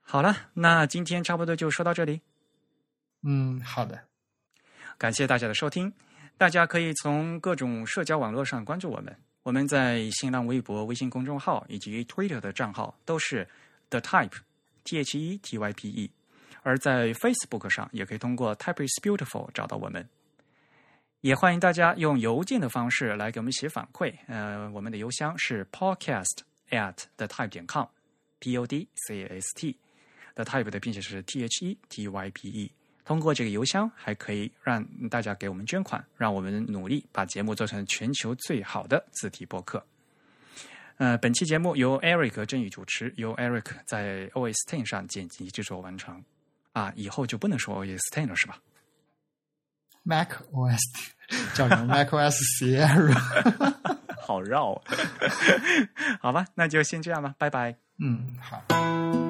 好了，那今天差不多就说到这里。嗯，好的。感谢大家的收听。大家可以从各种社交网络上关注我们。我们在新浪微博、微信公众号以及 Twitter 的账号都是 The Type T H E T Y P E。而在 Facebook 上也可以通过 Type is Beautiful 找到我们。也欢迎大家用邮件的方式来给我们写反馈。呃，我们的邮箱是 Podcast at the Type 点 com，P O D C A S T。The Type 的拼写是 T H E T Y P E。通过这个邮箱，还可以让大家给我们捐款，让我们努力把节目做成全球最好的字体播客。呃，本期节目由 Eric 真宇主持，由 Eric 在 OS Ten 上剪辑制作完成。啊，以后就不能说 OS Ten 了，是吧？Mac OS 叫什么？Mac OS Sierra，好绕。好吧，那就先这样吧，拜拜。嗯，好。